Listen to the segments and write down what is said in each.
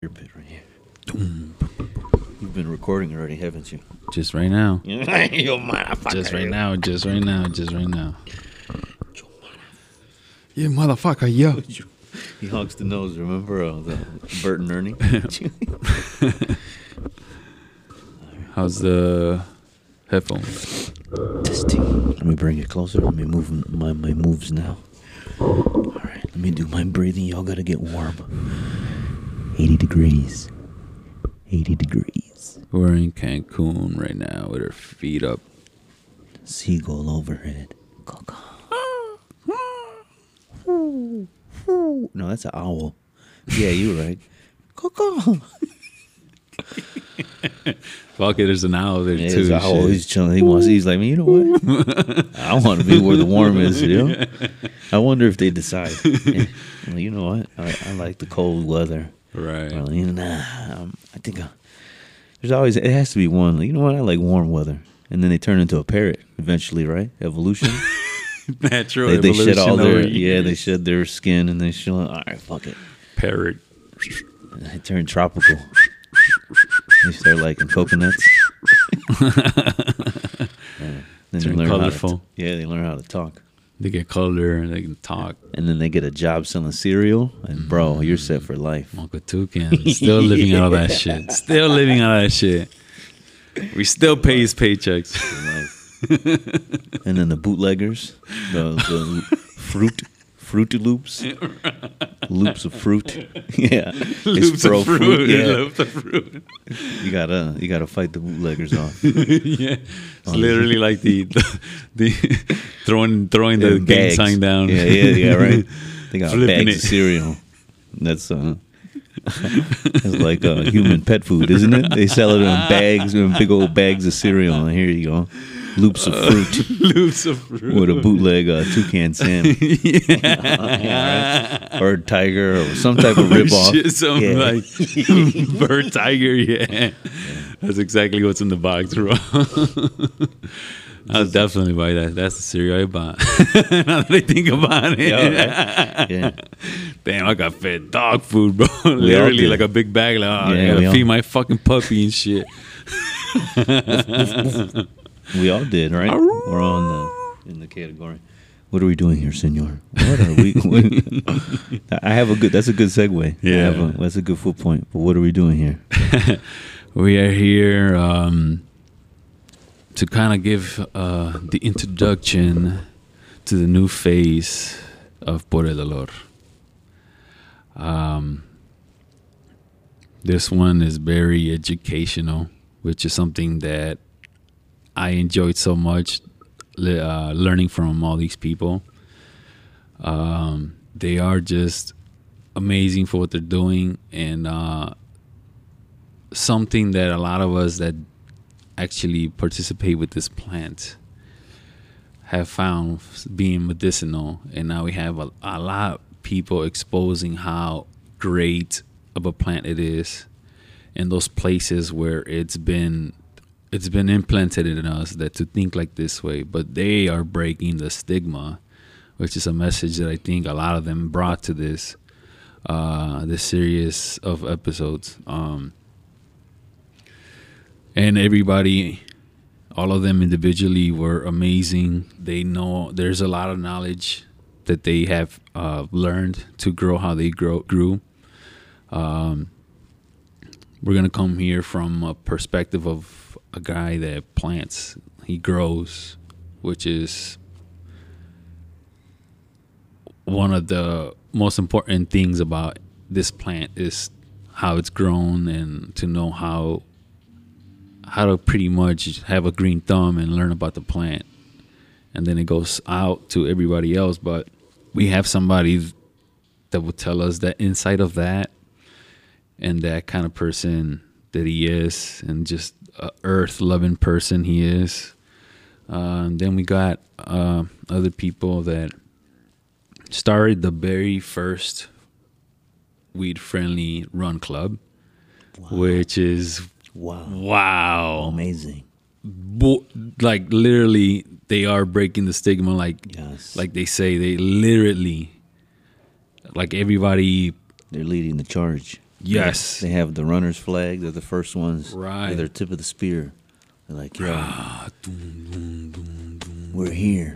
Your bit right here. You've been recording already, haven't you? Just right now. you motherfucker. Just right now. Just right now. Just right now. You motherfucker, yo. He honks the nose. Remember uh, the Bert and Ernie? How's the headphones? Testing. Let me bring it closer. Let me move my, my moves now. All right, let me do my breathing. Y'all gotta get warm. 80 degrees. 80 degrees. We're in Cancun right now with our feet up. Seagull overhead. No, that's an owl. Yeah, you're right. Fuck it, there's an owl there Yeah, too. an owl. He's chilling. He wants. He's like, man, you know what? I want to be where the warm is. You know. I wonder if they decide. Yeah. Well, you know what? I, I like the cold weather. Right. Well, you know, nah, um, I think uh, there's always it has to be one. You know what? I like warm weather, and then they turn into a parrot eventually, right? Evolution. Natural they, they shed all their yeah, they shed their skin, and they show. All right, fuck it. parrot. And they turn tropical. they start liking coconuts. Yeah. Then Turn they learn how to, yeah, they learn how to talk. They get color and they can talk. and then they get a job selling cereal, and bro, mm-hmm. you're set for life. Mocha Toucan. Still living out of that shit. Still living out of that shit. We still pay his paychecks. And then the bootleggers, the, the fruit, fruity loops, loops of fruit. yeah, Loops of fruit. Yeah, Loops of fruit. you gotta you gotta fight the bootleggers off. yeah. It's literally like the the, the throwing throwing the gang sign down. Yeah, yeah, yeah. Right. They got Flipping bags it. of cereal. That's uh, it's like uh, human pet food, isn't it? They sell it in bags, in big old bags of cereal. And here you go, loops of fruit Loops of fruit. with a bootleg uh, toucan Sam, or tiger, or some type of rip off. Shit, some Yeah. like bird tiger, yeah. That's exactly what's in the box, bro. I'll definitely buy that. That's the cereal I bought. now that I think about it. Yeah, right? yeah. Damn, I got fed dog food, bro. Literally like a big bag. Like, oh, Yeah, I gotta feed my fucking puppy and shit. We all did, right? We're all in the in the category. What are we doing here, Senor? What are we? what- I have a good. That's a good segue. Yeah. a, that's a good foot point. But what are we doing here? We are here um, to kind of give uh, the introduction to the new phase of Por el Dolor. Um, this one is very educational, which is something that I enjoyed so much uh, learning from all these people. Um, they are just amazing for what they're doing, and uh, something that a lot of us that actually participate with this plant have found being medicinal and now we have a, a lot of people exposing how great of a plant it is in those places where it's been it's been implanted in us that to think like this way but they are breaking the stigma which is a message that i think a lot of them brought to this uh this series of episodes. Um and everybody all of them individually were amazing. They know there's a lot of knowledge that they have uh, learned to grow how they grow grew. Um, we're gonna come here from a perspective of a guy that plants he grows which is one of the most important things about this plant is how it's grown and to know how how to pretty much have a green thumb and learn about the plant. And then it goes out to everybody else but we have somebody that will tell us that inside of that and that kind of person that he is and just a earth loving person he is uh, then we got uh, other people that started the very first weed friendly run club which is Wow, wow amazing. bo- like literally they are breaking the stigma like Yes. like they say they literally like everybody They're leading the charge. Yes. They have the runner's flag. They're the first ones. Right. They're tip of the spear. They're like, Ah, doom, we're here.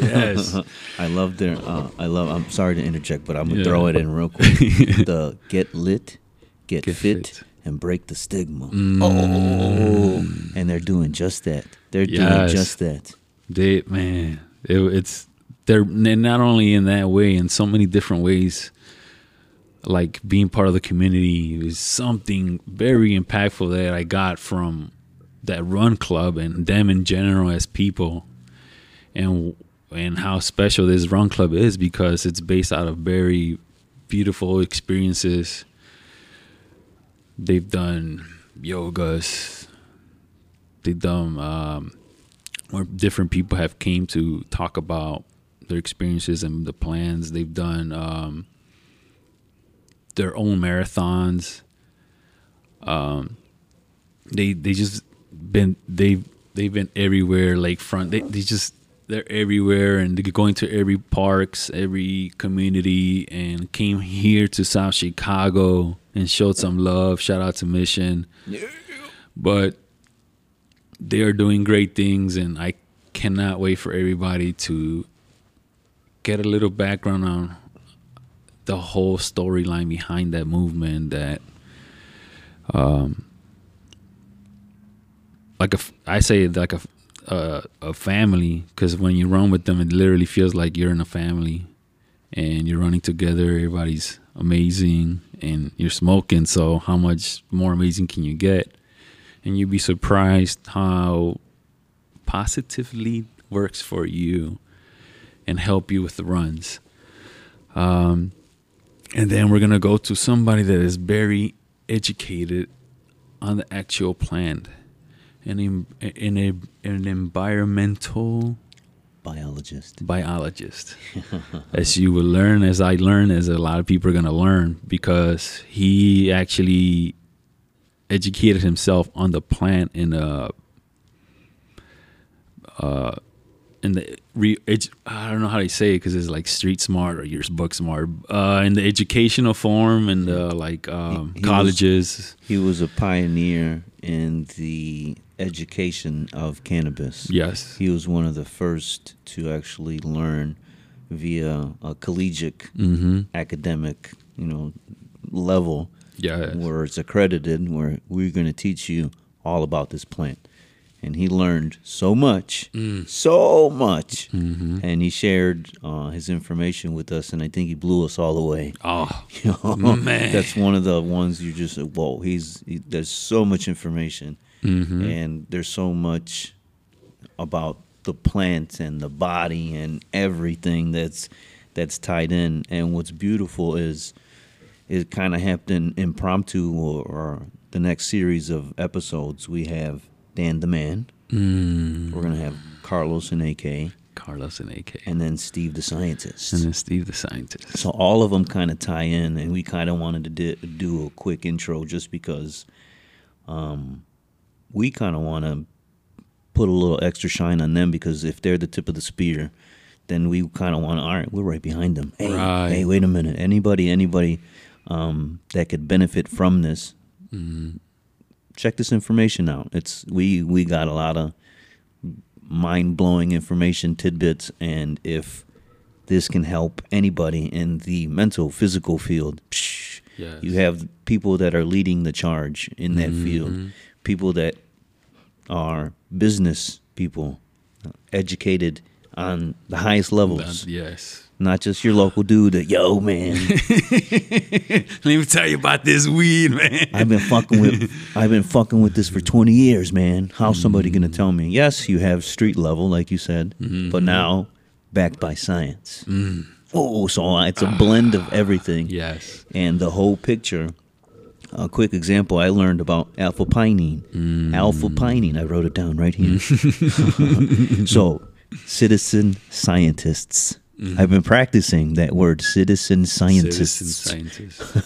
Yes. I love their. Uh, I love. I'm sorry to interject, but I'm gonna Yeah. throw it in real quick. the get lit, get, Get fit, fit. and break the stigma. Mm. Oh, and they're doing just that. They're doing just that. They man, it, it's they're they're not only in that way, in so many different ways. Like being part of the community is something very impactful that I got from that run club and them in general as people, and and how special this run club is because it's based out of very beautiful experiences. They've done yogas. They've done um, where different people have came to talk about their experiences and the plans they've done um, their own marathons. Um, they they just been they've they've been everywhere lakefront. They, they just they're everywhere and they're going to every parks every community and came here to south chicago and showed some love. Shout out to mission. But they are doing great things and i cannot wait for everybody to get a little background on the whole storyline behind that movement that um like a i say like a a family because when you run with them it literally feels like you're in a family and you're running together everybody's amazing and you're smoking so how much more amazing can you get and you'd be surprised how positively works for you and help you with the runs. Um, and then we're gonna go to somebody that is very educated on the actual plant, and in a an environmental Biologist. biologist. as you will learn, as I learn, as a lot of people are gonna learn, because he actually educated himself on the plant in a uh in the re, edu- I don't know how to say it because it's like street smart or you're book smart. Uh in the educational form and the like um He- he was- colleges. He was a pioneer in the education of cannabis. yes. He was one of the first to actually learn via a collegiate mm-hmm. academic, you know, level yeah where it's accredited, where we're going to teach you all about this plant. And he learned so much, so much, mm-hmm. and he shared uh, his information with us, and I think he blew us all away. oh You know, Man. that's one of the ones you just whoa. He's he, there's so much information, mm-hmm. and there's so much about the plant and the body and everything that's that's tied in. And what's beautiful is it kind of happened impromptu or, or the next series of episodes we have Dan the Man. mm. We're gonna have Carlos and AK, Carlos and AK and then Steve the Scientist. and then Steve the scientist So all of them kind of tie in, and we kind of wanted to di- do a quick intro just because um, we kind of want to put a little extra shine on them because if they're the tip of the spear, then we kind of want to. All right, we're right behind them. Hey, Right. hey, wait a minute. Anybody, anybody um, that could benefit from this, mm. Check this information out. It's we we got a lot of mind blowing information tidbits, and if this can help anybody in the mental physical field, psh, Yes. you have people that are leading the charge in that field, Mhm. people that are business people, uh, educated on the highest levels, That- yes not just your local dude. That yo man, Let me tell you about this weed, man. I've been fucking with I've been fucking with this for 20 years, man. How's mm. somebody going to tell me? Yes, you have street level like you said, mm-hmm. but now backed by science. Mm. Oh, so it's a ah, blend of everything. yes. And the whole picture. A quick example I learned about alpha pinene. Mm. Alpha pinene, I wrote it down right here. so, citizen scientists. I've been practicing that word, citizen scientists. Citizen scientist.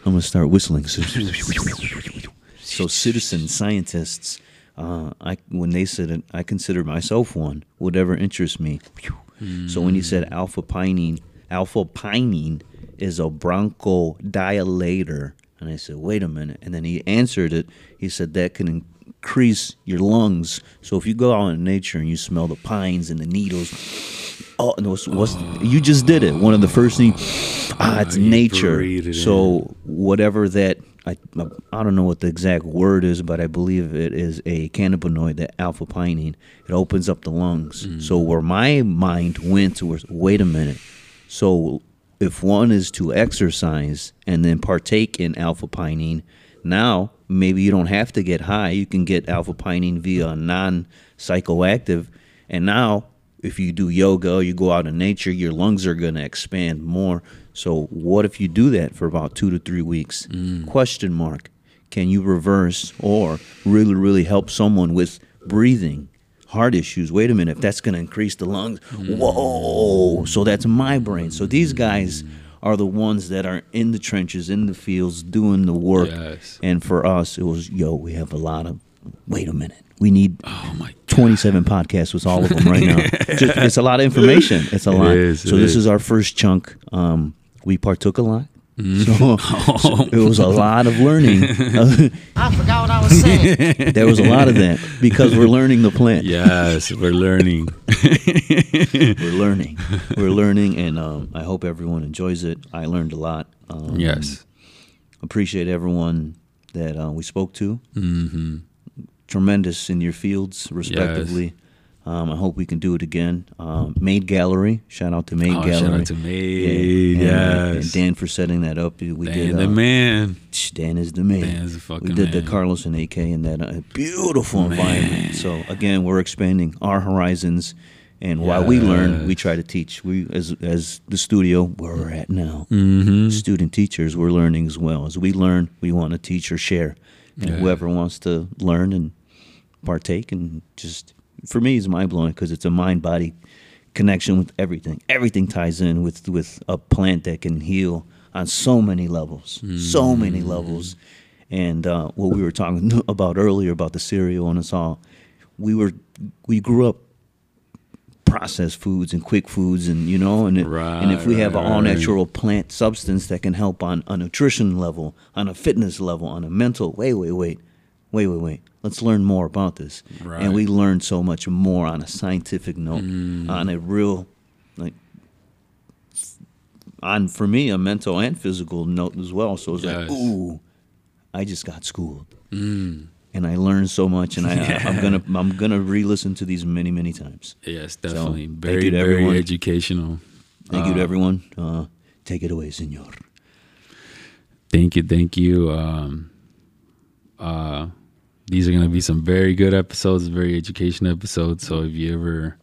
I'm gonna start whistling. So, citizen scientists, uh, I when they said it, I consider myself one. Whatever interests me. So when you said alpha pinene, alpha pinene is a bronchodilator And I said, wait a minute. And then he answered it. He said, that can increase your lungs. So if you go out in nature and you smell the pines and the needles, oh, no, what's, what's, you just did it. One of the first things, ah, it's nature. breathe it So whatever that, I, I don't know what the exact word is, but I believe it is a cannabinoid, that alpha pinene. It opens up the lungs. So where my mind went to was, wait a minute. So if one is to exercise and then partake in alpha pinene, now maybe you don't have to get high. You can get alpha pinene via non psychoactive. And now, if you do yoga or you go out in nature, your lungs are going to expand more. So, what if you do that for about two to three weeks? Mm. Question mark. Can you reverse or really, really help someone with breathing? heart issues. Wait a minute, if that's going to increase the lungs, mm. whoa! So that's my brain. So these guys are the ones that are in the trenches, in the fields, doing the work. Yes. And for us, it was, yo, we have a lot of. Wait a minute, we need Oh my 27 podcasts with all of them right now. Just, it's a lot of information. It's a It lot. is, so this is. is our first chunk. Um, we partook a lot. Mm-hmm. So, so it was a lot of learning. I forgot what I was saying. there was a lot of that because we're learning the plant. Yes, we're learning. we're learning. We're learning, and um, I hope everyone enjoys it. I learned a lot. Um, yes. Appreciate everyone that uh, we spoke to. Mm-hmm. Tremendous in your fields, respectively. Um, I hope we can do it again. Um, Maid Gallery. Shout out to Maid Oh, Gallery. shout out to Maid. and- yes. And Dan for setting that up. We Dan did. the uh, man. Shh, Dan is the man. Dan's the fucking we did the. Carlos and AK in that uh, beautiful environment. So again, we're expanding our horizons, and while we learn, we try to teach. We as as the studio where we're at now, Mm-hmm. student teachers, we're learning as well. As we learn, we want to teach or share, and Yeah. whoever wants to learn and partake and just for me it's mind blowing because it's a mind body connection with everything. Everything ties in with with a plant that can heal on so many levels, so many levels. And uh, what we were talking about earlier about the cereal and us all, we were we grew up processed foods and quick foods and you know and it, and if we Right, have an right, all right. natural plant substance that can help on a nutrition level on a fitness level on a mental wait wait wait wait wait wait let's learn more about this Right. and we learned so much more on a scientific note Mm. on a real like on for me a mental and physical note as well so it's like Yes. ooh i just got schooled Mm. and i learned so much and I, i'm gonna i'm gonna re-listen to these many many times Yes, definitely. thank very, very everyone. educational. Thank you to Uh, everyone. Uh, take it away, senor. Thank you, thank you. Um, uh, these are going to be some very good episodes, very educational episodes. So if you ever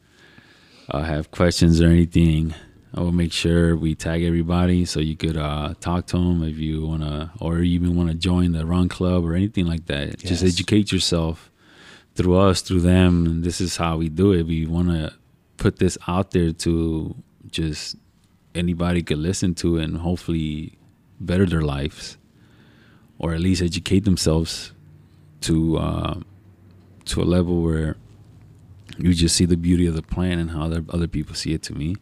uh, have questions or anything, I will make sure we tag everybody so you could uh, talk to them if you want to, or even want to join the run club or anything like that. Just educate yourself through us, through them, and this is how we do it. We want to put this out there to just anybody could listen to and hopefully better their lives or at least educate themselves to uh, to a level where you just see the beauty of the plant and how other, other people see it to me.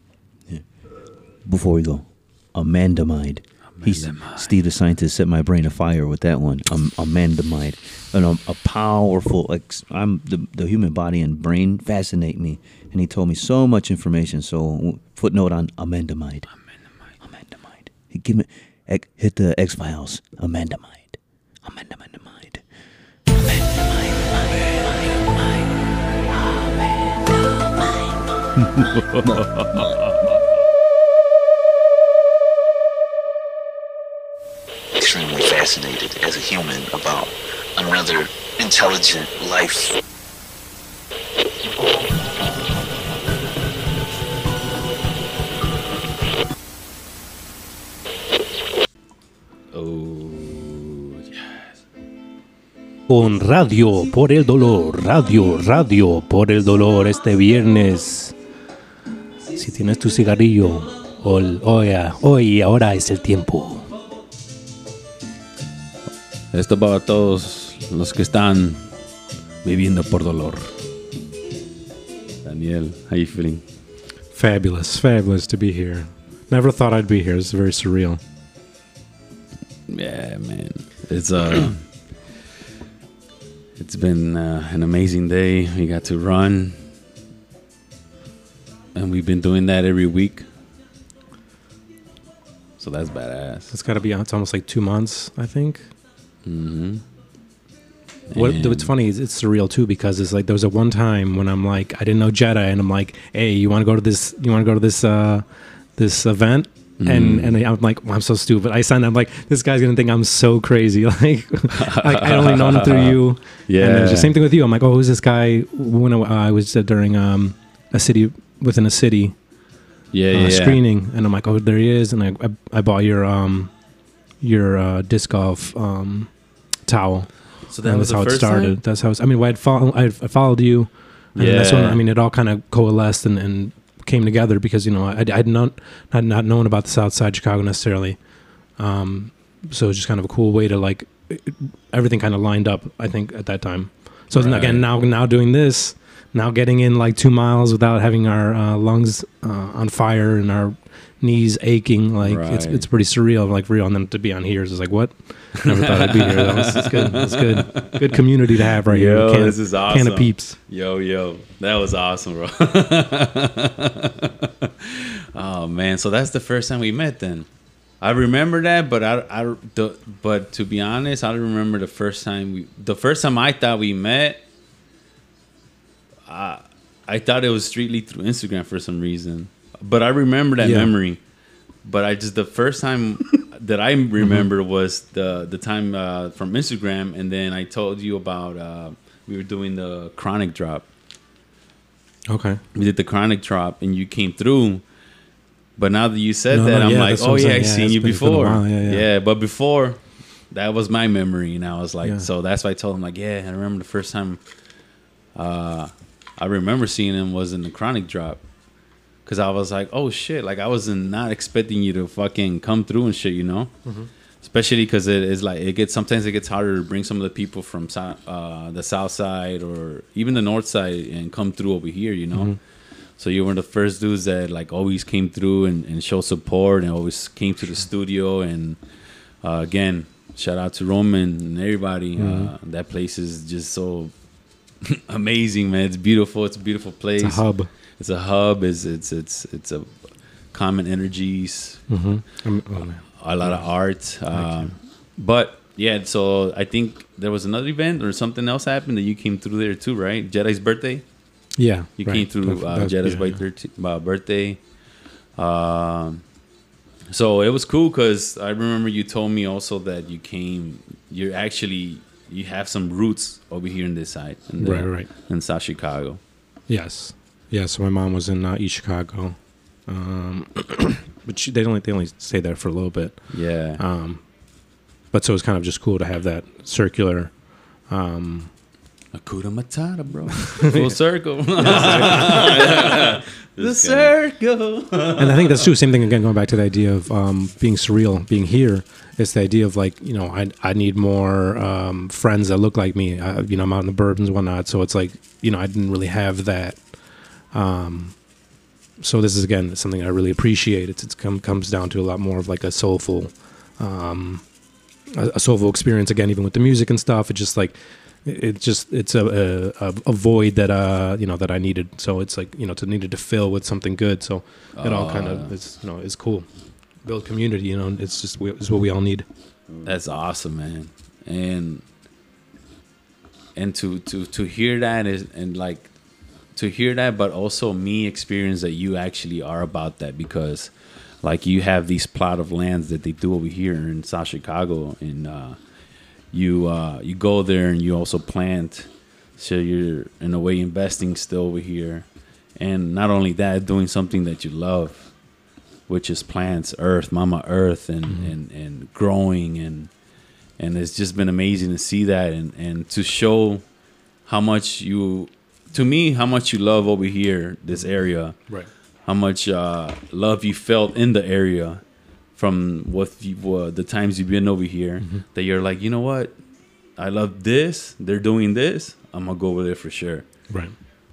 Before we go, Amandamide. He's, Amandamide. Steve the scientist set my brain afire with that one. Um, Amandamide, and um, a powerful. Like I'm the the human body and brain fascinate me, and he told me so much information. So footnote on Amandamide. Amandamide. Amandamide. He give me hit the X Files. Amandamide. Amandamide. extremely fascinated as a human about another intelligent life. Oh, yes. Con Radio por el Dolor, Radio, Radio por el Dolor este viernes. Si tienes tu cigarrillo, hoy, hoy, hoy ahora es el tiempo. Esto para todos los que están viviendo por dolor. Daniel, how you feeling? Fabulous, fabulous to be here. Never thought I'd be here. It's very surreal. Yeah, man. it's uh it's been uh, an amazing day. We got to run, and we've been doing that every week. So that's badass. It's got to be. It's almost like two months, I think. Mm-hmm. What, what's funny is it's surreal too because it's like there was a one time when I'm like I didn't know Jedi and I'm like, hey, you want to go to this? You want to go to this? uh this event? And Mhm. and I'm like, well, I'm so stupid. I signed. I'm like, this guy's gonna think I'm so crazy. Like, like I only know him through you. Yeah. And then the same thing with you. I'm like, oh, who's this guy? When I, I was uh, during um a city within a city Yeah, uh, yeah, yeah. screening, and I'm like, oh, there he is. And I I, I bought your um your uh, disc golf um towel. So and that's how it started. That's how it's, I mean, I had follow, I, I followed you. And then that's when Yeah. I mean it all kind of coalesced and, and came together because you know I, I had not had not known about the South Side Chicago necessarily, um, so it was just kind of a cool way to like it- everything kind of lined up. I think at that time. So Right. again, now now doing this, now getting in like two miles without having our uh, lungs uh, on fire and our knees aching, like it's Right. it's pretty surreal. Like real, and then to be on here is like what? Never thought I'd be here. That was, it's good. It's good. Good community to have right here. Yo, Can- this is awesome. Can of peeps. Yo, yo, that was awesome, bro. oh man, so that's the first time we met. Then I remember that, but I, I, the, but to be honest, I don't remember the first time we. The first time I thought we met, I, I thought it was strictly through Instagram for some reason. But I remember that Yeah. memory. But I just the first time that I remember was the the time uh, from Instagram, and then I told you about uh, we were doing the chronic drop. Okay. We did the chronic drop, and you came through. But now that you said No, that, no, I'm yeah, like, oh yeah, saying. I Yeah, seen you been- it's been a before. yeah, yeah. but before that was my memory, and I was like, so that's why I told him like, yeah, I remember the first time. Uh, I remember seeing him was in the chronic drop. Cause I was like, oh shit, like I wasn't expecting you to fucking come through and shit, you know. Mm-hmm. Especially because it is like it gets sometimes it gets harder to bring some of the people from uh, the south side or even the north side and come through over here, you know. Mm-hmm. So you were the first dudes that like always came through and, and showed support and always came to the studio and uh, again, shout out to Roman and everybody. Uh, that place is just so amazing, man. It's beautiful. It's a beautiful place. It's a hub. It's a hub. It's it's it's it's a common energies. Mm-hmm. Um, oh, man. A lot of art. Um, but yeah, so I think there was another event or something else happened that you came through there too, right? Jedi's birthday. Yeah. You right. came through uh, that- Jedi's yeah, by yeah. 13 uh, birthday. Um, so it was cool because I remember you told me also that you came. You're actually you have some roots over here in this side, in the- Right, right. in South Chicago. Yes. Yeah. So my mom was in uh, East Chicago, um, but she, they only they only stayed there for a little bit. Yeah, Um, but so it's kind of just cool to have that circular. Um, Hakuna Matata, bro. Full circle. the circle. and I think that's true. Same thing again, going back to the idea of um, being surreal, being here. It's the idea of like you know I I need more um, friends that look like me. I, you know I'm out in the burbs and whatnot, so it's like you know I didn't really have that. Um, so this is again something I really appreciate. It's it's come, comes down to a lot more of like a soulful, um, a, a soulful experience again, even with the music and stuff. It's just like it it just it's a, a a void that uh you know that I needed. So it's like you know to needed to fill with something good. So it all kind of is you know is cool. Build community, you know. It's just we- it's what we all need. That's awesome, man. And and to to to hear that is and like to hear that, but also me experience that you actually are about that because like you have these plot of lands that they do over here in South Chicago and uh you uh you go there and you also plant. So you're in a way investing still over here. And not only that doing something that you love which is plants earth mama earth and and and growing and and it's just been amazing to see that and and to show how much you to me how much you love over here this area Right. how much uh, love you felt in the area from what you, uh, the times you've been over here that you're like you know what i love this they're doing this i'm gonna go over there for sure Right.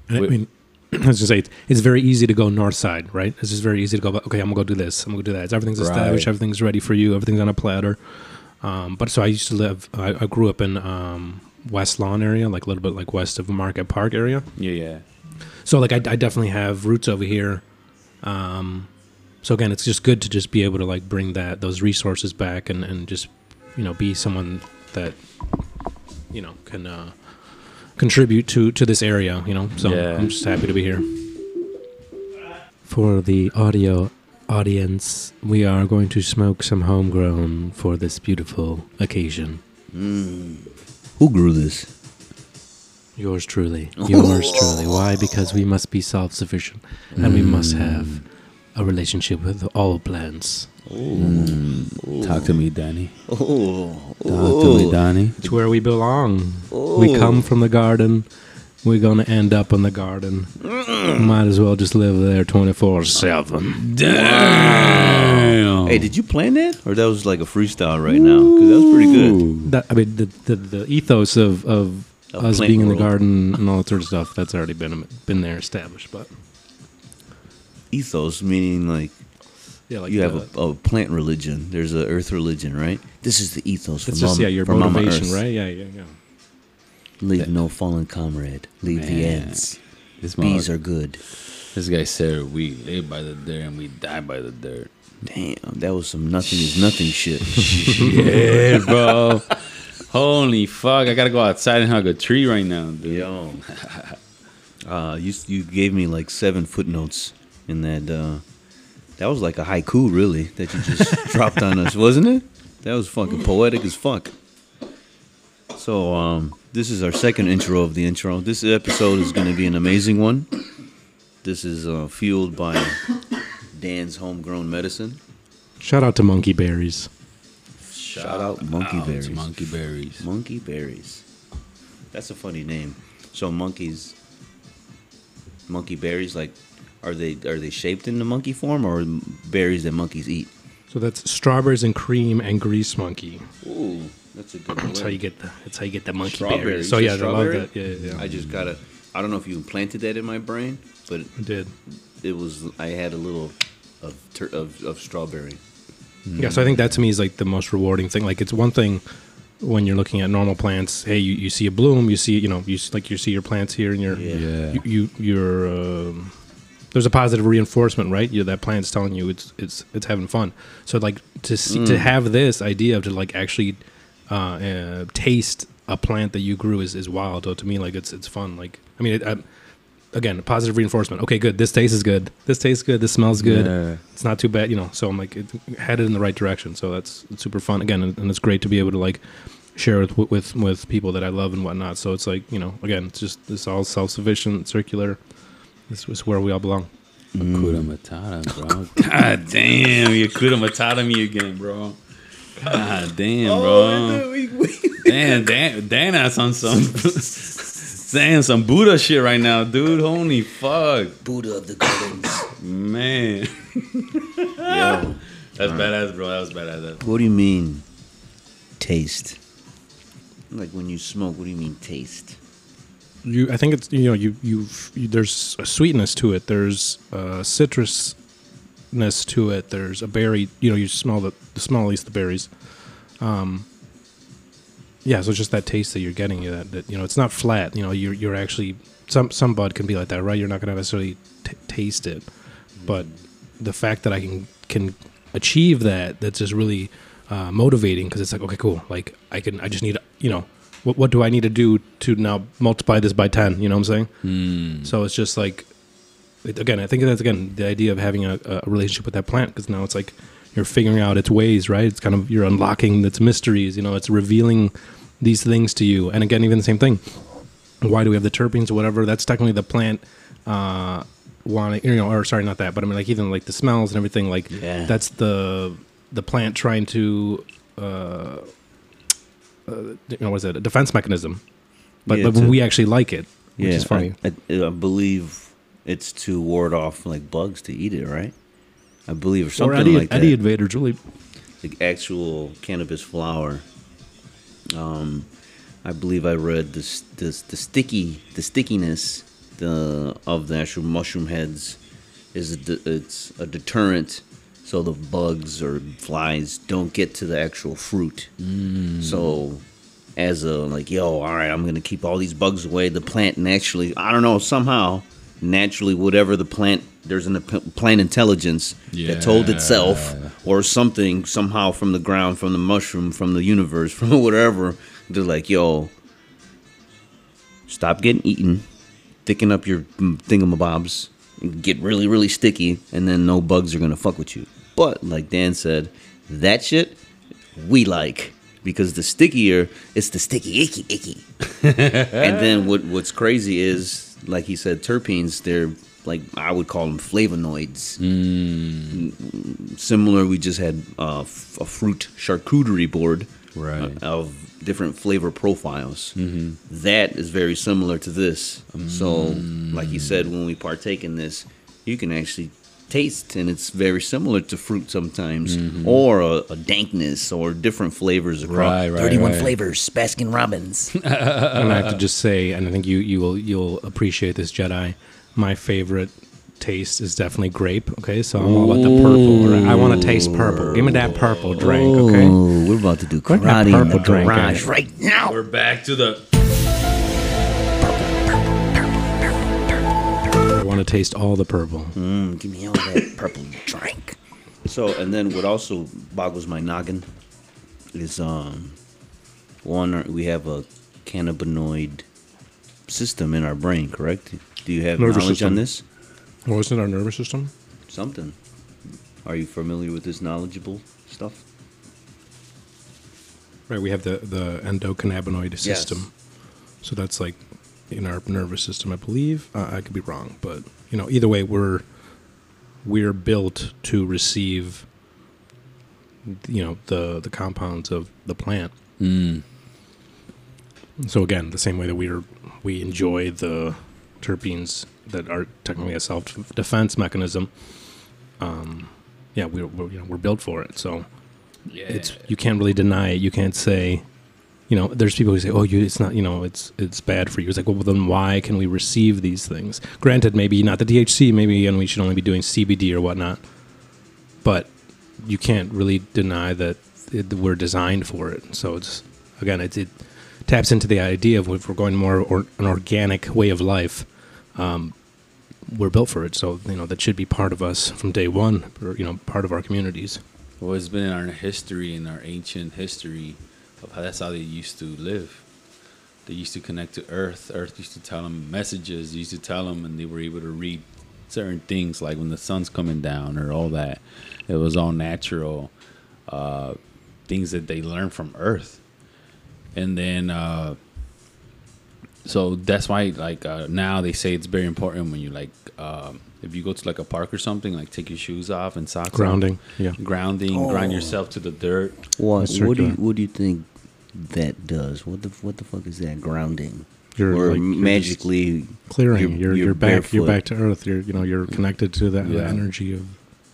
And I mean, I was gonna say it's, it's very easy to go north side, right? It's just very easy to go. Okay, I'm gonna go do this. I'm gonna do that. It's, everything's established. Right. Everything's ready for you. Everything's on a platter. Um, but so I used to live. I, I grew up in um, West Lawn area, like a little bit like west of Marquette Park area. Yeah, yeah. So like I, I definitely have roots over here. Um, so again, it's just good to just be able to like bring that those resources back and and just you know be someone that you know can uh, contribute to to this area. You know, so Yeah. I'm just happy to be here. For the audio audience, we are going to smoke some homegrown for this beautiful occasion. Who grew this? Yours truly. Yours truly. Why? Because we must be self sufficient and we must mm. have a relationship with all plants. Mm. Talk to me, Danny. Oh, Talk to me, Danny. It's where we belong. We come from the garden. We're going to end up in the garden. Mm. Might as well just live there 24 7. Damn. Hey, did you plan that, or that was like a freestyle right now? Because that was pretty good. That, I mean, the, the, the ethos of, of Of us plant being in the world. garden and all that sort of stuff, that's already been been there established. But Ethos meaning like yeah, like you the- have a, a plant religion. There's a earth religion, right? This is the ethos. It's for just Mama- yeah, your for Mama motivation, Earth. right? Yeah, yeah, yeah. Leave no fallen comrade. Leave the ants. This, Bees are good. this guy said we live by the dirt and we die by the dirt. Damn, that was some nothing is nothing shit. Yeah, bro. Holy fuck! I gotta go outside and hug a tree right now, dude. Yo, uh, you you gave me like seven footnotes in that. Uh, that was like a haiku, really, that you just dropped on us, wasn't it? That was fucking poetic as fuck. So, um, this is our second intro of the intro. This episode is going to be an amazing one. This is uh, fueled by Dan's homegrown medicine. Shout out to Monkey Berries. Shout out Monkey Berries. Monkey berries. Monkey berries. That's a funny name. So monkeys, monkey berries, like, are they are they shaped in the monkey form or berries that monkeys eat? So that's strawberries and cream and grease monkey. Ooh, that's a good. That's how you get the. That's how you get the monkey Strawberry. berries. So You yeah, I love that. Yeah, yeah, yeah. I just got to I don't know if you implanted that in my brain, but I did. it was. I had a little of tur- of, of strawberry. Yeah, so I think that to me is like the most rewarding thing. Like it's one thing when you're looking at normal plants. Hey, you, you see a bloom, you see you know you like you see your plants here, and you're Yeah. Yeah. you, you you're um, there's a positive reinforcement, right? You that plant's telling you it's it's it's having fun. So like to see, to have this idea of to like actually uh, uh, taste a plant that you grew is, is wild. So to me, like it's it's fun. Like I mean, it, I, again, positive reinforcement. Okay, good. This tastes good. This tastes good. This smells good. Yeah. It's not too bad, you know. So I'm like it, headed in the right direction. So that's it's super fun again, and, and it's great to be able to like share with, with with people that I love and whatnot. So it's like you know, again, it's just it's all self sufficient, circular. This is where we all belong. Hakuna Matata, bro. God damn, you Hakuna Matata me again, bro. God damn, bro. Damn, Dan, Dan has on some, saying some Buddha shit right now, dude. Holy fuck, Buddha of the gardens. man. Yo, That's badass, bro. That was badass. what do you mean, taste? Like when you smoke, what do you mean taste? You, I think it's you know you you've, you there's a sweetness to it. There's uh, a citrusness to it. There's a berry. You know, you smell the, the smell at least the berries. Um, yeah, so it's just that taste that you're getting. You that, that you know, it's not flat. You know, you're you're actually some some bud can be like that, right? You're not gonna necessarily t- taste it, but the fact that I can can achieve that, that's just really uh, motivating because it's like okay, cool. Like I can, I just need you know. What, what do I need to do to now multiply this by 10? You know what I'm saying? Hmm. So it's just like, it, again, I think that's again the idea of having a, a relationship with that plant because now it's like you're figuring out its ways, right? It's kind of you're unlocking its mysteries. You know, it's revealing these things to you. And again, even the same thing. Why do we have the terpenes or whatever? That's technically the plant uh, wanting, you know, or sorry, not that, but I mean, like even like the smells and everything. Like Yeah. that's the the plant trying to. Uh, uh, you know, what is it? A defense mechanism, but Yeah, but a- we actually like it, which yeah, is funny. I, I, I believe it's to ward off like bugs to eat it, right? I believe or or something any, like any that. invaders really like actual cannabis flower. Um, I believe I read this this the sticky the stickiness the of the actual mushroom heads is a it's a deterrent so the bugs or flies don't get to the actual fruit. So, as a like, yo, all right, I'm gonna keep all these bugs away. The plant naturally, I don't know, somehow, naturally, whatever the plant, there's an plant intelligence that told itself or something somehow from the ground, from the mushroom, from the universe, from whatever. They're like, yo, stop getting eaten, thicken up your thingamabobs, get really, really sticky, and then no bugs are gonna fuck with you. But like Dan said, that shit we like because the stickier, it's the sticky icky icky. and then what what's crazy is, like he said, terpenes. They're like I would call them flavonoids. Similar, we just had uh, f- a fruit charcuterie board Right. uh, of different flavor profiles. That is very similar to this. So, like you said, when we partake in this, you can actually taste, and it's very similar to fruit sometimes, mm-hmm. or a, a dankness, or different flavors across. Right, right, 31 right. flavors, Baskin Robbins. and I have to just say, and I think you you will you'll appreciate this Jedi. My favorite taste is definitely grape. Okay, so I'm all about the purple. Right? I want to taste purple. Give me that purple drink. Okay. Oh, we're about to do Where'd that in the purple drink garage eh? right now. We're back to the. Want to taste all the purple. Mm, give me all that purple drink. So, and then what also boggles my noggin is um, one we have a cannabinoid system in our brain, correct? Do you have Nervous knowledge system. on this? Was it? Our nervous system. Something. Are you familiar with this knowledgeable stuff? Right. We have the the endocannabinoid system. Yes. So that's like in our nervous system, I believe. Uh, I could be wrong, but you know, either way, we're we're built to receive you know the the compounds of the plant. Mm. So again, the same way that we are we enjoy the terpenes that are technically a self defense mechanism. Um, yeah, we're, we're you know we're built for it. So Yeah. it's you can't really deny it. You can't say, you know, there's people who say, "Oh, you, it's not, you know, it's it's bad for you." It's like, well, then why can we receive these things? Granted, maybe not the THC, maybe and we should only be doing CBD or whatnot, but you can't really deny that it, we're designed for it. So it's again, it, it taps into the idea of if we're going more or, an organic way of life. Um, we're built for it, so you know that should be part of us from day one, or you know, part of our communities. Well, it's been in our history, in our ancient history, that's how they used to live. They used to connect to Earth. Earth used to tell them messages. Used to tell them, and they were able to read certain things, like when the sun's coming down or all that. It was all natural uh, things that they learned from Earth, and then uh, so that's why like uh, now they say it's very important when you like um, if you go to like a park or something, like take your shoes off and socks. off Grounding, yeah. grounding, grind yourself to the dirt. What? What do you. What do you think that does? What the What the fuck is that grounding? You're or like- you're just magically clearing. You're you're, back. You're back to Earth. You're you know you're connected to that the Yeah. energy of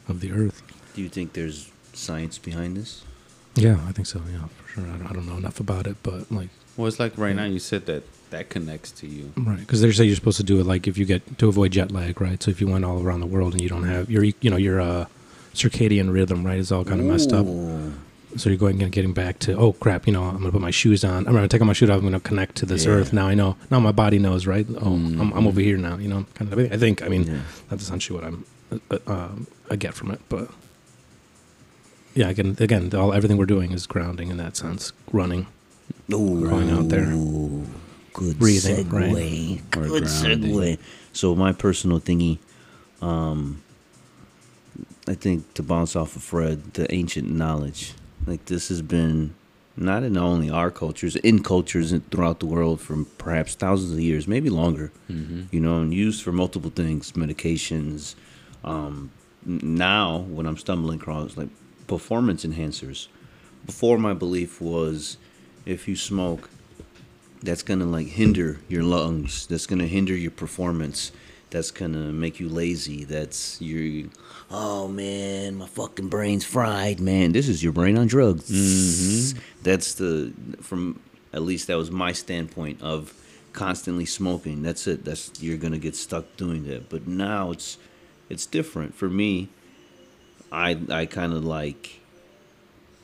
of the Earth. Do you think there's science behind this? Yeah, I think so. Yeah, for sure. I don't, I don't know enough about it, but like Well, it's like right now you said that that connects to you. right because they say you're supposed to do it like if you get to avoid jet lag, right? So if you went all around the world and you don't have your you know your uh, circadian rhythm, right, is all kind of messed up. Ooh. So you're going and getting back to oh crap, you know I'm gonna put my shoes on. I'm gonna take off my shoes off. I'm gonna connect to this Yeah. Earth. Now I know. Now my body knows, right? Oh, I'm, I'm over here now. You know, kind of. I think. I mean, Yeah. that's essentially what I'm. Uh, um, I get from it, but yeah, again, again, all everything we're doing is grounding in that sense. Running, Ooh, Going out there. Good Breathing, segue. right. Good grounding. segue. So my personal thingy, um, I think to bounce off of Fred, the ancient knowledge, like this has been not in only our cultures, in cultures throughout the world from perhaps thousands of years, maybe longer. Mm-hmm. You know, and used for multiple things, medications. Um, now, when I'm stumbling across like performance enhancers, before my belief was if you smoke that's gonna like hinder your lungs that's gonna hinder your performance that's gonna make you lazy that's your oh man my fucking brain's fried man this is your brain on drugs that's the from at least that was my standpoint of constantly smoking that's it that's you're gonna get stuck doing that but now it's it's different for me I I kind of like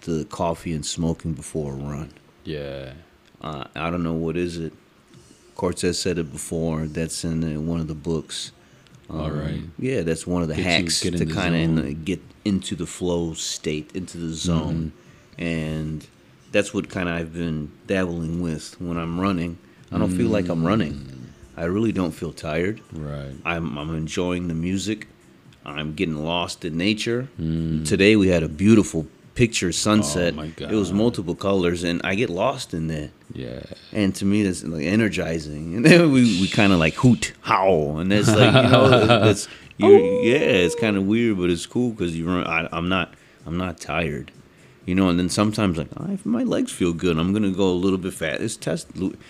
the coffee and smoking before a run. Yeah. Uh, I don't know what is it. Cortez said it before. That's in uh, one of the books. All right. Yeah, that's one of the Get hacks in to kind of get into the flow state, into the zone, Mm-hmm. and that's what kind of I've been dabbling with when I'm running. I don't feel like I'm running. Mm. I really don't feel tired. Right. I'm I'm enjoying the music. I'm getting lost in nature. Mm. Today we had a beautiful picture sunset. Oh It was multiple colors, and I get lost in that. Yeah. And to me, that's like energizing. And then we, we kind of like hoot, howl, and that's like you know, that's you, yeah, it's kind of weird, but it's cool because you run. I, I'm not, I'm not tired, you know. And then sometimes like if my legs feel good, I'm gonna go a little bit fast. It's test.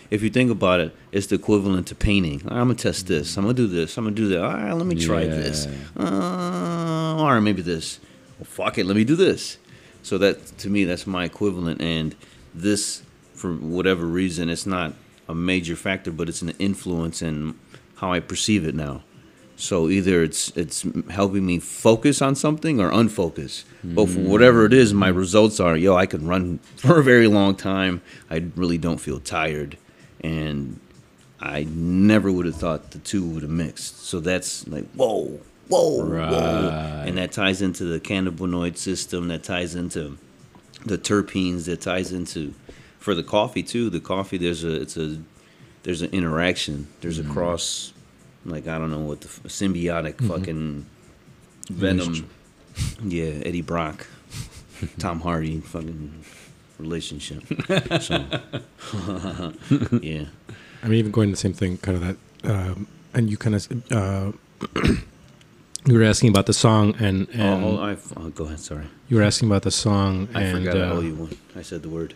If you think about it, it's the equivalent to painting. I'm gonna test this. I'm gonna do this. I'm gonna do that. All right, let me try this. Uh, all right, maybe this. Well, fuck it, let me do this. So that to me, that's my equivalent. And this, for whatever reason, it's not a major factor, but it's an influence in how I perceive it now. So either it's it's helping me focus on something or unfocus. But for whatever it is, my mm-hmm. results are yo, I can run for a very long time. I really don't feel tired, and I never would have thought the two would have mixed. So that's like whoa, whoa, whoa, Right. and that ties into the cannabinoid system. That ties into the terpenes. That ties into for the coffee too. The coffee there's a it's a there's an interaction. There's a cross, like I don't know what the f- symbiotic fucking venom. Yeah, Eddie Brock, Tom Hardy, fucking relationship. So, yeah. I mean, even going the same thing, kind of that, um, and you kind of, uh, you were asking about the song, and, Oh, and hold- I, oh, go ahead. Sorry, you were asking about the song, I and forgot I uh, owe you one. I said the word.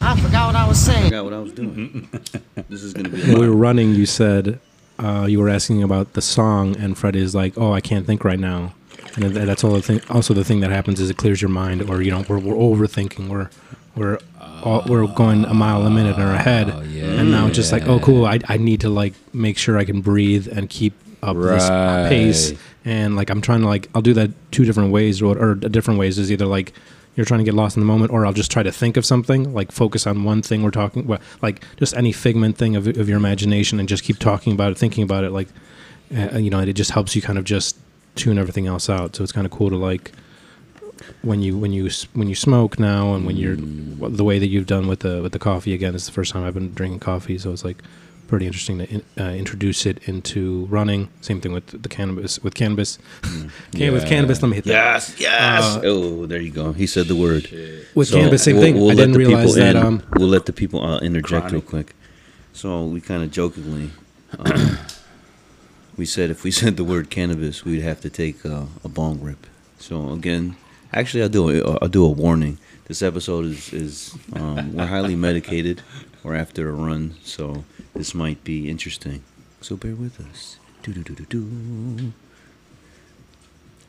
I forgot what I was I saying. forgot what I was doing. this is gonna be. when A we were running, you said uh, you were asking about the song, and Fred is like, "Oh, I can't think right now," and that's all the thing. Also, the thing that happens is it clears your mind, or you know, we're, we're overthinking, we're we're all, we're going a mile a minute in our head, Oh, yeah. and now it's just like, oh, cool. I I need to like make sure I can breathe and keep up this pace, and like I'm trying to like I'll do that two different ways, or, or different ways is either like. You're trying to get lost in the moment, or I'll just try to think of something, like focus on one thing we're talking about, like just any figment thing of, of your imagination, and just keep talking about it, thinking about it, like uh, you know, and it just helps you kind of just tune everything else out. So it's kind of cool to like when you when you when you smoke now, and when you're the way that you've done with the with the coffee again. Is the first time I've been drinking coffee, so it's like pretty interesting to in, uh, introduce it into running. Same thing with the cannabis with cannabis. Can- With cannabis, let me hit that. Yes, yes. Uh, oh, there you go. He said the word. With So, cannabis, same we'll- thing. we'll I let didn't the people realize that. in. Um, we'll let the people uh, interject real quick. So we kind of jokingly, um, we said if we said the word cannabis, we'd have to take uh, a bong rip. So again, actually, I'll do a, I'll do a warning. This episode is is um, we're highly medicated. We're after a run, so this might be interesting. So bear with us. Do do do do do.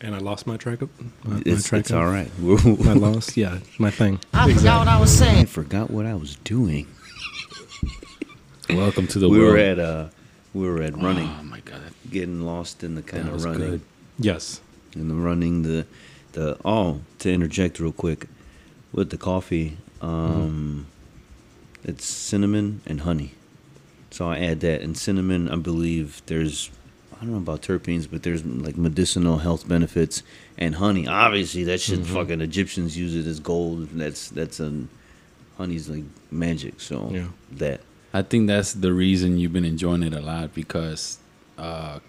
and I lost my track of my, my It's, track it's of- all right. I lost, yeah, my thing. I forgot what I was saying. I forgot what I was doing. Welcome to the we world. were at uh we were at running Oh my god. getting lost in the kind That of was running good. Yes. in the running the the oh to interject real quick with the coffee um it's cinnamon and honey so i add that and cinnamon i believe there's i don't know about terpenes but there's like medicinal health benefits and honey. Obviously that shit fucking egyptians use it as gold that's that's a honey's like magic so Yeah. that. I think that's the reason you've been enjoying it a lot because uh,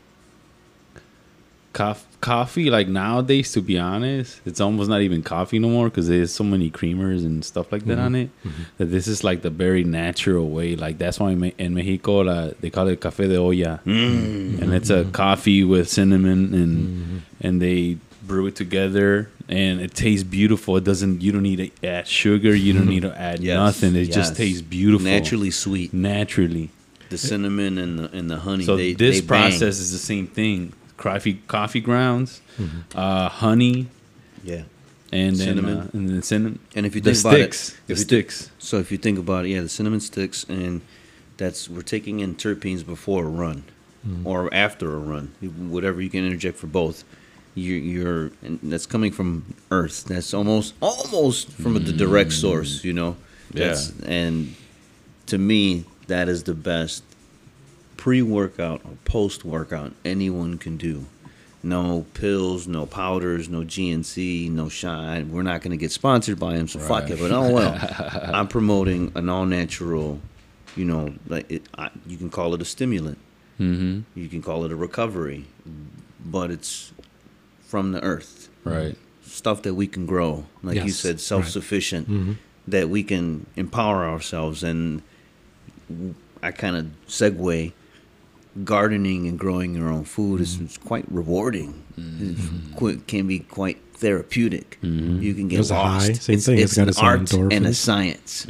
cof- coffee, like nowadays, to be honest, it's almost not even coffee no more because there's so many creamers and stuff like that on mm-hmm. it. Mm-hmm. That this is like the very natural way. Like that's why in Me- in Mexico la, they call it café de olla, mm. and it's a coffee with cinnamon and mm-hmm. and they brew it together and it tastes beautiful. It doesn't. You don't need to add sugar. You don't need to add Yes, nothing. It yes. just tastes beautiful naturally sweet naturally. the cinnamon and the and the honey. So they, this they bang. process is the same thing. Coffee, coffee grounds, Mm-hmm. uh, honey, yeah. and then Cinnamon. uh, and then cinnamon. And if you the think about it, sticks, if the you thi- sticks. So if you think about it, yeah, the cinnamon sticks, and that's we're taking in terpenes before a run, or after a run, whatever you can interject for both. you're, you're and that's coming from Earth. That's almost almost from the direct source. You know. That's, And to me, that is the best pre-workout or post-workout anyone can do. No pills, no powders, no GNC, no shine. We're not going to get sponsored by them, so fuck it. But oh well, I'm promoting an all-natural. You know, like it, I, you can call it a stimulant. Mm-hmm. You can call it a recovery, but it's from the earth. Right. Stuff that we can grow, like you said, self-sufficient. Mhm. That we can empower ourselves, and I kind of segue. Gardening and growing your own food is, is quite rewarding. Mm-hmm. It's qu- can be quite therapeutic. Mm-hmm. You can get There's a lost. high, same it's, thing, It's it's got an its own art and a endorphins. science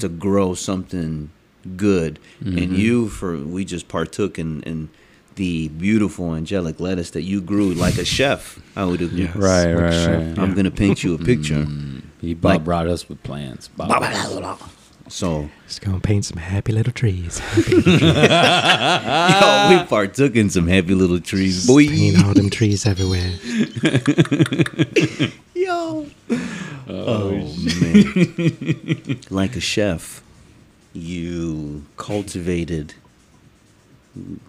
to grow something good. And you, for we just partook in, in the beautiful angelic lettuce that you grew like a chef. I would agree. Yes. Right, Like right, chef, right. I'm gonna paint you a picture. Mm. He Bob Like- brought us with plants. Bob. So Just gonna paint some happy little trees. yo, we partook in some happy little trees, boy. Paint all them trees everywhere. Yo. Oh, oh man. like a chef, you cultivated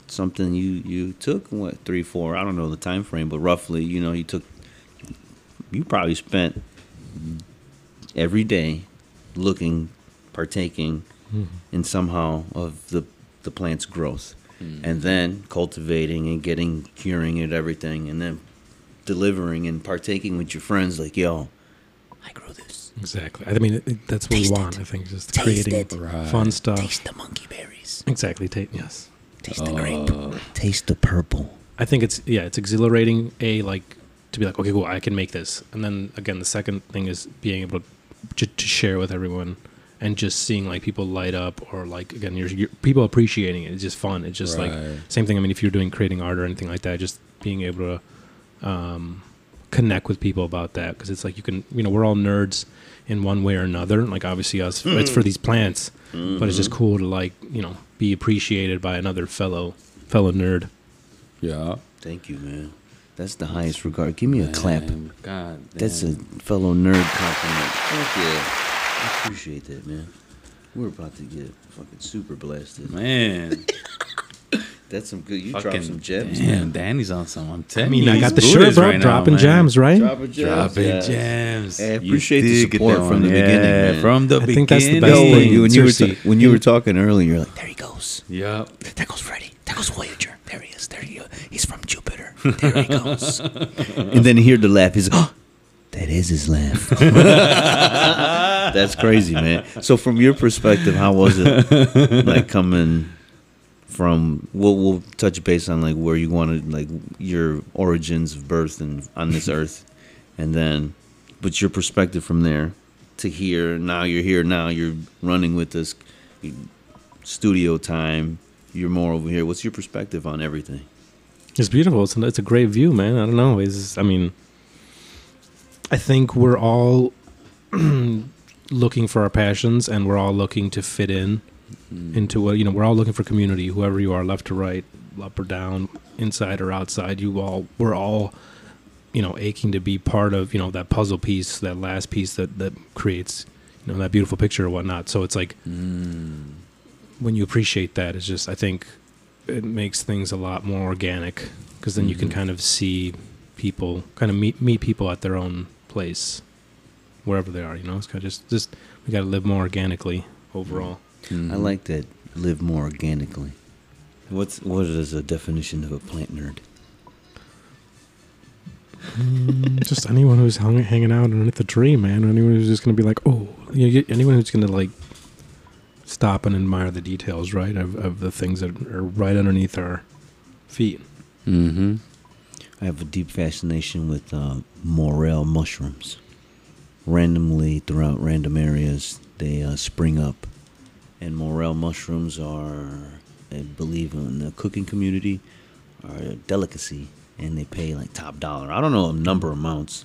something you you took what three four I don't know the time frame but roughly you know you took you probably spent every day looking partaking mm-hmm. in somehow of the the plant's growth mm-hmm. and then cultivating and getting curing it everything and then delivering and partaking with your friends like yo I grew this Exactly. I mean, it, that's what Taste we want. it. I think just Taste creating. Right. fun stuff. taste the monkey berries Exactly. Ta- yes. taste the uh, grape taste the purple I think it's yeah, it's exhilarating. A like to be like, okay, cool, I can make this. And then again, the second thing is being able to, to share with everyone and just seeing like people light up or like again, you're, you're people appreciating it. It's just fun. It's just Right. like same thing. I mean, if you're doing creating art or anything like that, just being able to um, connect with people about that because it's like you can, you know, we're all nerds in one way or another. Like obviously us, it's for these plants, but it's just cool to like you know be appreciated by another fellow fellow nerd. Yeah. thank you man that's the highest regard give me a clap Man, God. that's a fellow nerd compliment thank you I appreciate that man we're about to get fucking super blasted man. that's some good you fucking dropped some gems Damn, man Danny's on some. I'm I telling you, I he's got the shirt, bro. right dropping man. jams, right? dropping gems Dropping yes. gems. I You appreciate the support from the one. beginning, man. From the I beginning. I think that's the Yo, best when thing. you, when you were ta- when you were talking earlier, you're like, there he goes. Yeah. There goes Freddy. There goes Voyager. There he is. There he is. He's from Jupiter. There he goes. and then hear the laugh. He's, oh, that is his laugh. That's crazy, man. So from your perspective, how was it like coming from? We'll, we'll touch base on like where you wanted, like your origins of birth and on this earth, and then, but your perspective from there to here. Now you're here. Now you're running with this studio time. You're more over here. What's your perspective on everything? It's beautiful. It's, it's a great view, man. I don't know. It's, I mean, I think we're all looking for our passions and we're all looking to fit in mm-hmm. into what, you know, we're all looking for community, whoever you are, left to right, up or down, inside or outside. You all, we're all, you know, aching to be part of, you know, that puzzle piece, that last piece that, that creates, you know, that beautiful picture or whatnot. So it's like, mm. when you appreciate that, it's just I think it makes things a lot more organic because then you can mm-hmm. kind of see people, kind of meet meet people at their own place, wherever they are. You know, it's kind of just just we got to live more organically overall. I like that. Live more organically. What's what is a definition of a plant nerd? just anyone who's hung, hanging out underneath the tree, man. Anyone who's just gonna be like, oh, you know, anyone who's gonna like stop and admire the details, right, of of the things that are right underneath our feet. Mm-hmm. I have a deep fascination with uh, morel mushrooms. Randomly throughout random areas, they uh, spring up, and morel mushrooms are, I believe, in the cooking community, are a delicacy, and they pay like top dollar. I don't know a number of amounts,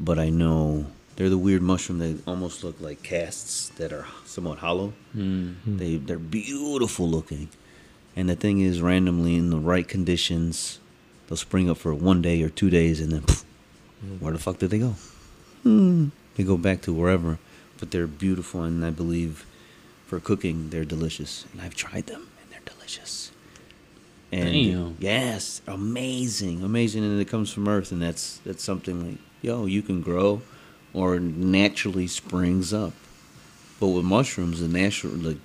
but I know they're the weird mushroom that almost look like casts that are somewhat hollow. They they're beautiful looking, and the thing is, randomly in the right conditions, they'll spring up for one day or two days, and then pff, where the fuck did they go? Hmm. They go back to wherever, but they're beautiful, and I believe for cooking they're delicious. And I've tried them, and they're delicious. And Damn. yes, amazing, amazing, and it comes from Earth, and that's that's something like yo, you can grow, or naturally springs up. But with mushrooms, the natural, like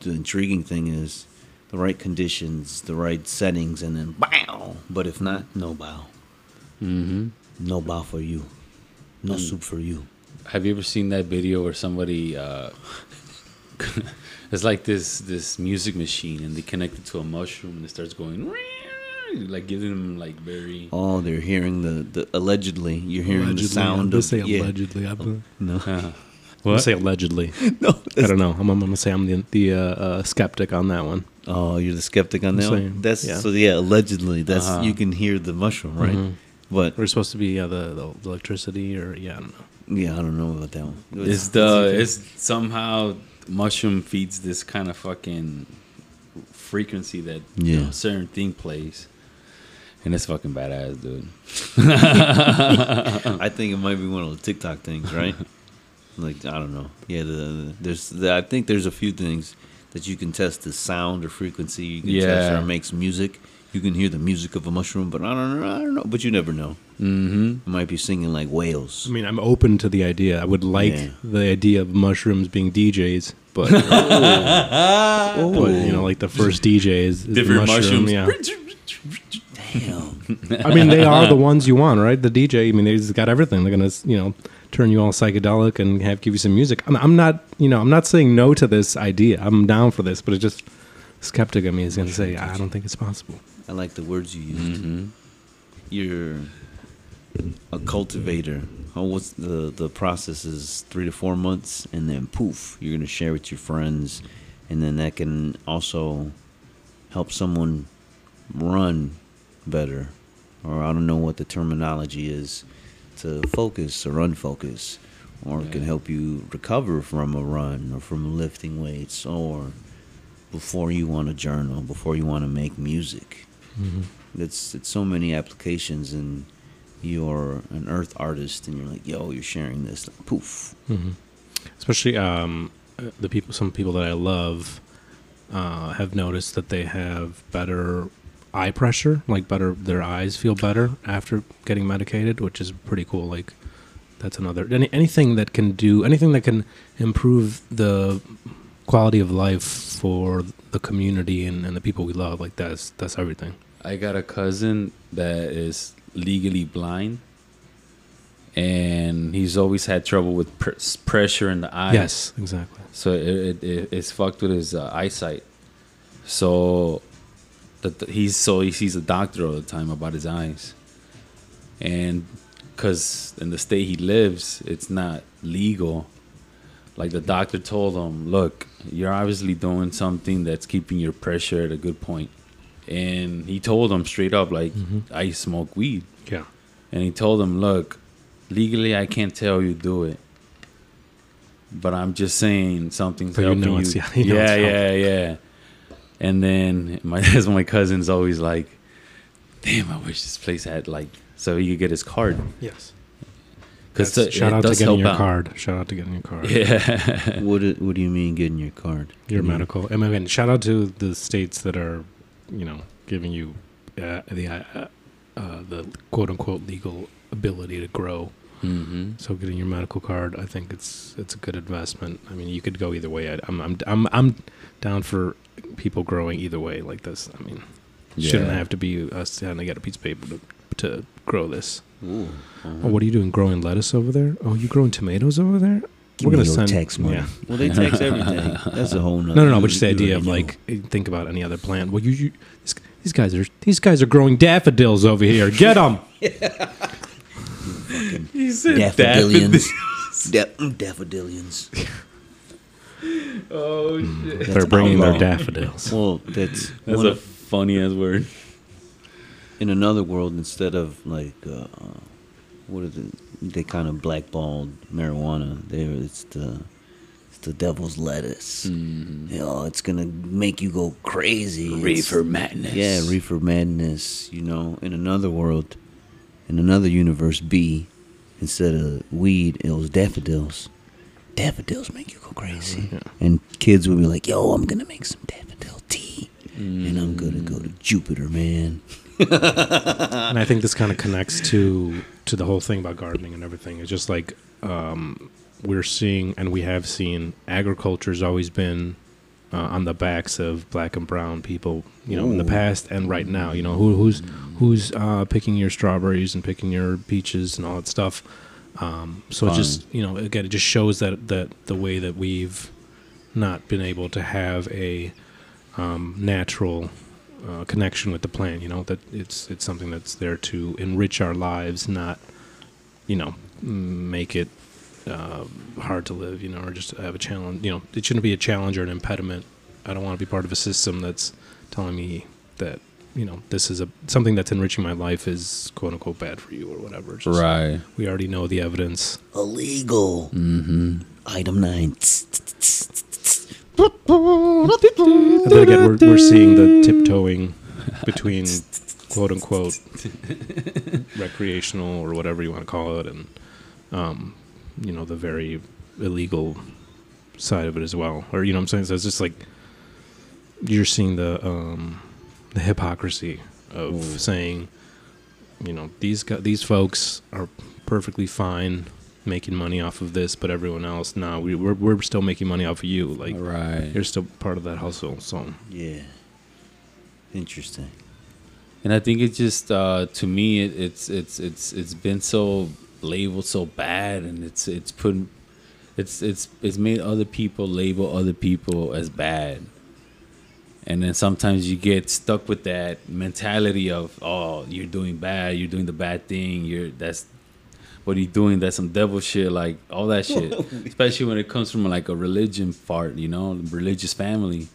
the intriguing thing is the right conditions, the right settings, and then bow. But if not, no bow. Mm-hmm. No bow for you. No Mm. soup for you. Have you ever seen that video where somebody uh, it's like this this music machine and they connect it to a mushroom and it starts going like giving them like very Oh, they're hearing the, the allegedly. You're hearing the sound I'm of say yeah. allegedly. I'm No, uh, gonna say allegedly. no. I don't know. I'm, I'm gonna say I'm the the uh, uh, skeptic on that one. Oh, you're the skeptic on I'm that one. That's yeah. so yeah. Allegedly, that's Uh-huh. you can hear the mushroom, right? Mhm. But We're supposed to be uh, the, the electricity or yeah, I don't know. yeah, I don't know about that one. it's the it's somehow mushroom feeds this kind of fucking frequency that you know, certain thing plays and it's fucking badass dude I think it might be one of the TikTok things, right? like I don't know. Yeah, the, the- there's the, I think there's a few things that you can test the sound or frequency. You can test Yeah. or it makes music. You can hear the music of a mushroom, but I don't know. I don't know. But you never know. mm-hmm It might be singing like whales. I mean, I'm open to the idea. I would like Yeah. the idea of mushrooms being DJs, but, Oh. but you know, like the first DJ is, is different mushroom. mushrooms Yeah. Damn. I mean, they are the ones you want, right? The DJ. I mean, they've got everything. They're gonna, you know, turn you all psychedelic and have give you some music. I'm, I'm not, you know, I'm not saying no to this idea. I'm down for this, but it just skeptic of me is gonna say I don't think it's possible. I like the words you used. mm-hmm You're a cultivator. Oh, what's the the process is three to four months, and then poof, you're gonna share with your friends, and then that can also help someone run better, or I don't know what the terminology is to focus or unfocus, or it can help you recover from a run or from lifting weights, or before you want to journal, before you want to make music. It's it's so many applications, and you're an earth artist, and you're like, yo, you're sharing this. Like, poof. hmm Especially um, uh, the people, some people that I love uh, have noticed that they have better eye pressure, like better, their eyes feel better after getting medicated, which is pretty cool. Like that's another any, anything that can do anything that can improve the quality of life for the community and, and the people we love. Like that's that's everything. I got a cousin that is legally blind, and he's always had trouble with pr- pressure in the eyes. yes, exactly. So it, it, it it's fucked with his uh, eyesight. So that he's so he sees a doctor all the time about his eyes, and because in the state he lives, it's not legal. Like the doctor told him, look, you're obviously doing something that's keeping your pressure at a good point. And he told him straight up, like, Mhm. I smoke weed. Yeah. And he told him, look, legally I can't tell you do it. But I'm just saying something's But you helping know you. yeah, you know yeah, yeah, yeah. And then my that's when my cousin's always like, damn, I wish this place had like so he could get his card. Yes. Because That's- shout out to getting your card. Shout out to getting your card. Yeah. What do, What do you mean getting your card? Your Can you- medical. And again, shout out to the states that are, you know, giving you uh, the uh, uh, the quote unquote legal ability to grow. Hmm So getting your medical card, I think it's it's a good investment. I mean, you could go either way. I, I'm I'm I'm I'm down for people growing either way like this. I mean, shouldn't have to be us having to get a piece of paper to to grow this. Ooh, uh-huh. Oh, what are you doing? Growing lettuce over there? Oh, you growing tomatoes over there? Give me your tax money. Yeah. Well, they tax everything. That's a whole nother. No, no, no. you- But just the idea of already like think about any other plant. Well, you, you this, these guys are these guys are growing daffodils over here. Get them. He know. said daffodilians. Da- mm, daffodilians. Oh shit. That's They're bringing their daffodils. Well, that's That's a funny ass word. in another world instead of like uh, what is it? They kind of blackballed marijuana. There, it's the it's the devil's lettuce. You know, it's gonna make you go crazy. It's- Reefer madness. Yeah, reefer madness. You know, in another world, in another universe, B, instead of weed, it was daffodils. Daffodils make you go crazy. And kids would be like, "Yo, I'm gonna make some daffodil tea, and I'm gonna go to Jupiter, man." and I think this kind of connects to to the whole thing about gardening and everything. It's just like um, we're seeing, and we have seen, agriculture's always been uh, on the backs of black and brown people. You know, in the past and right now. You know, who, who's who's uh, picking your strawberries and picking your peaches and all that stuff. Um, so it just you know again it just shows that that the way that we've not been able to have a um, natural uh, connection with the plant. You know that it's it's something that's there to enrich our lives, not you know make it uh, hard to live. You know, or just have a challenge. You know, it shouldn't be a challenge or an impediment. I don't want to be part of a system that's telling me that you know this is a something that's enriching my life is quote unquote bad for you or whatever. It's just- Right. We already know the evidence. Illegal. Mm-hmm. Item nine. And then again, we're, we're seeing the tiptoeing between quote unquote recreational or whatever you want to call it, and um, you know the very illegal side of it as well. Or you know what I'm saying? So it's just like you're seeing the um, the hypocrisy of saying, you know, these gu- these folks are perfectly fine making money off of this, but everyone else, no, we, we're we're still making money off of you. Like Right. you're still part of that hustle. So Yeah. Interesting. And I think it's just uh, to me it, it's it's it's it's been so labeled so bad, and it's it's put it's it's it's made other people label other people as bad. And then sometimes you get stuck with that mentality of oh you're doing bad, you're doing the bad thing, you're that's what are you doing? That's some devil shit, like all that shit. Especially when it comes from like a religion part, you know, religious family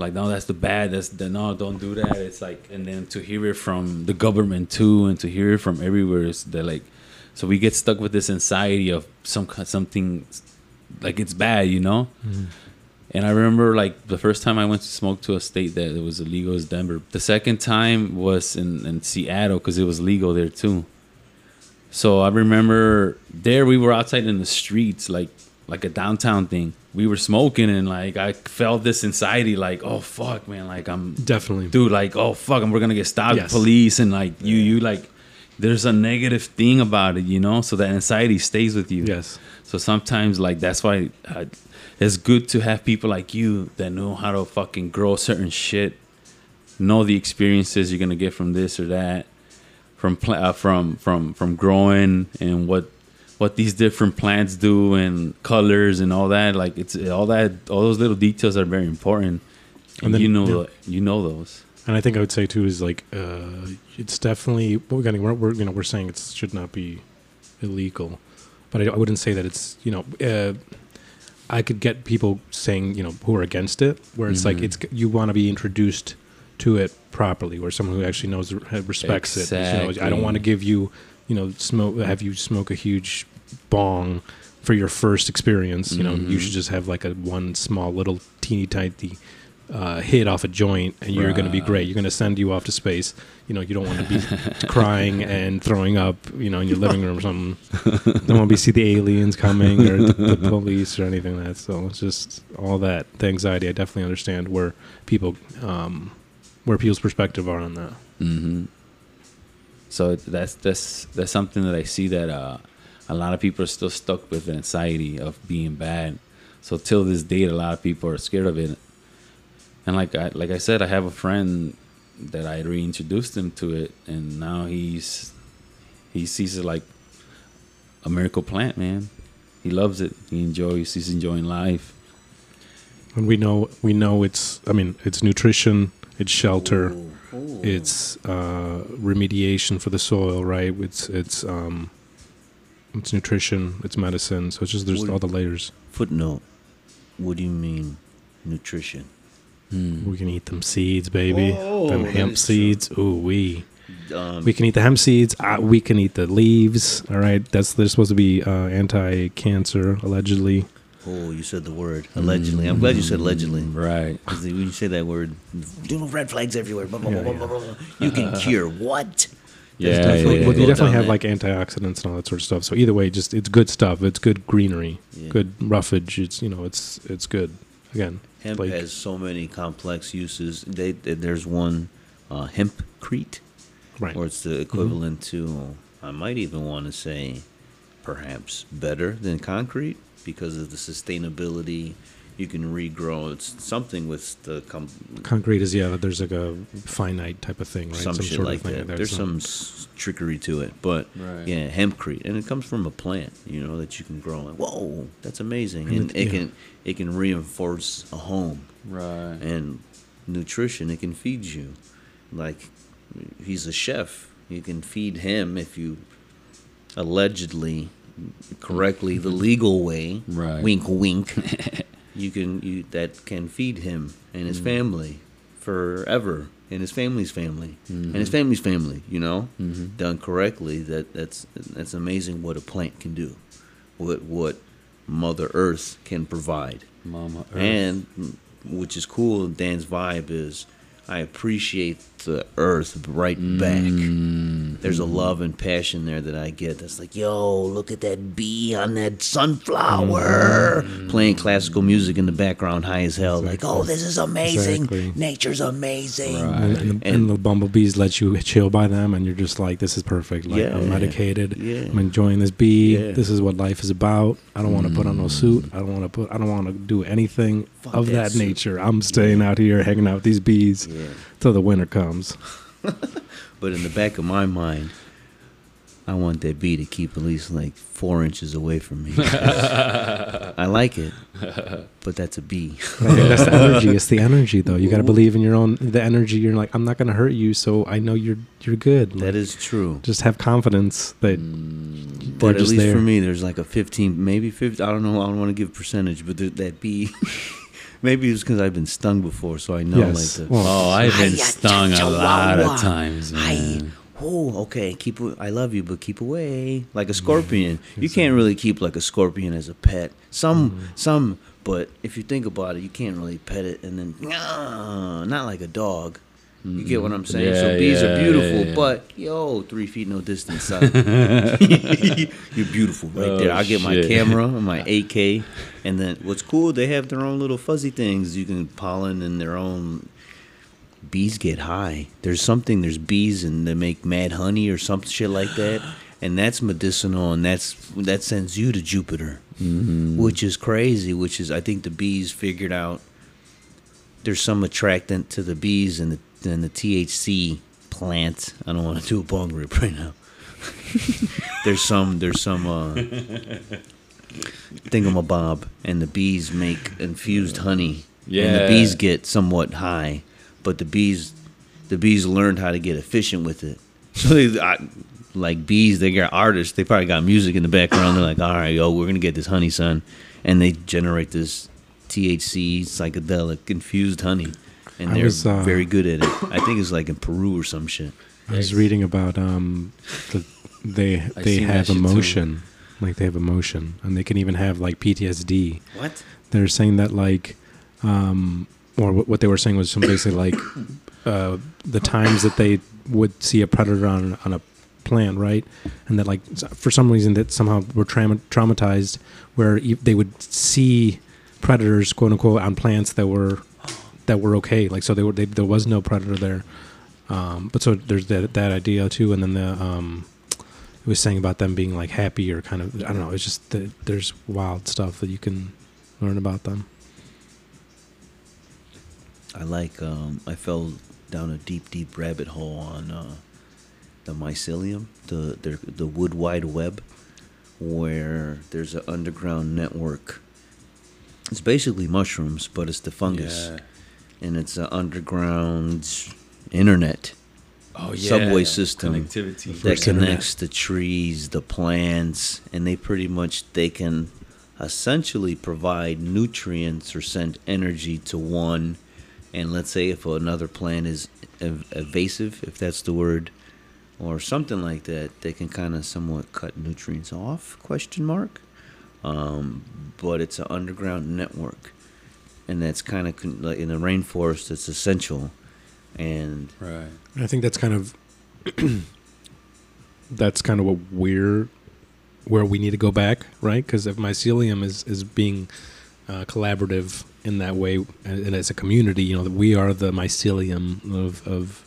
like no that's the bad that's the no don't do that it's like and then to hear it from the government too and to hear it from everywhere is that like so we get stuck with this anxiety of some something like it's bad you know? Mm-hmm. And i remember like the first time i went to smoke to a state that it was illegal is denver. The second time was in, in seattle because it was legal there too. So I remember there we were outside in the streets, like like a downtown thing. We were smoking and like I felt this anxiety, like oh fuck, man, like I'm definitely, dude, like oh fuck, and we're gonna get stopped, Yes. police, and like you you like there's a negative thing about it, you know. So that anxiety stays with you. yes, So sometimes like that's why uh, it's good to have people like you that know how to fucking grow certain shit, know the experiences you're gonna get from this or that, from pla- uh, from from from growing and what what these different plants do and colors and all that. Like it's all that all those little details are very important, and, And then- you know yeah. you know those. And I think I would say too is like uh, it's definitely well, again we're, we're you know we're saying it should not be illegal, but I, I wouldn't say that it's you know. Uh, I could get people saying, you know, who are against it, where it's like Mhm. it's you want to be introduced to it properly, where someone who actually knows respects it. You know, I don't want to give you, you know, smoke have you smoke a huge bong for your first experience. You know, you Mhm. should just have like a one small little teeny tiny uh, hit off a joint, and you're going to be great. You're going to send you off to space. You know, you don't want to be crying and throwing up. You know, in your living room or something. don't want to be see the aliens coming or the, the police or anything like that. So it's just all that the anxiety. I definitely understand where people, um, where people's perspective are on that. hmm So that's that's that's something that I see that uh, a lot of people are still stuck with the anxiety of being bad. So till this date, a lot of people are scared of it. And like I like I said, I have a friend that I reintroduced him to it, and now he's he sees it like a miracle plant, man. He loves it. He enjoys. He's enjoying life. And we know we know it's. I mean, it's nutrition, it's shelter, Ooh. it's uh, remediation for the soil, right? It's it's um, it's nutrition, it's medicine. So it's just there's Would- all the layers. Footnote. What do you mean, nutrition? Hmm. We can eat them seeds, baby. Oh, them hemp is true. seeds. Ooh, we. Um, We can eat the hemp seeds. Uh, we can eat the leaves. All right, that's they're supposed to be uh, anti-cancer allegedly. Oh, you said the word allegedly. I'm glad you said allegedly. Right. Because when you say that word, you know, red flags everywhere. Blah, blah, blah, blah, blah, blah. You can cure what? Yeah, definitely- yeah, Well, you definitely have that. like antioxidants and all that sort of stuff. So either way, just it's good stuff. It's good greenery, Yeah. good roughage. It's you know, it's it's good. Again, Hemp has so many complex uses. They, there's one, uh, hempcrete, right. or it's the equivalent to, I might even want to say, perhaps better than concrete because of the sustainability. You can regrow. It's something with the com- Concrete is yeah. There's like a finite type of thing, right? some, shit like that. There's not- some s- trickery to it, but Right. yeah, hempcrete, and it comes from a plant, you know, that you can grow. Like, whoa, that's amazing, And and it- it yeah. can it can reinforce a home Right. and nutrition. It can feed you, like he's a chef. You can feed him if you allegedly, correctly, the legal way. Right. Wink, wink. you can you that can feed him and his family forever, and his family's family, and his family's family. You know, Mhm. done correctly. That that's that's amazing. What a plant can do, what what Mother Earth can provide. Mama Earth. And mm, which is cool, Dan's vibe is I appreciate the earth right back. Mm. There's a love and passion there that I get that's like, yo, look at that bee on that sunflower. Playing classical music in the background, high as hell. Like, oh, this is amazing. Exactly. Nature's amazing. And, and, the, and And- the bumblebees let you chill by them, and you're just like, "This is perfect. Like Yeah. I'm medicated. Yeah. I'm enjoying this bee. Yeah. This is what life is about. I don't want to put on no suit. I don't want to put. I don't want to do anything Fuck of that that, nature. I'm staying out here, hanging out with these bees Yeah. Till the winter comes. But in the back of my mind, I want that bee to keep at least like four inches away from me. I like it, but that's a bee. That's the energy. It's the energy, though. You got to believe in your own the energy. You're like, I'm not going to hurt you, so I know you're you're good. That Like, is true. just have confidence that Mm. But at least there. for me, there's like a 15, maybe 50. I don't know. I don't want to give a percentage, but there, that bee. Maybe it's because I've been stung before, so I know Yes. like the. Well, Oh, I've been Hiya, stung a lot of times, Hi. man. Oh, okay. Keep. a- I love you, but keep away. Like a scorpion, you can't really keep like a scorpion as a pet. Some, mm-hmm. some. But if you think about it, you can't really pet it, and then nah, not like a dog. You get what I'm saying? Yeah, so bees yeah, are beautiful, yeah, but yo, three feet no distance. You're beautiful right there. Oh, I'll get my camera and my AK, and then what's cool? They have their own little fuzzy things you can pollen and their own. Bees get high. There's something. There's bees and they make mad honey or some shit like that, and that's medicinal, and that's that sends you to Jupiter, mm-hmm. which is crazy. Which is I think the bees figured out. There's some attractant to the bees and the and the THC plant. I don't want to do a bong rip right now. there's some there's some uh thingamabob and the bees make infused honey Yeah. and the bees get somewhat high but the bees the bees learned how to get efficient with it so they I, like bees they got artists they probably got music in the background they're like all right yo we're gonna get this honey son and they generate this thc psychedelic infused honey and I they're was, uh, very good at it. I think it's like in peru or some shit. I was reading about um, the, they they have shit too. emotion, like they have emotion, and they can even have like PTSD. what? They're saying that like, um, or what what they were saying was some basically like, uh, the times that they would see a predator on on a plant, right, and that like for some reason that somehow were trauma- traumatized, where e- they would see predators, quote unquote, on plants that were that were okay. Like so, they were they, there was no predator there. Um, but so there's that that idea too, and then the um, it was saying about them being like happy or kind of I don't know. It's just that there's wild stuff that you can learn about them. I like. Um, I fell down a deep, deep rabbit hole on uh, the mycelium, the the the wood wide web, where there's an underground network. It's basically mushrooms, but it's the fungus, Yeah. And it's an underground internet Oh yeah. subway system Connectivity. that First internet. connects the trees, the plants, and they pretty much they can essentially provide nutrients or send energy to one. And let's say if another plant is ev- evasive, if that's the word, or something like that, they can kind of somewhat cut nutrients off? Question mark. um, but it's an underground network, and that's kind of con- like in the rainforest. It's essential, and Right. I think that's kind of that's kind of what we're where we need to go back, right? Because if mycelium is is being uh, collaborative in that way, and, and as a community, you know, that we are the mycelium of of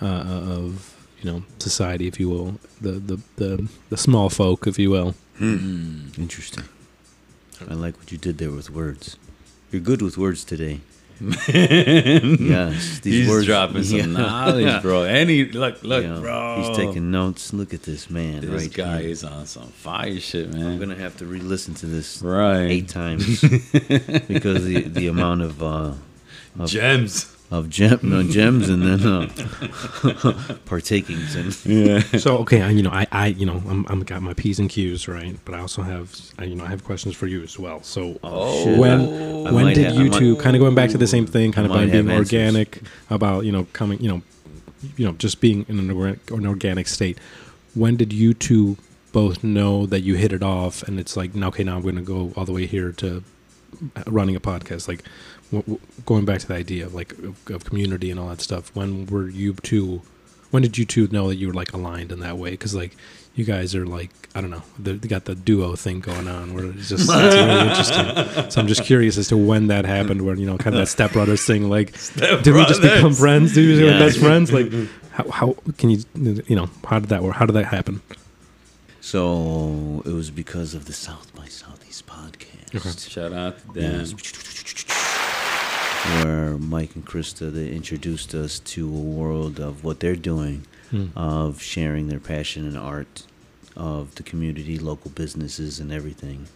uh, of you know society, if you will, the the the, the small folk, if you will. interesting. I like what you did there with words. You're good with words today. yes, these He's words dropping some Yeah. knowledge, bro. And he look, look, know, bro. He's taking notes. Look at this man This right guy here. is on some fire shit, man. I'm gonna have to re-listen to this right. eight times because the the amount of uh, of, gems. Of gem no gems and then uh, partakings and Yeah. So okay, I, you know, I, I, you know, I'm, I'm got my p's and q's right, but I also have, I, you know, I have questions for you as well. So oh, when I when did have- I you might- two kind of going back to the same thing, kind of by being have answers. organic about you know coming, you know, you know, just being in an organic, an organic state. When did you two both know that you hit it off, and it's like, now, okay, now I'm going to go all the way here to running a podcast, like w- w- going back to the idea of like of, of community and all that stuff. When were you two? When did you two know that you were like aligned in that way? Because like you guys are like I don't know, they they got the duo thing going on where it's just it's really interesting. So I'm just curious as to when that happened, where you know, kind of that Step Brothers thing. Like, did we just become friends? Did we become Yeah. best friends? Like, how, how can you you know how did that work? How did that happen? So it was because of the South by Southeast podcast. Shout out to them. Yes. Where Mike and Krista they introduced us to a world of what they're doing, Hmm. of sharing their passion and art, of the community, local businesses, and everything.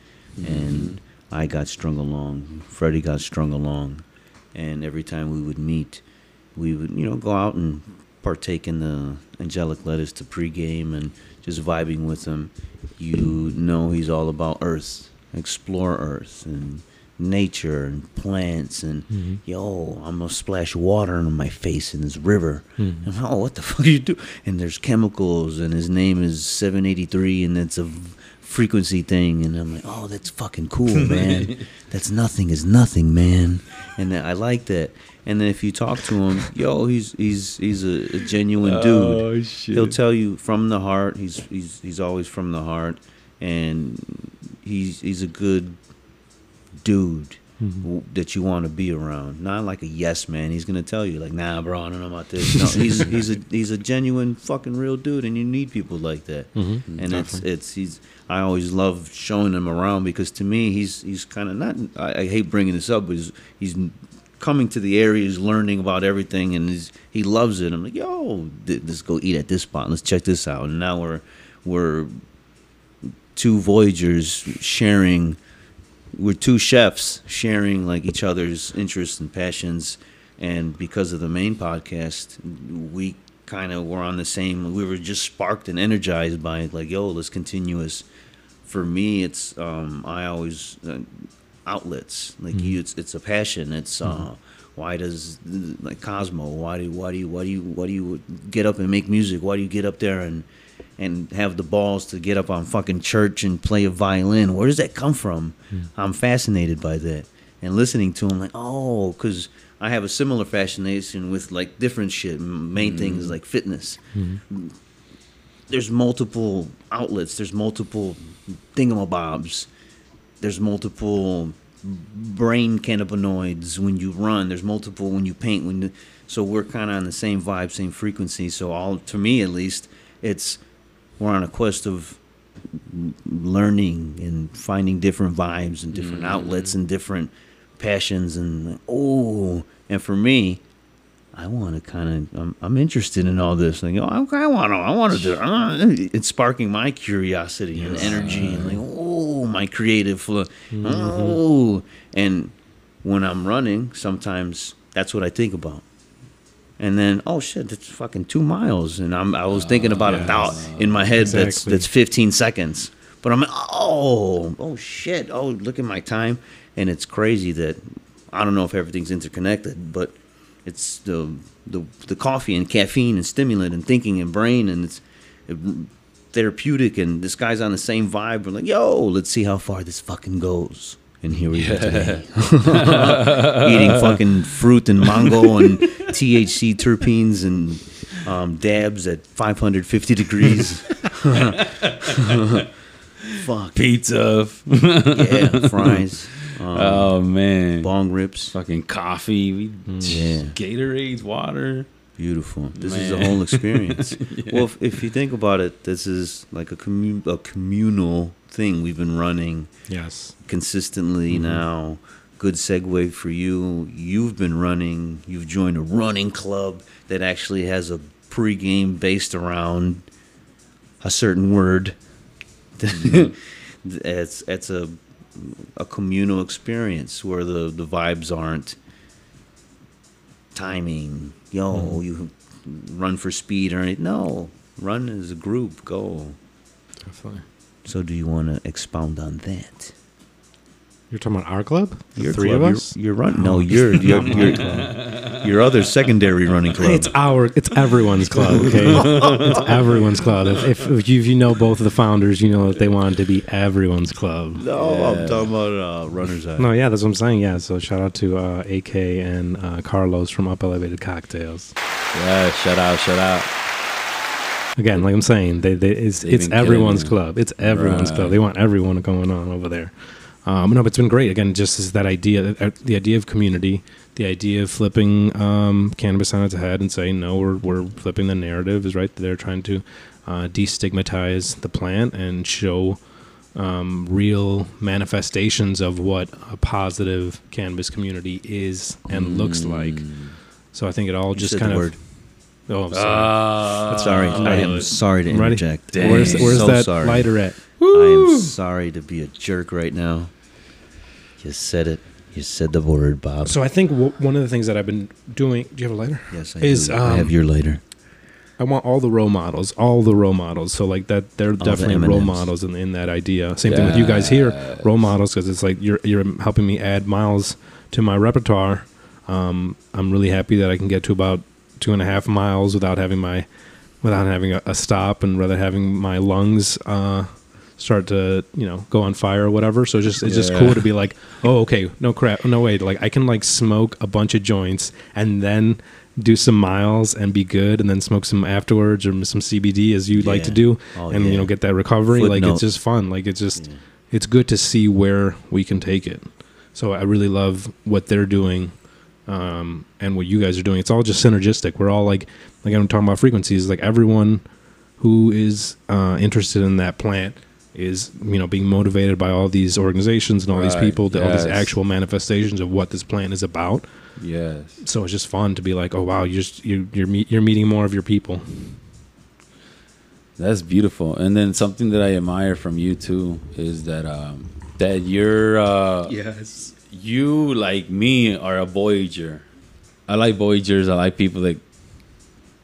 And I got strung along. Freddie got strung along, and every time we would meet, we would you know go out and partake in the angelic lettuce to pregame and just vibing with him. You know he's all about Earth, explore Earth and nature and plants and mm-hmm. yo, I'm gonna splash water on my face in this river. Mm-hmm. And I'm like, oh, what the fuck you do? And there's chemicals and his name is 783 and it's a v- frequency thing and I'm like, oh, that's fucking cool, man. that's nothing is nothing, man. And I like that. And then if you talk to him, yo, he's he's he's a, a genuine dude. Oh shit. He'll tell you from the heart. He's he's he's always from the heart, and he's he's a good dude mm-hmm. w- that you want to be around. Not like a yes man. He's gonna tell you like, nah, bro, I don't know about this. No, he's he's a he's a genuine fucking real dude, and you need people like that. Mm-hmm. And mm-hmm. it's it's he's. I always love showing him around because to me he's he's kind of not. I, I hate bringing this up, but he's he's coming to the area, he's learning about everything, and he's, he loves it. I'm like, yo, th- let's go eat at this spot. Let's check this out. And now we're we're two voyagers sharing. We're two chefs sharing like each other's interests and passions, and because of the main podcast, we kind of were on the same. We were just sparked and energized by it. Like, yo, let's continue this. For me, it's um, I always uh, outlets like you. It's it's a passion. It's uh, why does like Cosmo? Why do why do you why do you why do you get up and make music? Why do you get up there and and have the balls to get up on fucking church and play a violin? Where does that come from? Hmm. I'm fascinated by that and listening to him like oh because I have a similar fascination with like different shit. Main hmm. thing is like fitness hmm. there's multiple outlets. There's multiple thingamabobs. There's multiple brain cannabinoids when you run. There's multiple when you paint. When you, so we're kind of on the same vibe, same frequency. So all to me at least, it's we're on a quest of learning and finding different vibes and different mm-hmm. outlets and different passions and oh and for me I want to kind of. I'm, I'm interested in all this. Like, oh, I want to. I want to do. Uh, it's sparking my curiosity and energy, and like, mm-hmm. oh, my creative flow. Mm-hmm. Oh, and when I'm running, sometimes that's what I think about. And then, oh shit, that's fucking two miles, and I'm. I was thinking about a oh, thought in my head that's Exactly. that's 15 seconds, but I'm. Oh, oh shit. Oh, look at my time, and it's crazy that I don't know if everything's interconnected, but it's the the the coffee and caffeine and stimulant and thinking and brain and it's it, therapeutic, and this guy's on the same vibe. We're like, yo, let's see how far this fucking goes. And here we are today, eating fucking fruit and mango and THC terpenes and um, dabs at 550 degrees. Fuck Pizza. yeah, fries, um, oh man. bong rips. Fucking coffee. We, Yeah. Gatorades, water. Beautiful. This is a whole experience. Well, if, if you think about it, this is like a commun- a communal thing we've been running Yes. consistently mm-hmm. now. Good segue for you. You've been running. You've joined a running club that actually has a pregame based around a certain word. Mm-hmm. it's it's a a communal experience where the the vibes aren't timing. Yo, mm-hmm. you run for speed or anything. No, run as a group. Go. Definitely. So, do you want to expound on that? You're talking about our club? The Your three club, of you're- us? You're, running. No, you're your your your other secondary running club. It's our, it's everyone's club. Okay, it's everyone's club. If, if, if, you, if you know both of the founders, you know that they wanted to be everyone's club. no, I'm talking about uh, runners. Eye. No, yeah, that's what I'm saying. Yeah, so shout out to uh, AK and uh, Carlos from Up Elevated Cocktails. Yeah, shout out, shout out. Again, like I'm saying, they, they it's They've it's everyone's club. It's everyone's Right. club. They want everyone going on over there. Um, no, but it's been great. Again, just as that idea, uh, the idea of community, the idea of flipping um, cannabis on its head and saying no, we're we're flipping the narrative is right. They're trying to uh, destigmatize the plant and show um, real manifestations of what a positive cannabis community is and looks like. So I think it all You just kind of. word. Oh, I'm sorry. Uh, Sorry, I am sorry to interject. Dang. Where's, where's so that sorry. lighter at? I am sorry to be a jerk right now. You said it. You said the word, Bob. So I think w- one of the things that I've been doing. Do you have a lighter? yes, I is, do. I have um, your lighter. I want all the role models, all the role models. So like that, they're the definitely role M&Ms. models in, in that idea. Same thing with you guys here, role models, because it's like you're you're helping me add miles to my repertoire. Um, I'm really happy that I can get to about two and a half miles without having my without having a, a stop and rather having my lungs uh, start to you know go on fire or whatever. So it's just it's just Yeah. cool to be like, oh okay, no crap, no wait, like I can like smoke a bunch of joints and then do some miles and be good and then smoke some afterwards or some CBD as you'd like to do Oh, and you know get that recovery. Like it's just fun. Like it's just it's good to see where we can take it. So I really love what they're doing um, and what you guys are doing it's all just synergistic we're all like like I'm talking about frequencies like everyone who is uh, interested in that plant is you know being motivated by all these organizations and all these Right, people all these actual manifestations of what this plant is about Yes. so it's just fun to be like, oh wow, you're just, you're you're, meet, you're meeting more of your people. That's beautiful. And then something that I admire from you too is that um, that you're uh, Yes. You like me are a voyager. I like voyagers. I like people that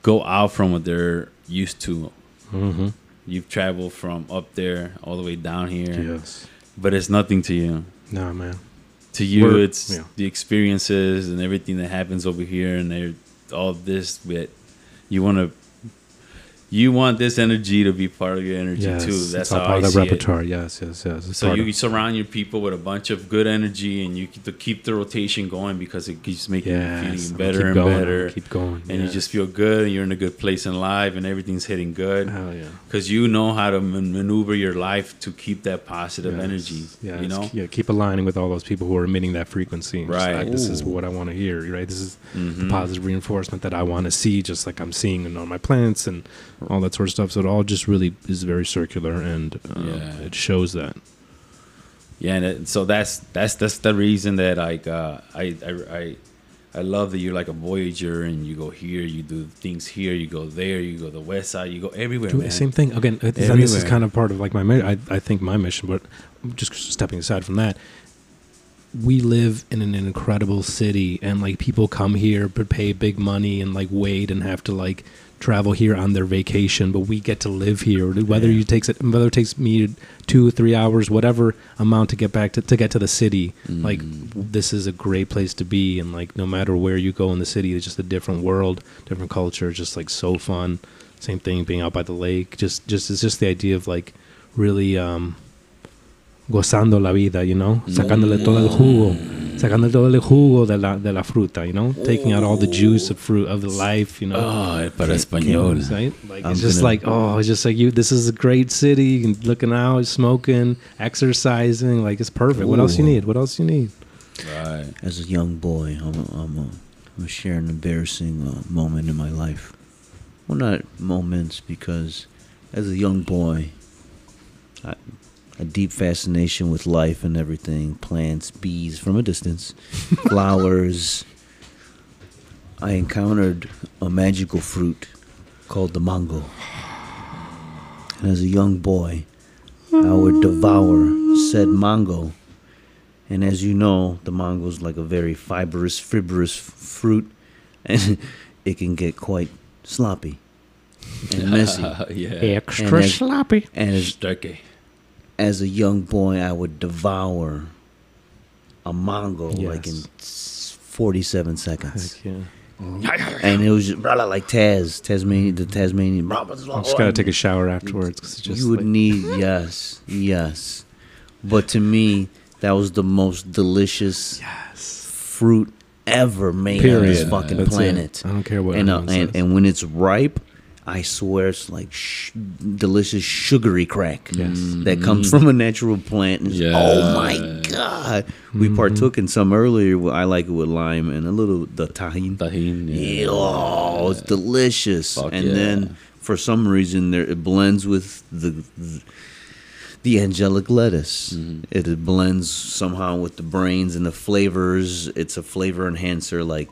go out from what they're used to. Mm-hmm. You've traveled from up there all the way down here, Yes. but it's nothing to you. Nah, man. To you, We're- it's yeah. the experiences and everything that happens over here, and all this. But you want to, you want this energy to be part of your energy Yes. too. That's how part I of the see it. repertoire. Yes, yes, yes. It's So you of- surround your people with a bunch of good energy, and you keep to keep the rotation going because it keeps making yes, you feeling better and going, better, Keep going. and you just feel good, and you're in a good place in life, and everything's hitting good hell yeah. because you know how to man- maneuver your life to keep that positive Yes, energy. Yes. You know, yeah. Keep aligning with all those people who are emitting that frequency. Right. like, this is what I want to hear. Right. This is the Mhm. positive reinforcement that I want to see, just like I'm seeing in all my plants and all that sort of stuff. So it all just really is very circular, and uh, Yeah. it shows that. Yeah, and it, so that's that's that's the reason that like uh, I, I I I love that you're like a voyager and you go here, you do things here, you go there, you go the west side, you go everywhere, the same thing again. this is kind of part of like my. I, I think my mission, but just stepping aside from that, we live in an incredible city, and like people come here but pay big money and like wait and have to like travel here on their vacation, but we get to live here. Whether you takes it, whether it takes me two, three hours, whatever amount to get back to to get to the city, like this is a great place to be. And like no matter where you go in the city, it's just a different world, different culture. Just like so fun. Same thing, being out by the lake. Just, just it's just the idea of like really um, gozando la vida, you know, sacándole todo el jugo, sacándole todo el jugo de la de la fruta, you know, taking out all the juice of fruit of the life, you know. Oh, para español. Right? Like I'm it's just gonna- like oh, it's just like you. This is a great city. You can looking out, smoking, exercising. Like it's perfect. What else you need? What else you need? Right. As a young boy, I'm a, I'm a, I'm gonna an embarrassing uh, moment in my life. Well, not moments because as a young boy, I, a deep fascination with life and everything plants, bees from a distance, flowers. I encountered a magical fruit called the mango. And as a young boy, I would devour said mango. And as you know, the mango is like a very fibrous, fibrous f- fruit, and it can get quite sloppy and messy. yeah. Extra And as- sloppy. And as, Turkey. As a young boy, I would devour a mango like in 47 seconds. Yeah. And it was just blah, blah, like Taz, Tasmanian, the Tasmanian. blah, blah, blah, I just gotta take a shower afterwards. 'cause it's just you would like- need yes, yes. But to me, that was the most delicious fruit ever made on this fucking That's it. planet. I don't care what And, uh, and and when it's ripe, I swear it's like sh- delicious sugary crack Yes. that comes from a natural plant. And it's- Oh my Yeah. god! We partook in some earlier. I like it with lime and a little the tahini. Tajin. Yeah, oh, it's delicious. Fuck and yeah. then for some reason there it blends with the the angelic lettuce. Mm-hmm. It, it blends somehow with the brains and the flavors. It's a flavor enhancer like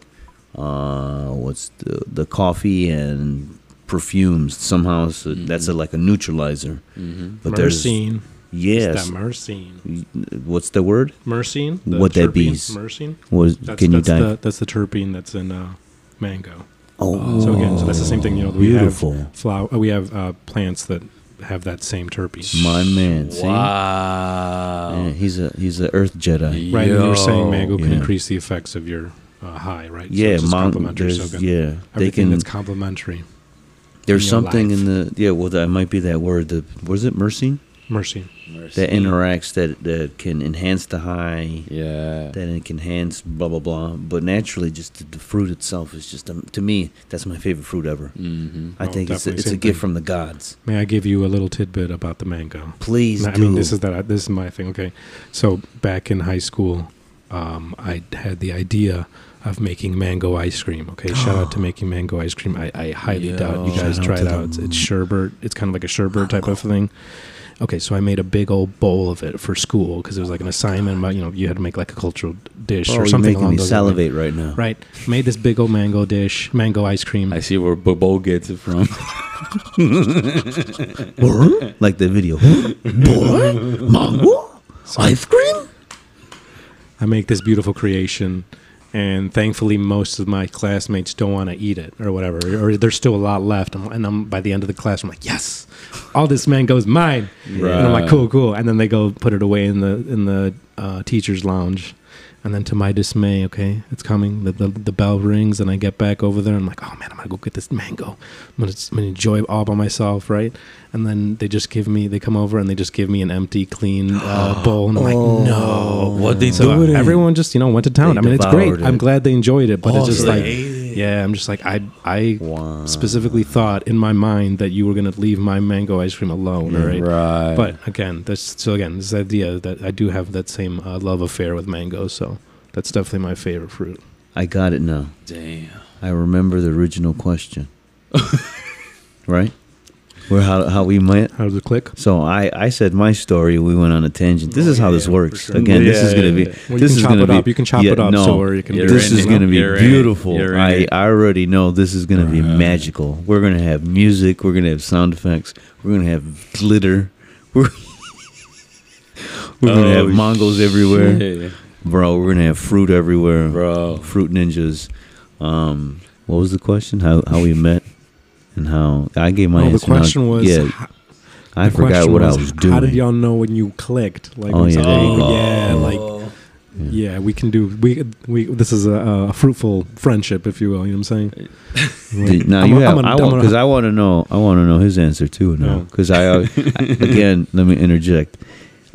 uh what's the the coffee and perfumes. Somehow it's a, that's a, like a neutralizer. Mm-hmm. But there's Myrcene. yes. It's that myrcene. What's the word? Myrcene. the What that terpene, be? Myrcene. Was That's, can you that's dive? the that's the terpene that's in uh, mango. oh, So again, so that's the same thing. You know, we beautiful. have flower. We have uh, plants that have that same terpene. My man. See? Wow. Yeah, he's a he's a Earth Jedi. Right, and you were saying mango can Yeah. increase the effects of your uh, high, right? So Yeah, it's mon- complementary. So there's- good. yeah, they everything can. that's complementary. There's in your something life. in the yeah. Well, that might be that word. The was it mercy Mercy. that interacts that that can enhance the high. Yeah. That it can enhance blah blah blah. But naturally, just the, the fruit itself is just um, to me that's my favorite fruit ever. Mm-hmm. I Oh, think it's a, it's a gift thing. from the gods. May I give you a little tidbit about the mango? Please I do. mean, this is that. This is my thing. Okay, so back in high school, um, I had the idea of making mango ice cream. Okay, shout out to oh. making mango ice cream. I, I highly Yo. doubt you guys try it out. It's, it's sherbet. It's kind of like a sherbet type of thing. Okay, so I made a big old bowl of it for school because it was like an assignment. About, you know, you had to make like a cultural dish oh, or you're something making along me those lines. salivate right now. Right, made this big old mango dish, mango ice cream. I see where Bobo gets it from. like the video. Boy, mango, ice cream. I make this beautiful creation, and thankfully, most of my classmates don't want to eat it or whatever, or there's still a lot left. I'm, and I'm by the end of the class, I'm like, yes, all this mango is mine. And I'm like, cool, cool. And then they go put it away in the in the uh, teachers' lounge. And then to my dismay, okay, it's coming. The, the the bell rings, and I get back over there. I'm like, oh man, I'm gonna go get this mango. I'm gonna, I'm gonna enjoy it all by myself, right? And then they just give me, they come over and they just give me an empty, clean uh, bowl, and I'm like, no. What they So do with it? everyone just you know went to town. They I mean, it's great. it. I'm glad they enjoyed it, but Oh, it's just so like, they ate it. Yeah, I'm just like I I Wow. specifically thought in my mind that you were gonna leave my mango ice cream alone, all right? Right. But again, this so again, this idea that I do have that same uh, love affair with mango, so that's definitely my favorite fruit. I got it now. damn. I remember the original question. right? Where how how we met? How does it click? So I I said my story. We went on a tangent. This Oh, is how yeah, this works. sure. Again, this Yeah, is gonna yeah, be. yeah. Well, this can is chop gonna it be. up. You can chop yeah, it up no, so where you can. You're this in is it. gonna be You're beautiful. In I. I already know this is gonna be magical. We're gonna have music. We're gonna have sound effects. We're gonna have glitter. We're we're gonna Oh, have Mongols everywhere, shit. bro. We're gonna have fruit everywhere, Bro. Fruit ninjas. Um, what was the question? How how we met and how I gave my Oh, the answer. Now- question was. yeah. h- I the forgot question what I was doing. How did y'all know when you clicked? Like, Oh, when yeah, something- there you go. Oh, yeah, like oh. Yeah, we can do. We we. This is a, a fruitful friendship, if you will. You know what I'm saying? Did- now you a- have. I'm a- I I'm want because I want to know. I want to know his answer too. Now, Yeah. because I, I again, let me interject.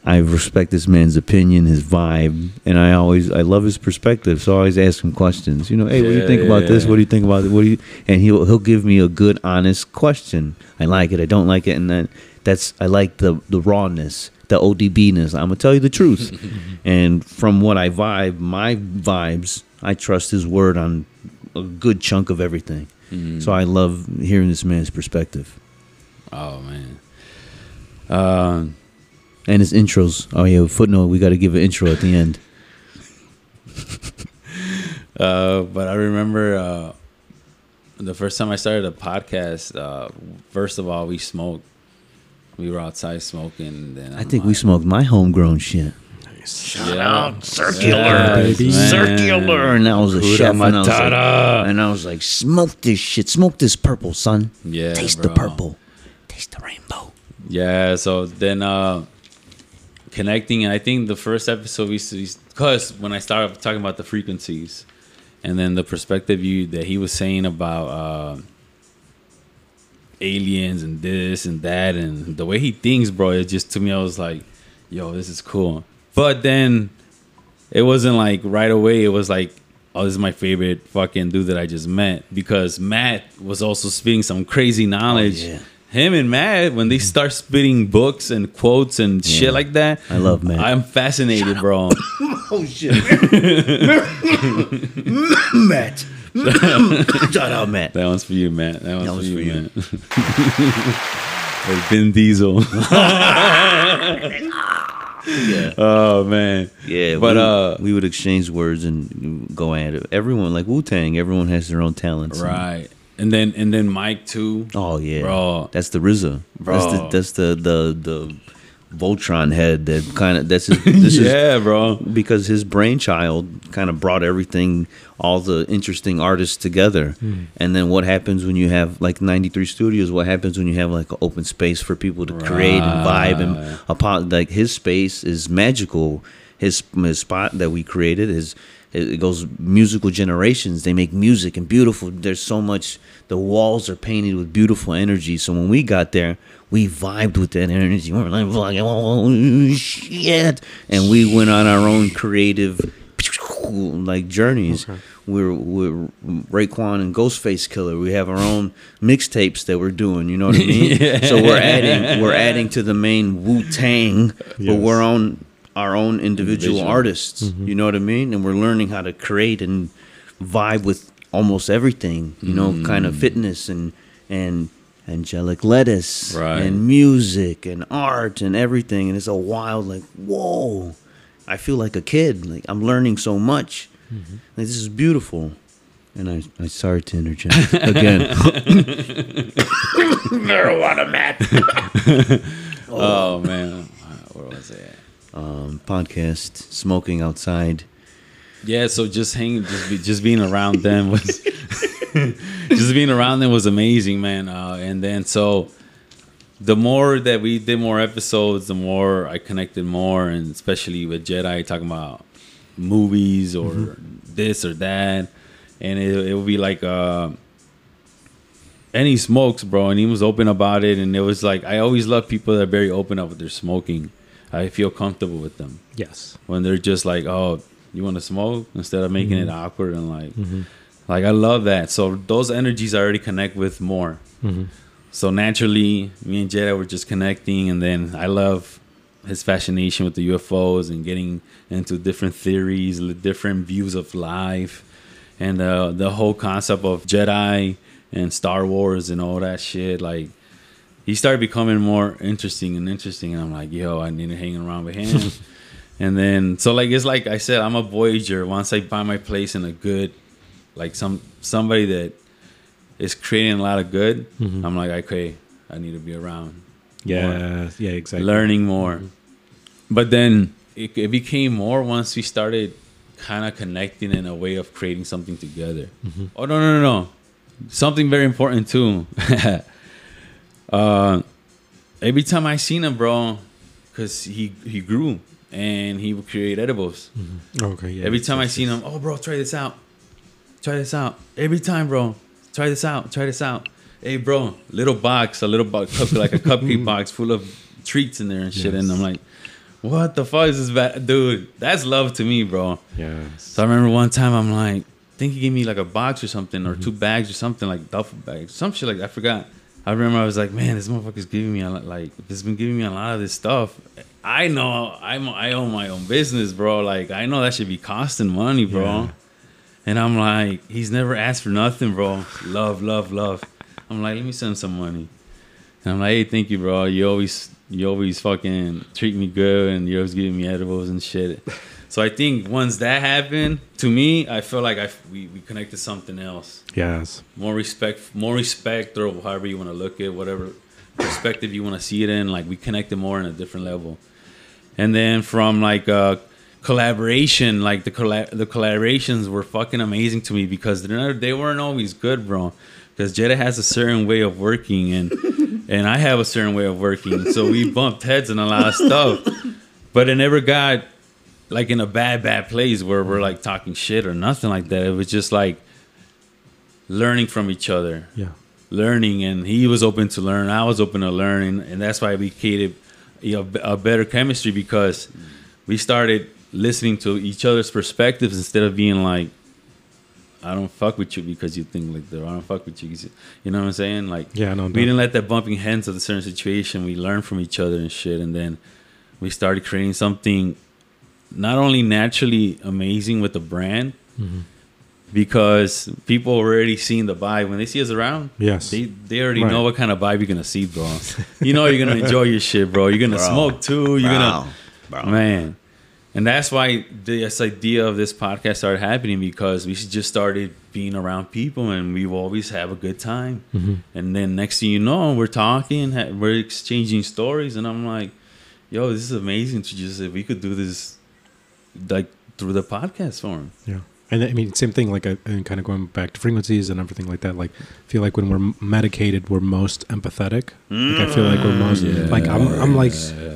I respect this man's opinion, his vibe, and I always I love his perspective. So I always ask him questions. You know, hey, what do you think yeah, about this? yeah. What do you think about it? What do you? And he'll he'll give me a good, honest question. I like it. I don't like it, and then that's I like the the rawness, the ODBness. I'm gonna tell you the truth. and from what I vibe, my vibes, I trust his word on a good chunk of everything. Mm. So I love hearing this man's perspective Oh man. Um, and his intros. Oh yeah, footnote. We got to give an intro at the end. uh, but I remember uh, the first time I started a podcast. Uh, first of all, we smoked. We were outside smoking. Then I I'm think we smoked my homegrown shit. yeah. Out circular, Yes, baby. circular, and I was a Hakuna chef, and I, was like, and I was like, smoke this shit, smoke this purple, son. Yeah, Taste the purple, taste the rainbow. Yeah, so then uh connecting and I think the first episode we see because when I started talking about the frequencies and then the perspective you that he was saying about uh aliens and this and that and the way he thinks, bro, it just to me I was like, yo, this is cool. But then it wasn't like right away, it was like Oh, this is my favorite fucking dude that I just met because Matt was also spitting some crazy knowledge. yeah. Him and Matt, when they start spitting books and quotes and Yeah. shit like that, I love Matt. I'm fascinated, bro. Oh shit, Matt. Shout out, Matt. That one's for you, Matt. That one's That for, was you, for you. man. Like Vin Diesel. Yeah, oh man. yeah. But, we, uh, we would exchange words and go at it. Everyone, like Wu Tang, everyone has their own talents. Right. And then and then Mike too. Oh yeah, Bro. That's the RZA. That's the Bro. that's the the the Voltron head that kind of that's his, this is yeah, bro. because his brainchild kind of brought everything, all the interesting artists together. Hmm. And then what happens when you have like 93 studios? What happens when you have like an open space for people to create and vibe? And Right. upon like his space is magical. His his spot that we created is it goes musical generations. They make music and beautiful. There's so much. The walls are painted with beautiful energy. So when we got there, we vibed with that energy. We were like, oh shit, and we went on our own creative like journeys. We're we're Raekwon and Ghostface Killah. We have our own mixtapes that we're doing. You know what I mean? So we're adding we're adding to the main Wu Tang, but we're on our own individual, Individual. artists. Mm-hmm. You know what I mean? And we're learning how to create and vibe with almost everything. You know, kind of mm. fitness and and angelic lettuce Right. and music and art and everything. And it's a wild like whoa. I feel like a kid. Like I'm learning so much. Mm-hmm. Like this is beautiful. And I, I sorry to interject again. Marijuana Matt. Oh man. Where was it? Um, podcast, smoking outside. Yeah, so just hanging, just be, just being around them was, just being around them was amazing, man. Uh, and then so, the more that we did more episodes, the more I connected more, and especially with Jedi talking about movies or this or that, and it it would be like uh, and he smokes, bro, and he was open about it, and it was like I always love people that are very open up with their smoking. I feel comfortable with them Yes. when they're just like, "Oh, you want to smoke?" instead of making it mm-hmm. awkward and like, mm-hmm. like I love that. So those energies I already connect with more. Mm-hmm. So naturally, me and Jedi were just connecting, and then I love his fascination with the UFOs and getting into different theories, different views of life, and uh, the whole concept of Jedi and Star Wars and all that shit. Like he started becoming more interesting and interesting, and I'm like, yo, I need to hang around with him. and then so like it's like I said, I'm a voyager. Once I find my place in a good, like some somebody that is creating a lot of good, mm-hmm. I'm like, okay, I need to be around Yeah. Yeah. Exactly. learning more. Mm-hmm. But then it, it became more once we started kind of connecting in a way of creating something together. Mm-hmm. Oh no no no no, something very important too. uh, every time I seen him, bro, because he he grew and he would create edibles. Okay, yeah. Every time I seen him, oh bro, try this out. Try this out. Every time, bro. Try this out. Try this out. Hey bro, little box, a little box, cup, like a cupcake box full of treats in there and shit. And I'm like, what the fuck is this bad dude? That's love to me, bro. Yes. So I remember one time I'm like, I think he gave me like a box or something, Mm-hmm. or two bags or something, like duffel bags, some shit like that. I forgot. I remember I was like, man, this motherfucker's giving me a lot, like, he's been giving me a lot of this stuff. I know I'm, I own my own business, bro. Like, I know that should be costing money, bro. Yeah. And I'm like, he's never asked for nothing, bro. Love, love, love. I'm like, let me send some money. And I'm like, hey, thank you, bro. You always, you always fucking treat me good, and you're always giving me edibles and shit. So I think once that happened to me, I feel like I we, we connected something else. Yes. More respect, more respect, or however you want to look at whatever perspective you want to see it in. Like we connected more on a different level. And then from like uh, collaboration, like the colla- the collaborations were fucking amazing to me because they're not, they weren't always good, bro. Because Jedi has a certain way of working and and I have a certain way of working, so we bumped heads on a lot of stuff. But it never got like in a bad bad place where we're like talking shit or nothing like that. It was just like learning from each other Yeah. learning and he was open to learn i was open to learning, and that's why we created you know, a better chemistry because we started listening to each other's perspectives instead of being like i don't fuck with you because you think like that i don't fuck with you you know what i'm saying like Yeah, no we doubt. didn't let that bumping heads of a certain situation we learned from each other and shit and then we started creating something not only naturally amazing with the brand Mm-hmm. because people already seen the vibe when they see us around Yes. they they already Right. know what kind of vibe you're gonna see, bro. you know you're gonna enjoy your shit, bro. You're gonna Bro. smoke too. You're Bro. gonna Bro. man. And that's why this idea of this podcast started happening because we just started being around people and we always have a good time. Mm-hmm. And then next thing you know, we're talking, we're exchanging stories, and I'm like, yo, this is amazing to just if we could do this like through the podcast form. Yeah. And I mean, same thing, like, uh, and kind of going back to frequencies and everything like that. Like, I feel like when we're medicated, we're most empathetic. Like, I feel like we're most, like, I'm, I'm like,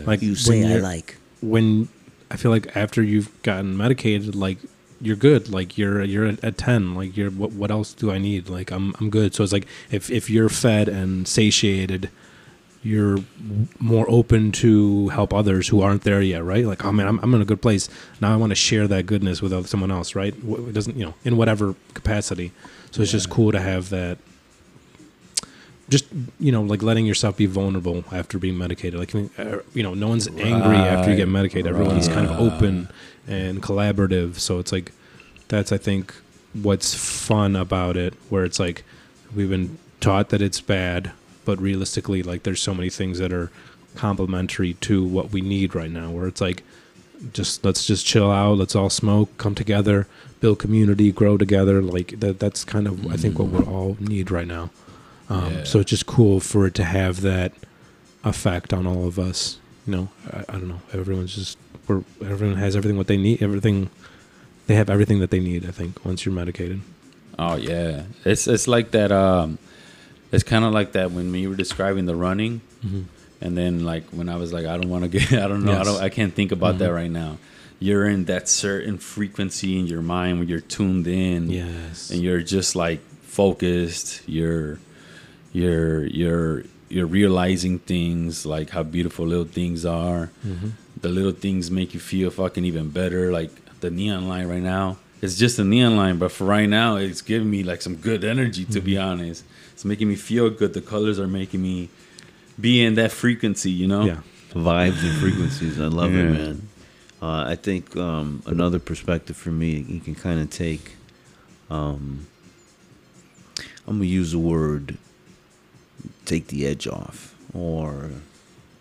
like, You when say I like. when I feel like after you've gotten medicated, like you're good. Like you're you're at, at ten. Like you're what what else do I need? Like I'm I'm good. So it's like if if you're fed and satiated, you're more open to help others who aren't there yet, right? Like oh man, I'm I'm in a good place now. I want to share that goodness with someone else, right? It doesn't you know in whatever capacity. So it's just cool to have that just you know like letting yourself be vulnerable after being medicated like uh, you know no one's angry after you get Right, medicated everyone's kind of open and collaborative so it's like that's i think what's fun about it where it's like we've been taught that it's bad but realistically like there's so many things that are complementary to what we need right now where it's like just let's just chill out let's all smoke come together build community grow together like that that's kind of i think what we all need right now um, Yeah. so it's just cool for it to have that effect on all of us you know i, I don't know everyone's just we're, everyone has everything what they need everything they have everything that they need i think once you're medicated Oh yeah, it's it's like that. Um, it's kind of like that when you were describing the running, mm-hmm. and then like when I was like, I don't want to get, I don't know, I don't, I can't think about that mm-hmm. right now. You're in that certain frequency in your mind when you're tuned in, yes and you're just like focused. You're, you're, you're, you're realizing things like how beautiful little things are. Mm-hmm. The little things make you feel fucking even better. Like the neon line right now, it's just a neon line, but for right now, it's giving me like some good energy. To be honest, it's making me feel good. The colors are making me be in that frequency. You know? yeah vibes and frequencies. I love it, man. Uh, I think um, another perspective for me, you can kind of take. Um, I'm gonna use the word, take the edge off, or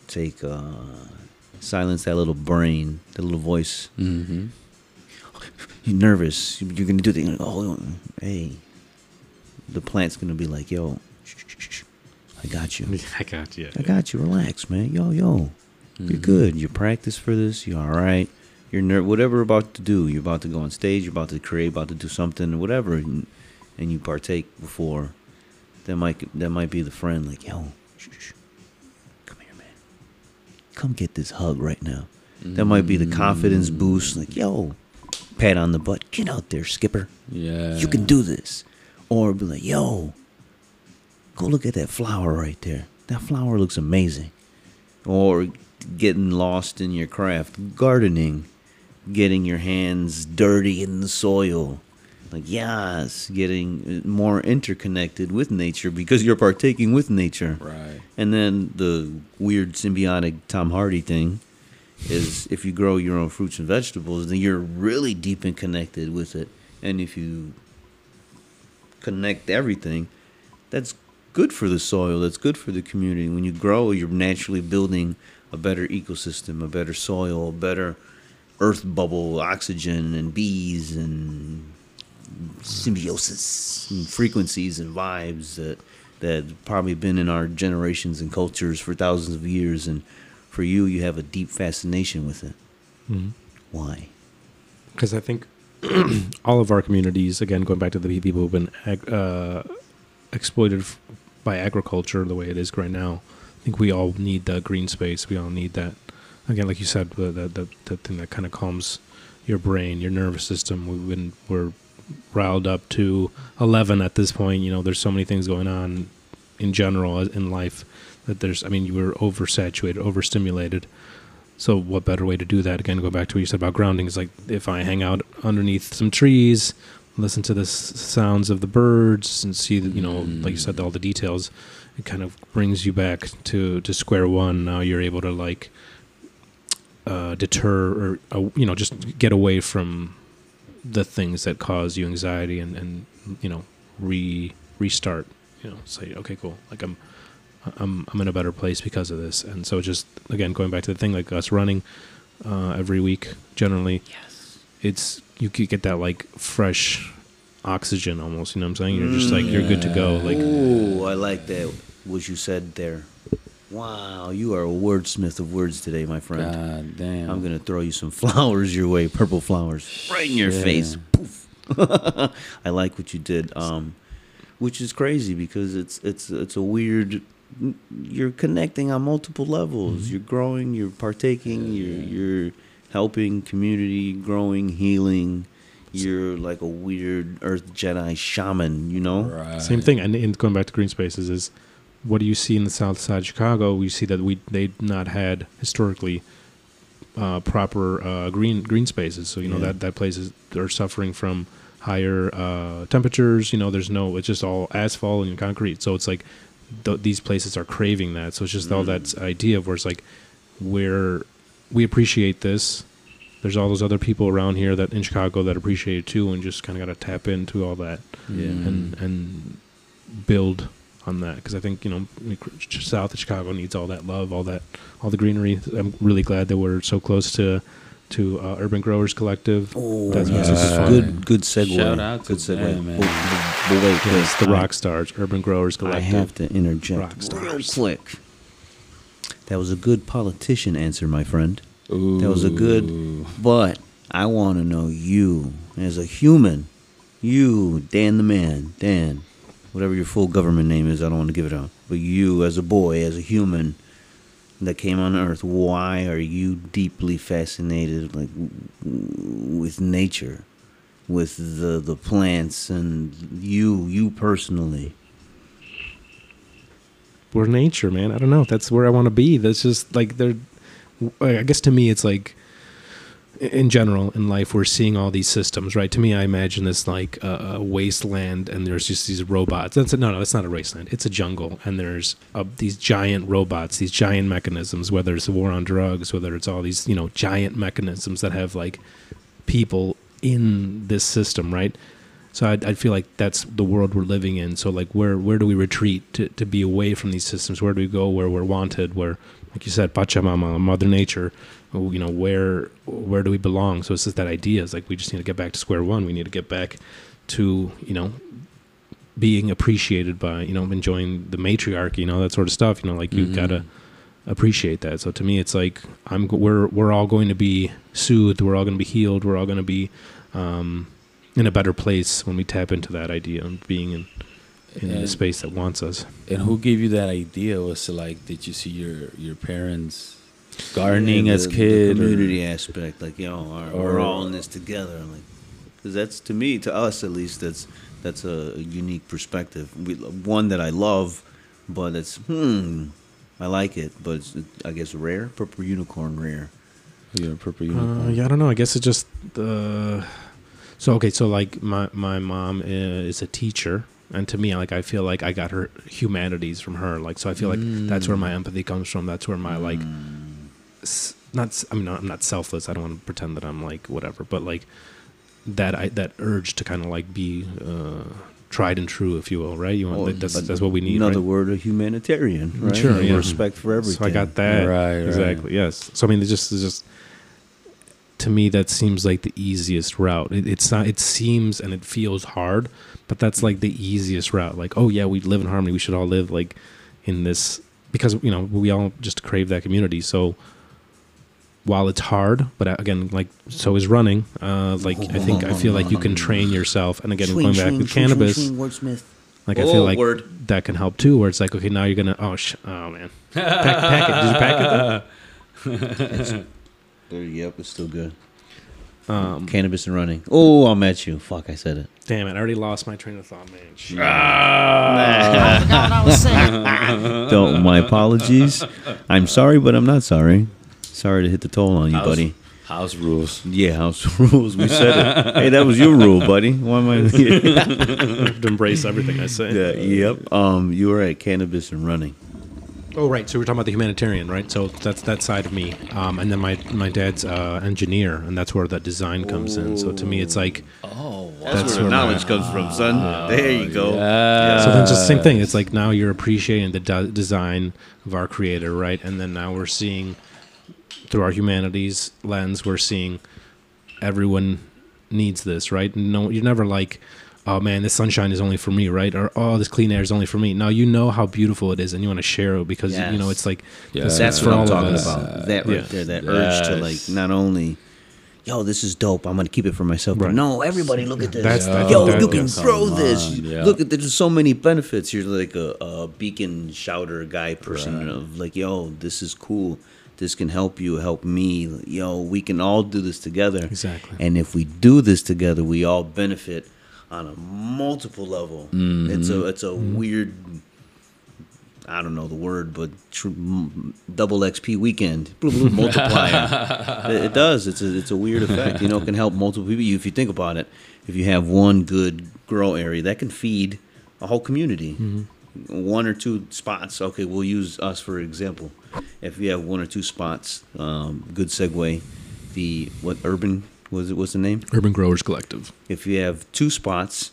take uh, silence that little brain, that little voice. Mm-hmm. You're nervous. You're gonna do the oh, hey. The plant's gonna be like, yo, shh, shh, shh. I got you. i got you I got you. Relax, man. Yo, yo. You're Mm-hmm. good. You practice for this. You're all right. You're ner- whatever you're about to do. You're about to go on stage. You're about to create. About to do something. Whatever, and, and you partake before. That might that might be the friend. Like, yo, come here, man. Come get this hug right now. That might be the confidence boost. Like, yo, pat on the butt. Get out there, skipper. Yeah. You can do this. Or be like, yo, go look at that flower right there. That flower looks amazing. Or getting lost in your craft, gardening, getting your hands dirty in the soil. Like, yes, getting uh, more interconnected with nature because you're partaking with nature. Right. And then the weird symbiotic Tom Hardy thing is if you grow your own fruits and vegetables, then you're really deep and connected with it. And if you connect everything, that's good for the soil, that's good for the community. When you grow, you're naturally building a better ecosystem, a better soil, a better earth bubble, oxygen, and bees, and symbiosis, and frequencies, and vibes that that probably been in our generations and cultures for thousands of years. And for you, you have a deep fascination with it. Why? because I think all of our communities, again, going back to the people who've been ag- uh, exploited f- by agriculture the way it is right now, I think we all need that green space. We all need that. Again, like you said, the the, the, the thing that kind of calms your brain, your nervous system. We've been we're riled up to eleven at this point. You know, there's so many things going on in general uh, in life that there's. I mean, you were oversaturated, overstimulated. So what better way to do that? Again, go back to what you said about grounding. Is like if I hang out underneath some trees, listen to the s- sounds of the birds, and see the, you know, like you said, all the details. It kind of brings you back to to square one. Now you're able to like uh, deter or uh, you know just get away from the things that cause you anxiety and and you know re restart. You know, say okay, cool. Like I'm I'm I'm in a better place because of this. And so just again going back to the thing like us running uh, every week generally. Yes. It's you could get that like fresh oxygen almost. You know what I'm saying? You're just like you're good to go. Like Ooh, I like that. What you said there. Wow, you are a wordsmith of words today, my friend. God damn. I'm gonna throw you some flowers your way, purple flowers, right in your Shit. face. Poof. I like what you did, um, which is crazy because it's it's it's a weird. You're connecting on multiple levels. You're growing. You're partaking. You're you're helping community growing, healing. You're like a weird Earth Jedi shaman. You know. Right. Same thing. And, and going back to green spaces is what do you see in the south side of Chicago? We see that we they've not had historically uh, proper uh, green green spaces. So you know Yeah. that that place is they're suffering from higher uh, temperatures. You know, there's no it's just all asphalt and concrete. So it's like th- these places are craving that. So it's just all mm. that idea of where it's like we're we appreciate this. There's all those other people around here that in Chicago that appreciate it too, and just kind of got to tap into all that Yeah. and and build on that because I think you know South of Chicago needs all that love, all that, all the greenery. I'm really glad that we're so close to to uh, Urban Growers Collective. Oh, That's yes. this good. Good segue. Shout out to good segue. them, man. Oh, but wait, Yes, wait, the I- rock stars, Urban Growers Collective. I Collective. have to interject Rock real quick. That was a good politician answer, my friend. Ooh. That was a good. But I want to know you as a human. You, Dan the man, Dan, whatever your full government name is, I don't want to give it out. But you, as a boy, as a human that came on Earth, why are you deeply fascinated, like, with nature, with the the plants, and you, you personally? we're nature, man. I don't know. That's where I want to be. That's just like they're. I guess to me, it's like in general in life we're seeing all these systems right? To me i imagine this like a, a wasteland and there's just these robots. That's no no it's not a wasteland. It's a jungle and there's uh, these giant robots these giant mechanisms whether it's the war on drugs whether it's all these you know giant mechanisms that have like people in this system right so I, I feel like that's the world we're living in. So like where where do we retreat to, to be away from these systems? Where do we go where we're wanted where like you said pachamama mother nature you know where where do we belong? So it's just that idea. It's like we just need to get back to square one. We need to get back to you know being appreciated by you know enjoying the matriarchy you know that sort of stuff. You know like you Mhm. gotta appreciate that. So to me it's like i'm we're we're all going to be soothed. We're all going to be healed. We're all going to be um in a better place when we tap into that idea of being in in the And- space that wants us And who gave you that idea? Was it like, did you see your your parents gardening Yeah, as the- the kid. or- community aspect, like you know, our, or- we're all in this together, like because that's to me, to us at least, that's that's a, unique perspective. We, one that I love, but it's hmm, I like it, but it's, I guess rare, purple unicorn rare. Yeah, purple Uh, unicorn. yeah, I don't know. I guess it just uh, so okay. So like my my mom eh, is a teacher, and to me, like I feel like I got her humanities from her. Like so, I feel like that's where my mm. empathy comes from. That's where my like mm. s- not. I mean, I'm not selfless. I don't want to pretend that I'm like whatever, but like that I that urge to kind of like be uh, tried and true, if you will, right? You want Well, that's that's what we need. Another right? word, a humanitarian, right? Sure, yeah. Respect for everything. So I got that. Right, right. Exactly. Yes. So I mean, it just it's just to me that seems like the easiest route. It, it's not. It seems and it feels hard, but that's like the easiest route. Like, oh yeah, we live in harmony. We should all live like in this because you know we all just crave that community. So while it's hard, but uh, again, like so is running. Uh, like I think I feel like you can train yourself. And again, going back with cannabis. wordsmith. Like I Oh, feel like word. that can help too. Where it's like, okay, now you're gonna. Oh, sh- oh man, pack, pack it. Did you pack it? Though? There, yep, it's still good. Um, Cannabis and running. Oh, I'm at you. Fuck, I said it. damn it! I already lost my train of thought, man. Shit. I forgot what I was saying. Don't. My apologies. I'm sorry, but I'm not sorry. Sorry to hit the toll on you, House- buddy. House rules. Yeah, house rules. We said it. Hey, that was your rule, buddy. Why am I? I have to embrace everything I say. yeah, yep. Um, you were at cannabis and running. Oh, right. So we're talking about the humanitarian, right? So that's that side of me. Um, and then my my dad's uh, engineer, and that's where the design comes in. So to me, it's like Oh, That's, That's where the where my- knowledge comes from, son. there you go. Yeah. so then just same thing. It's like now you're appreciating the de- design of our creator, right? And then now we're seeing through our humanities lens, we're seeing everyone needs this, right? No, you're never like, oh man, this sunshine is only for me, right? Or oh, this clean air is only for me. Now you know how beautiful it is, and you want to share it because you know it's like Yeah. this is That's for what I'm all of talking us. about. That right Yeah. there, that urge to like not only, yo, this is dope. I'm gonna keep it for myself. But no, everybody, look at this. That's- I yo, think that- you can yes. grow this. yeah. Look at there's so many benefits. You're like a, a beacon shouter guy person of like, yo, this is cool. This can help you, help me. Yo, we can all do this together. Exactly. And if we do this together, we all benefit on a multiple level. It's a it's a weird I don't know the word, but tr- double XP weekend multiplier. it, it does. It's a it's a weird effect. You know, it can help multiple people. If you think about it, if you have one good grow area, that can feed a whole community. One or two spots. Okay, we'll use us for example. If you have one or two spots, um, good segue. The what urban was it? What's the name? Urban Growers Collective. if you have two spots,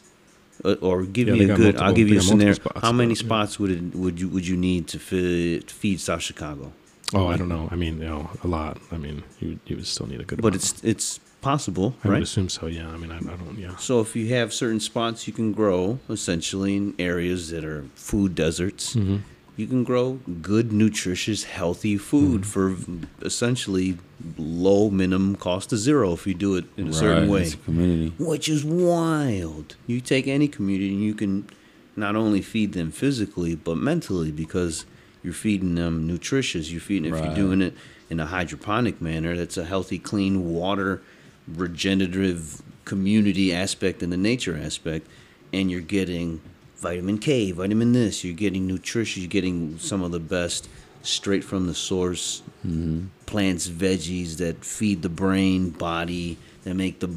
uh, or give Yeah, me a good, multiple- I'll give you a scenario. spots, How many but, yeah. spots would it, would you would you need to feed, feed South Chicago? Oh, I don't know. I mean, you know, a lot. I mean, you you would still need a good. But amount. it's it's possible, I would right? assume so. Yeah. I mean, I, I don't. Yeah. So if you have certain spots you can grow, essentially in areas that are food deserts, Mm-hmm. You can grow good, nutritious, healthy food Mm-hmm. for essentially low minimum cost of zero if you do it in a certain way. community. which is wild. You take any community and you can not only feed them physically but mentally because you're feeding them nutritious. You're feeding if you're doing it in a hydroponic manner. That's a healthy, clean water, regenerative community aspect and the nature aspect, and you're getting vitamin K, vitamin this. You're getting nutrition. You're getting some of the best straight from the source mm-hmm. plants, veggies that feed the brain, body, that make the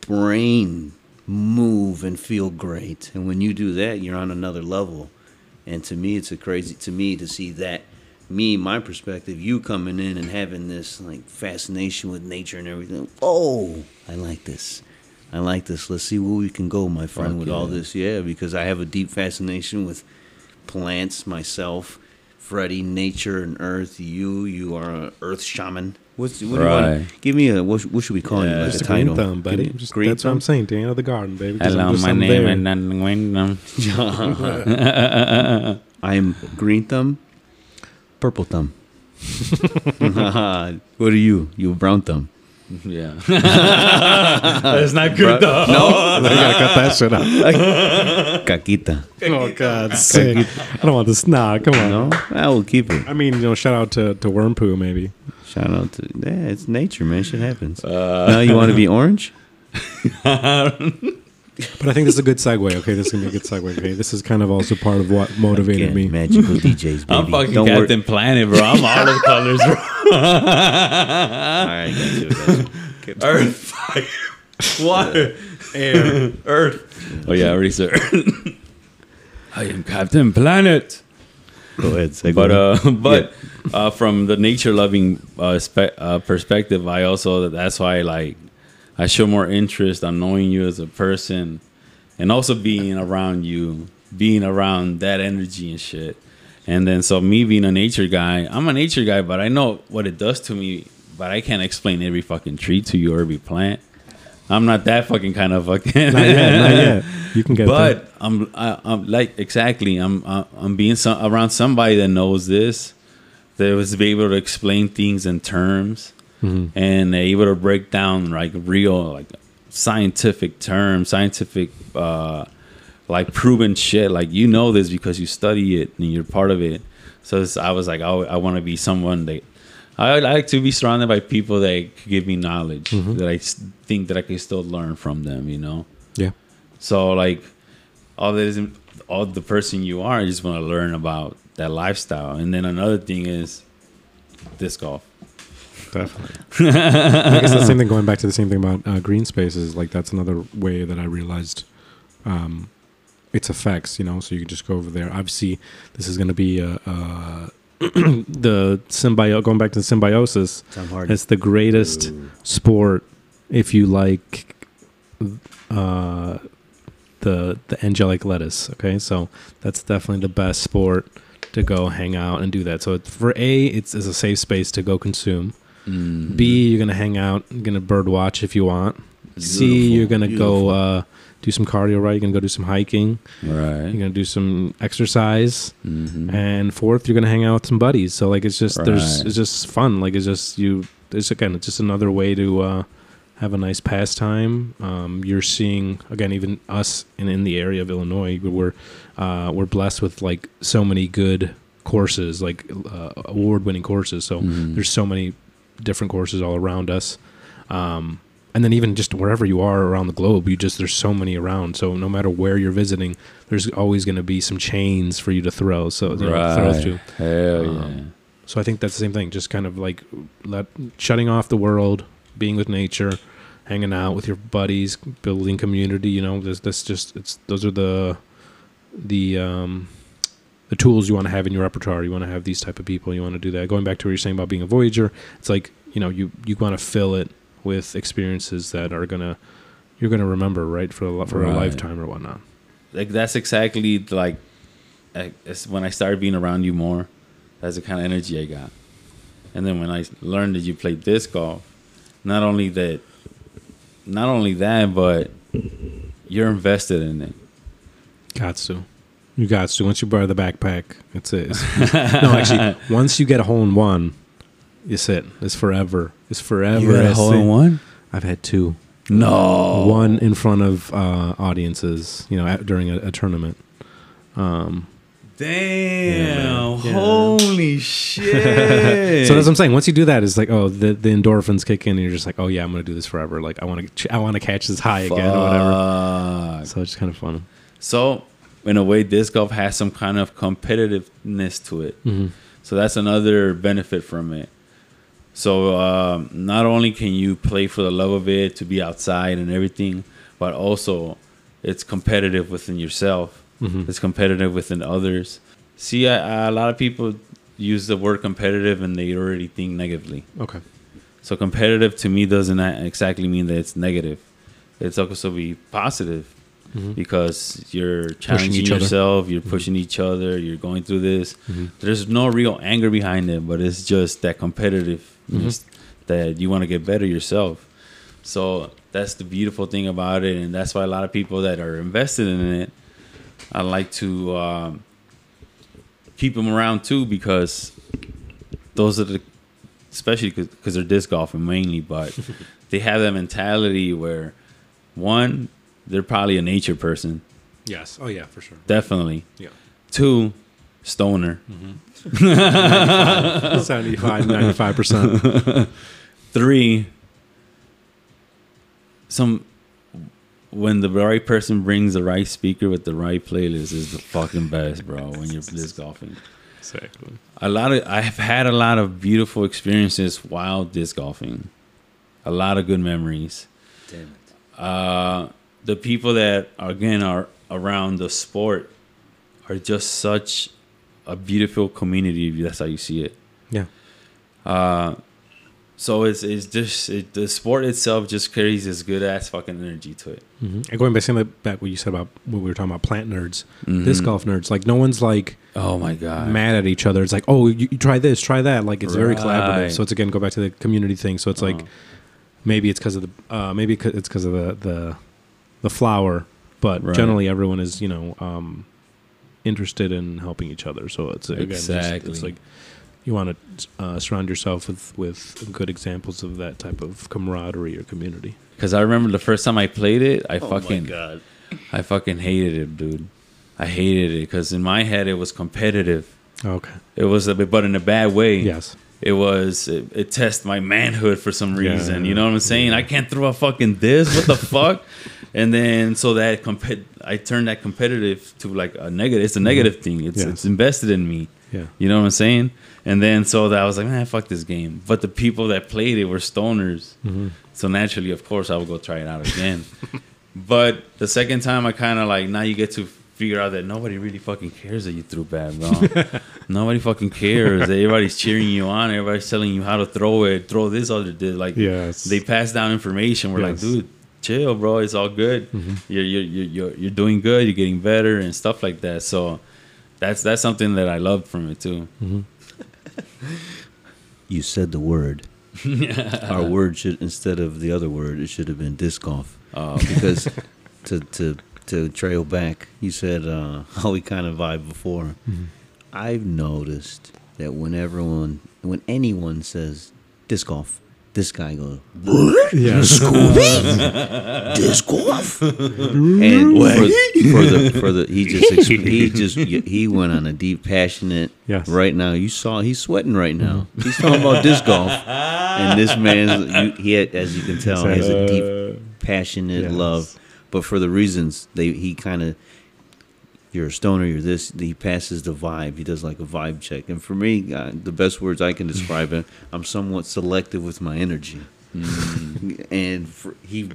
brain move and feel great. And when you do that, you're on another level. And to me, it's a crazy to me to see that me, my perspective, you coming in and having this like fascination with nature and everything. Oh, I like this. I like this. Let's see where we can go, my friend, Fuck with all this. Yeah, because I have a deep fascination with plants myself. Freddie, nature and earth. You, you are an earth shaman. What's what do you want? Give me a what, what should we call you? Yeah. Like Just a a green thumb, buddy. Me- Just, green that's what I'm thumb. saying. Daniel the Garden, baby. Just- Hello, just my something name there. is Nan- I am green thumb, purple thumb. what are you? You brown thumb. Yeah. That's not good though. No, you gotta cut that shit out. Caquita. Oh God, sake! I don't want this. Nah, come on. No, I will keep it. I mean, you know, shout out to to Worm Poo, maybe. Shout out to yeah, it's nature, man. Shit happens. Uh, now you want to be orange? But I think this is a good segue. Okay, this is gonna be a good segue. Okay, this is kind of also part of what motivated Again, me. magical DJs, baby. I'm fucking Don't worry- Captain Planet, bro. I'm all the colors, bro. All right, got you, got you. Earth, fire, water, air, earth. Oh yeah, I already said Earth. I am Captain Planet. Go ahead, segue. But uh, but uh, from the nature loving uh, spe- uh, perspective, I also that's why like I show more interest on knowing you as a person, and also being around you, being around that energy and shit. And then so me being a nature guy, I'm a nature guy, but I know what it does to me, but I can't explain every fucking tree to you or every plant. I'm not that fucking kind of fucking. Not yet, not yet. You can get. But I'm, I, I'm like exactly. I'm, I- I'm being some, around somebody that knows this, that was be able to explain things in terms, Mm-hmm. and able to break down like real, like scientific terms, scientific, uh, like proven shit. Like you know this because you study it and you're part of it. So it's, I was like, oh, I want to be someone that. I like to be surrounded by people that could give me knowledge Mm-hmm. that I think that I can still learn from them. You know. Yeah. So like all that isn't all the person you are, you just want to learn about that lifestyle. And then another thing is disc golf. Definitely. I guess the same thing. Going back to the same thing about uh, green spaces, like that's another way that I realized um, its effects. You know, so you can just go over there. Obviously, this is going to be uh, uh, the symbio. Going back to symbiosis, it's the greatest sport if you like uh, the the angelic lettuce. Okay, so that's definitely the best sport to go hang out and do that. So for A, it's, it's a safe space to go consume. Mm. B, you're gonna hang out, you're gonna bird watch if you want. C, you're gonna beautiful. go uh, do some cardio, right? You're gonna go do some hiking. right. You're gonna do some exercise, Mhm. and fourth, you're gonna hang out with some buddies. So like, it's just there's it's just fun. Like it's just you. It's again, it's just another way to uh, have a nice pastime. Um, you're seeing again, even us in in the area of Illinois, we're uh, we're blessed with like so many good courses, like uh, award winning courses. So Mhm. there's so many different courses all around us. Um, and then even just wherever you are around the globe, you just there's so many around. So no matter where you're visiting, there's always going to be some chains for you to throw. So you know, throw Right. through. Hell yeah. Um, So I think that's the same thing. Just kind of like let shutting off the world, being with nature, hanging out with your buddies, building community. You know, this this just it's those are the the um the tools you want to have in your repertoire. You want to have these type of people. You want to do that. Going back to what you're saying about being a voyager, it's like you know you you want to fill it with experiences that are gonna you're gonna remember right for a, for a lifetime or whatnot. like that's exactly like I- it's when I started being around you more. That's the kind of energy I got. And then when I learned that you played disc golf, not only that, not only that, but you're invested in it. Got to. You got to. Once you buy the backpack, it's it. It's- no, actually, once you get a hole in one, it's it. It's forever. It's forever. You had a It's hole in one? I've had two. No. One in front of uh, audiences, you know, at, during a, a tournament. Um, Damn. Yeah. Holy shit. so that's what I'm saying. Once you do that, it's like, oh, the, the endorphins kick in, and you're just like, oh yeah, I'm gonna do this forever. Like I want to, I want to catch this high again, or whatever. So it's kind of fun. So, in a way, disc golf has some kind of competitiveness to it. Mm-hmm. So that's another benefit from it. So um, not only can you play for the love of it, to be outside and everything, but also it's competitive within yourself. Mhm. It's competitive within others. See, I, a lot of people use the word competitive and they already think negatively. Okay. So competitive to me doesn't exactly mean that it's negative. It's also be positive Mhm. because you're challenging each other. yourself, you're pushing each other, you're going through this. There's no real anger behind it, but it's just that competitiveness that you want to get better yourself. So that's the beautiful thing about it, and that's why a lot of people that are invested in it, I like to um, keep them around too because those are the, especially because they're disc golfing mainly, but they have that mentality where one, they're probably a nature person, Yes. Oh yeah, for sure. definitely. Yeah. Two, stoner. 75, 95%. Three, some when the right person brings the right speaker with the right playlist is the fucking best, bro. When you're disc golfing, Exactly. a lot of I've had a lot of beautiful experiences while disc golfing, a lot of good memories. Damn it. uh, the people that again are around the sport are just such a beautiful community. if That's how you see it. Yeah. Uh, so it's it's just it, the sport itself just carries this good ass fucking energy to it. hmm And going back, saying back what you said about what we were talking about plant nerds, Mhm. disc golf nerds, like no one's like Oh my god! mad at each other. It's like, oh, you, you try this, try that. Like it's very collaborative. So it's again go back to the community thing. So it's like Uh-huh. maybe it's because of the uh, maybe it's because of the the the flower, but Right. generally everyone is you know um, interested in helping each other. So it's again, Exactly. it's like you want to uh, surround yourself with with good examples of that type of camaraderie or community. Because I remember the first time I played it, I Oh fucking my god. I fucking hated it, dude. I hated it because in my head it was competitive. Okay. It was a bit, but in a bad way. Yes. it was it, it tests my manhood for some Yeah, reason. you know what I'm saying? I can't throw a fucking this. What the fuck? And then so that compet I turned that competitive to like a negative. It's a negative thing. It's Yes. it's invested in me. Yeah. You know what I'm saying? And then so that I was like, man, fuck this game. But the people that played it were stoners. Mm-hmm. So naturally, of course, I would go try it out again. but the second time, I kind of like now you get to figure out that nobody really fucking cares that you threw bad, bro. nobody fucking cares. Everybody's cheering you on. Everybody's telling you how to throw it. Throw this other did like Yes. they pass down information. We're like, dude, chill, bro. It's all good. You're, you're you're you're you're doing good. You're getting better and stuff like that. So that's that's something that I love from it too. You said the word. Our word should instead of the other word, it should have been disc golf. Uh, Because to to to trail back, you said uh, how we kind of vibe before. I've noticed that when everyone, when anyone says disc golf, this guy goes Yeah. Scooby disc golf, and for, for the for the he just ex- he just he went on a deep passionate. Yes. Right now, you saw he's sweating right now. He's talking about disc golf, and this man, he had, as you can tell has a deep passionate Yes. love, but for the reasons they he kind of. You're a stoner. You're this. He passes the vibe. He does like a vibe check. And for me, uh, the best words I can describe it, I'm somewhat selective with my energy and fr- he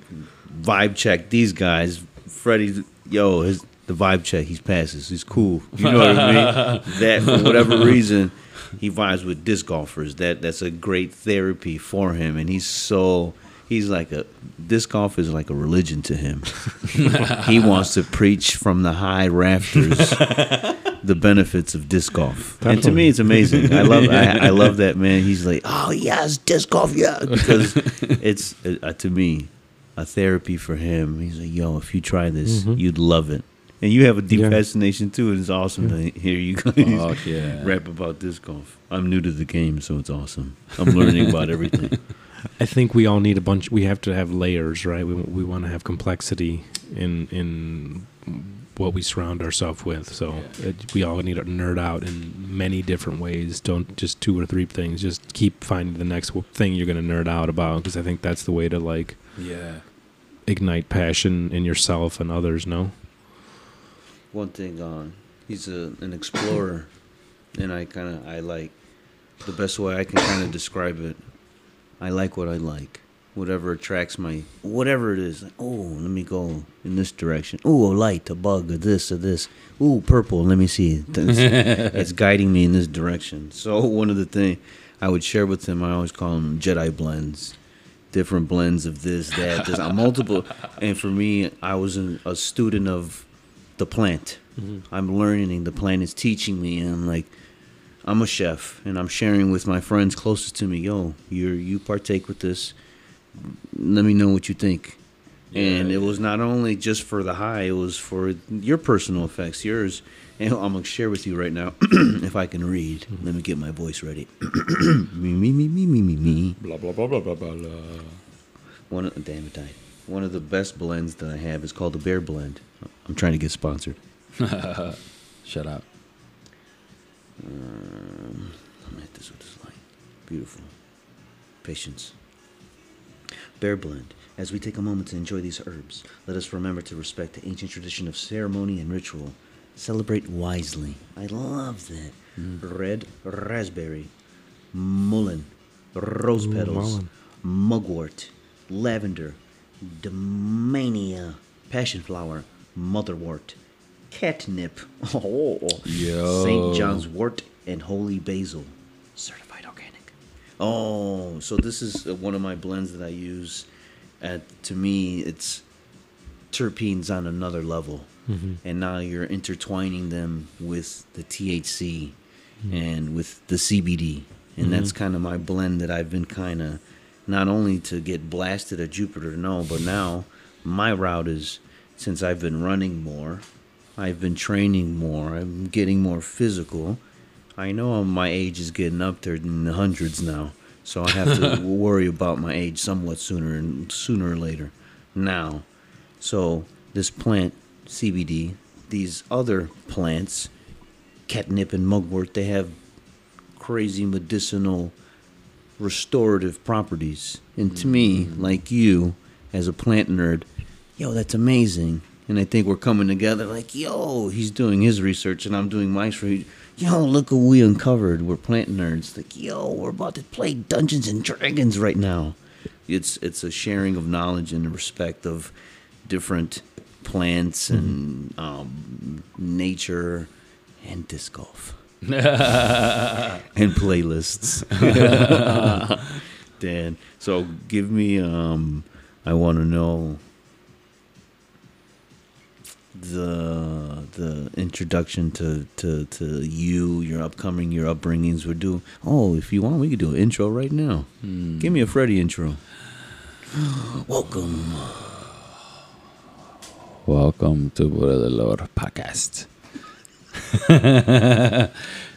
vibe checked these guys. Freddie, yo, his the vibe check. He passes. He's cool. You know what I mean? That for whatever reason, he vibes with disc golfers. That that's a great therapy for him, and he's so. He's like a disc golf is like a religion to him. he wants to preach from the high rafters the benefits of disc golf, and to me, it's amazing. I love I, I love that man. He's like, oh yes, disc golf, yeah, because it's uh, to me a therapy for him. He's like, yo, if you try this, you'd love it, and you have a deep Yeah. fascination too. And it's awesome to hear you guys oh yeah. rap about disc golf. I'm new to the game, so it's awesome. I'm learning about everything. I think we all need a bunch. We have to have layers, right? We we want to have complexity in in what we surround ourselves with. So it, we all need to nerd out in many different ways. Don't just two or three things. Just keep finding the next thing you're going to nerd out about because I think that's the way to like Yeah. ignite passion in yourself and others. No. One thing on, he's a, an explorer, and I kind of I like the best way I can kind of describe it. I like what I like, whatever attracts my whatever it is. Like, oh, let me go in this direction. Oh, a light, a bug, or this, or this. Oh, purple. Let me see. It's, it's guiding me in this direction. So one of the things I would share with him, I always call them Jedi blends. Different blends of this, that, this, multiple. And for me, I was an, a student of the plant. Mm-hmm. I'm learning. The plant is teaching me, and I'm like, I'm a chef, and I'm sharing with my friends closest to me. Yo, you you partake with this. Let me know what you think. and it was not only just for the high; it was for your personal effects, yours. And I'm gonna share with you right now, if I can read. Let me get my voice ready. me me me me me me me. Blah blah blah blah blah blah. One of, damn it, died. One of the best blends that I have is called the Bear Blend. I'm trying to get sponsored. Shut up. Um, I'm this with this light. Beautiful. Patience. Bear blend. As we take a moment to enjoy these herbs, let us remember to respect the ancient tradition of ceremony and ritual. Celebrate wisely. I love that. Red raspberry, mullein, rose petals, mullein. mugwort, lavender, damiana, passion flower, motherwort, catnip, oh, Yo. St. John's wort, and holy basil. Certified organic. Oh, so this is uh, one of my blends that I use. At to me, it's terpenes on another level, mm-hmm. and now you're intertwining them with the THC mm-hmm. and with the CBD, and that's mm-hmm. kind of my blend that I've been kind of not only to get blasted at Jupiter, no, but now my route is since I've been running more, I've been training more, I'm getting more physical. I know my age is getting up there in the hundreds now, so I have to worry about my age somewhat sooner and sooner or later. Now, so this plant CBD, these other plants, catnip and mugwort, they have crazy medicinal restorative properties. And to me, mm-hmm. like you, as a plant nerd, yo, that's amazing. And I think we're coming together like, yo, he's doing his research and I'm doing my research. Yo, look what we uncovered. We're plant nerds. Like, yo, we're about to play Dungeons and Dragons right now. It's it's a sharing of knowledge and respect of different plants and um, nature and disc golf and playlists. Dan, so give me. Um, I want to know the the introduction to, to to you, your upcoming, your upbringings. We're doing. Oh, if you want, we could do an intro right now. Give me a Freddie intro. Welcome. Welcome to the Lord podcast.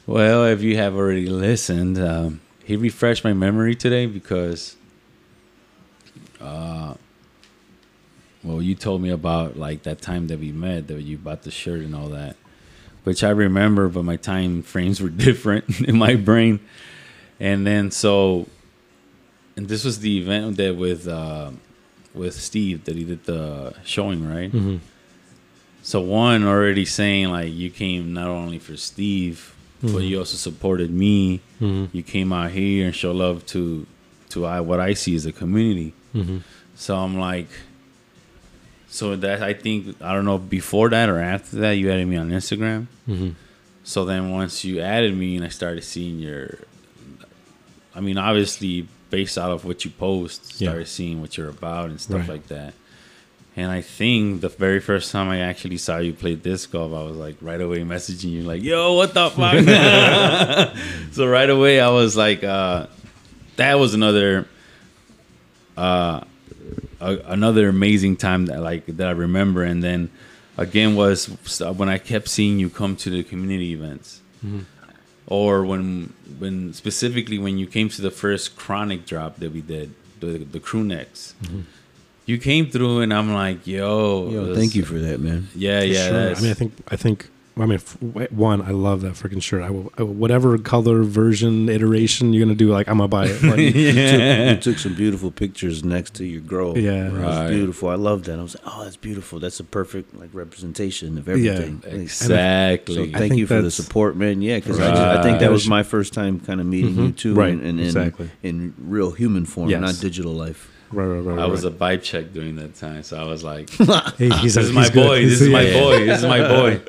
well, if you have already listened, um, he refreshed my memory today because, uh, well, you told me about like that time that we met, that you bought the shirt and all that, which I remember, but my time frames were different in my brain. And then so, and this was the event that with uh, with Steve that he did the showing, right? Mm-hmm. So one already saying like you came not only for Steve, but mm-hmm. you also supported me. Mm-hmm. You came out here and show love to to I what I see as a community. So I'm like, so that I think I don't know before that or after that you added me on Instagram. So then once you added me and I started seeing your, I mean obviously based out of what you post, Yeah. started seeing what you're about and stuff Right. like that. And I think the very first time I actually saw you play disc golf, I was like right away messaging you like, "Yo, what the fuck?" so right away I was like, uh, "That was another, uh, a, another amazing time that like that I remember." And then again was when I kept seeing you come to the community events, mm-hmm. or when when specifically when you came to the first chronic drop that we did, the the crew necks. Mm-hmm. You came through and I'm like, yo, Yo, thank you for that, man. Yeah, yeah. Sure. I mean, I think I think. I mean, one, I love that freaking shirt. I will, I will- whatever color version iteration you're gonna do, like I'm gonna buy it. Like, You, took, you took some beautiful pictures next to your girl. Yeah. it was Right. beautiful. I love that. I was like, oh, that's beautiful. That's a perfect like representation of everything. Like, exactly. So thank you for the support, man. Yeah, because I, I think that was my first time kind of meeting mm-hmm. you too, Right, in, in, in, exactly. in real human form, Yes. not digital life. Right, right, right, I was a right. vibe check during that time, so I was like, Hey, ah, he's "This is my boy. This is my boy. This is my boy."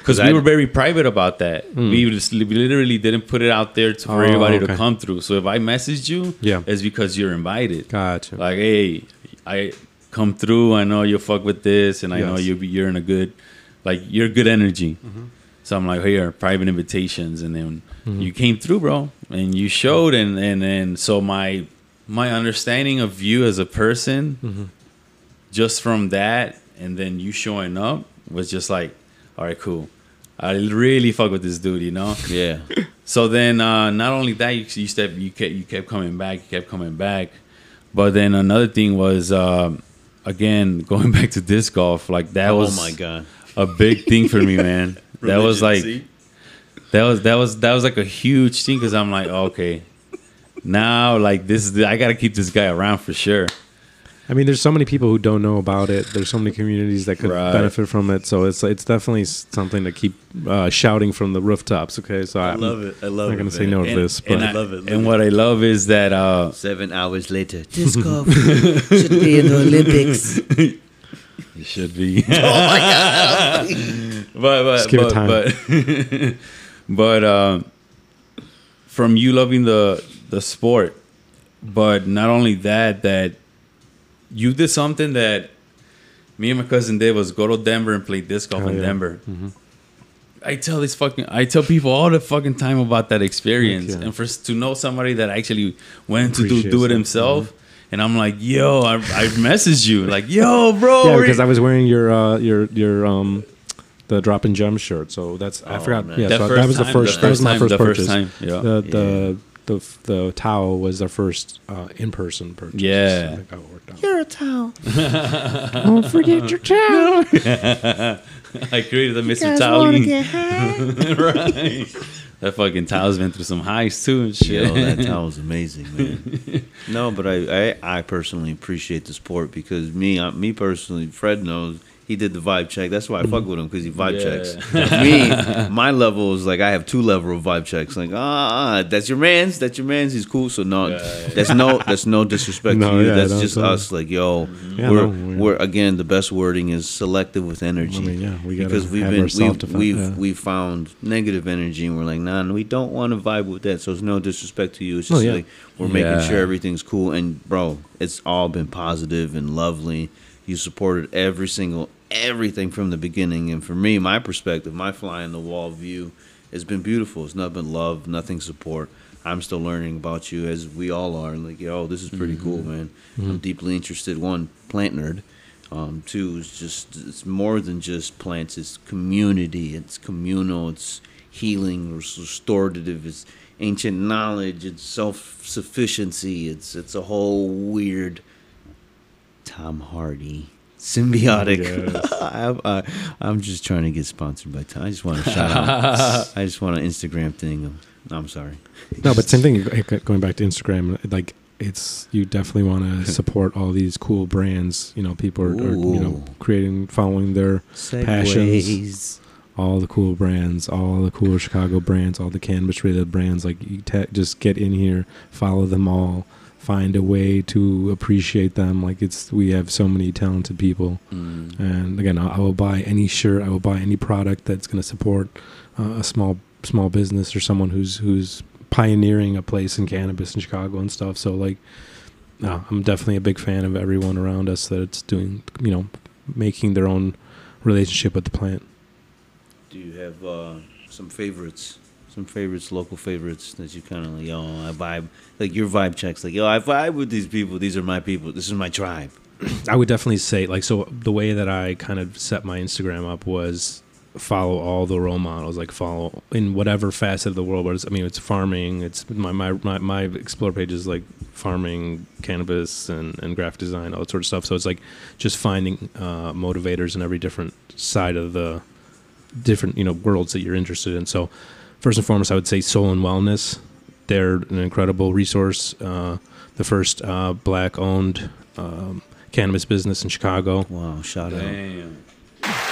Because we were very private about that. We just we literally didn't put it out there to, for Oh, everybody to come through. So if I messaged you, Yeah. it's because you're invited. Gotcha. Like, hey, I come through. I know you fuck with this, and I know Yes. you you're in a good, like you're good energy. Mm-hmm. So I'm like, here, private invitations, and then you came through, bro, and you showed, and and and so my my understanding of you as a person, Mm-hmm. just from that, and then you showing up was just like, all right, cool. I really fuck with this dude, you know. Yeah. So then, uh, not only that, you, you step, you kept, you kept coming back, you kept coming back. But then another thing was, um, again, going back to disc golf. Like that oh was my god. a big thing for me, man. that was like, that was that was that was like a huge thing because I'm like, okay, now like this is the, I got to keep this guy around for sure. I mean, there's so many people who don't know about it. There's so many communities that could Right. benefit from it. So it's it's definitely something to keep uh, shouting from the rooftops. Okay, so I I'm love it. I love it. not it. gonna say man. no to And- this, and but I, love it, love and it. what I love is that uh, Seven hours later, disc golf should be in the Olympics. it should be. oh my god! but but Just give it but time. but, but um, from you loving the the sport, but not only that, that you did something that me and my cousin did was go to Denver and play disc golf Oh, in yeah. Denver. I tell this fucking I tell people all the fucking time about that experience, yeah. and for to know somebody that actually went to do, do it it. himself, and I'm like, yo, I, I messaged you like, yo, bro, yeah, because I was wearing your uh, your your um the drop and gem shirt. So that's I Oh, forgot. man. Yeah, That so that was the first. the that was first my time- first the first purchase. time, yeah. The the the the towel was our first uh, in person purchase. Yeah. I think that worked out. You're a towel. Don't forget your towel. I created the Mr. guys want to Towel. get high? right. That fucking towel's been through some highs too and shit. Yo, that towel's amazing, man. No, but I, I, I personally appreciate the sport because me, I, me personally, Fred knows he did the vibe check. That's why I fuck with him because he vibe Yeah. checks. me, my level is like I have two level of vibe checks. Like ah, ah, that's your man's, that's your man's. He's cool. So no, Yeah, yeah. that's no, that's no disrespect No, to you. yeah, that's that's just all. us. Like yo, Yeah, we're no, we- we're again the best wording is selective with energy. I mean, yeah, we gotta because we've have been we've self-defen- we've, yeah. we've found negative energy and we're like nah we don't want to vibe with that so it's no disrespect to you it's Oh, just yeah. like we're making sure everything's cool and bro it's all been positive and lovely you supported every single everything from the beginning and for me my perspective my fly in the wall view has been beautiful it's not been love nothing support i'm still learning about you as we all are And like yo this is pretty cool man i'm deeply interested one plant nerd um, two is just it's more than just plants. It's community. It's communal. It's healing. It's restorative. It's ancient knowledge. It's self sufficiency. It's it's a whole weird Tom Hardy symbiotic. Yes. I, I, uh, I'm just trying to get sponsored by Tom. I just want to shout out. I just want an Instagram thing. I'm sorry. No, but same thing. Going back to Instagram, like it's you definitely want to support all these cool brands. You know, people are, are you know creating, following their Passions. All the cool brands, all the cool Chicago brands, all the cannabis related brands. Like you te- just get in here, follow them all, find a way to appreciate them. Like it's we have so many talented people, Mm. and again, I, I will buy any shirt, I will buy any product that's going to support uh, a small small business or someone who's who's pioneering a place in cannabis in Chicago and stuff. So like, no, I'm definitely a big fan of everyone around us that's doing, you know, making their own relationship with the plant. Do you have uh, some favorites? Some favorites, local favorites that you kind of like, yo, I vibe, like your vibe checks, like, yo, I vibe with these people. These are my people. This is my tribe. I would definitely say like so the way that I kind of set my Instagram up was follow all the role models like follow in whatever facet of the world I mean it's farming it's my my my, my explore page is like farming cannabis and, and graphic design all that sort of stuff so it's like just finding uh, motivators in every different side of the different you know worlds that you're interested in so first and foremost I would say soul and wellness they're an incredible resource uh, the first uh, black owned um, cannabis business in Chicago. Wow, shout out. Damn.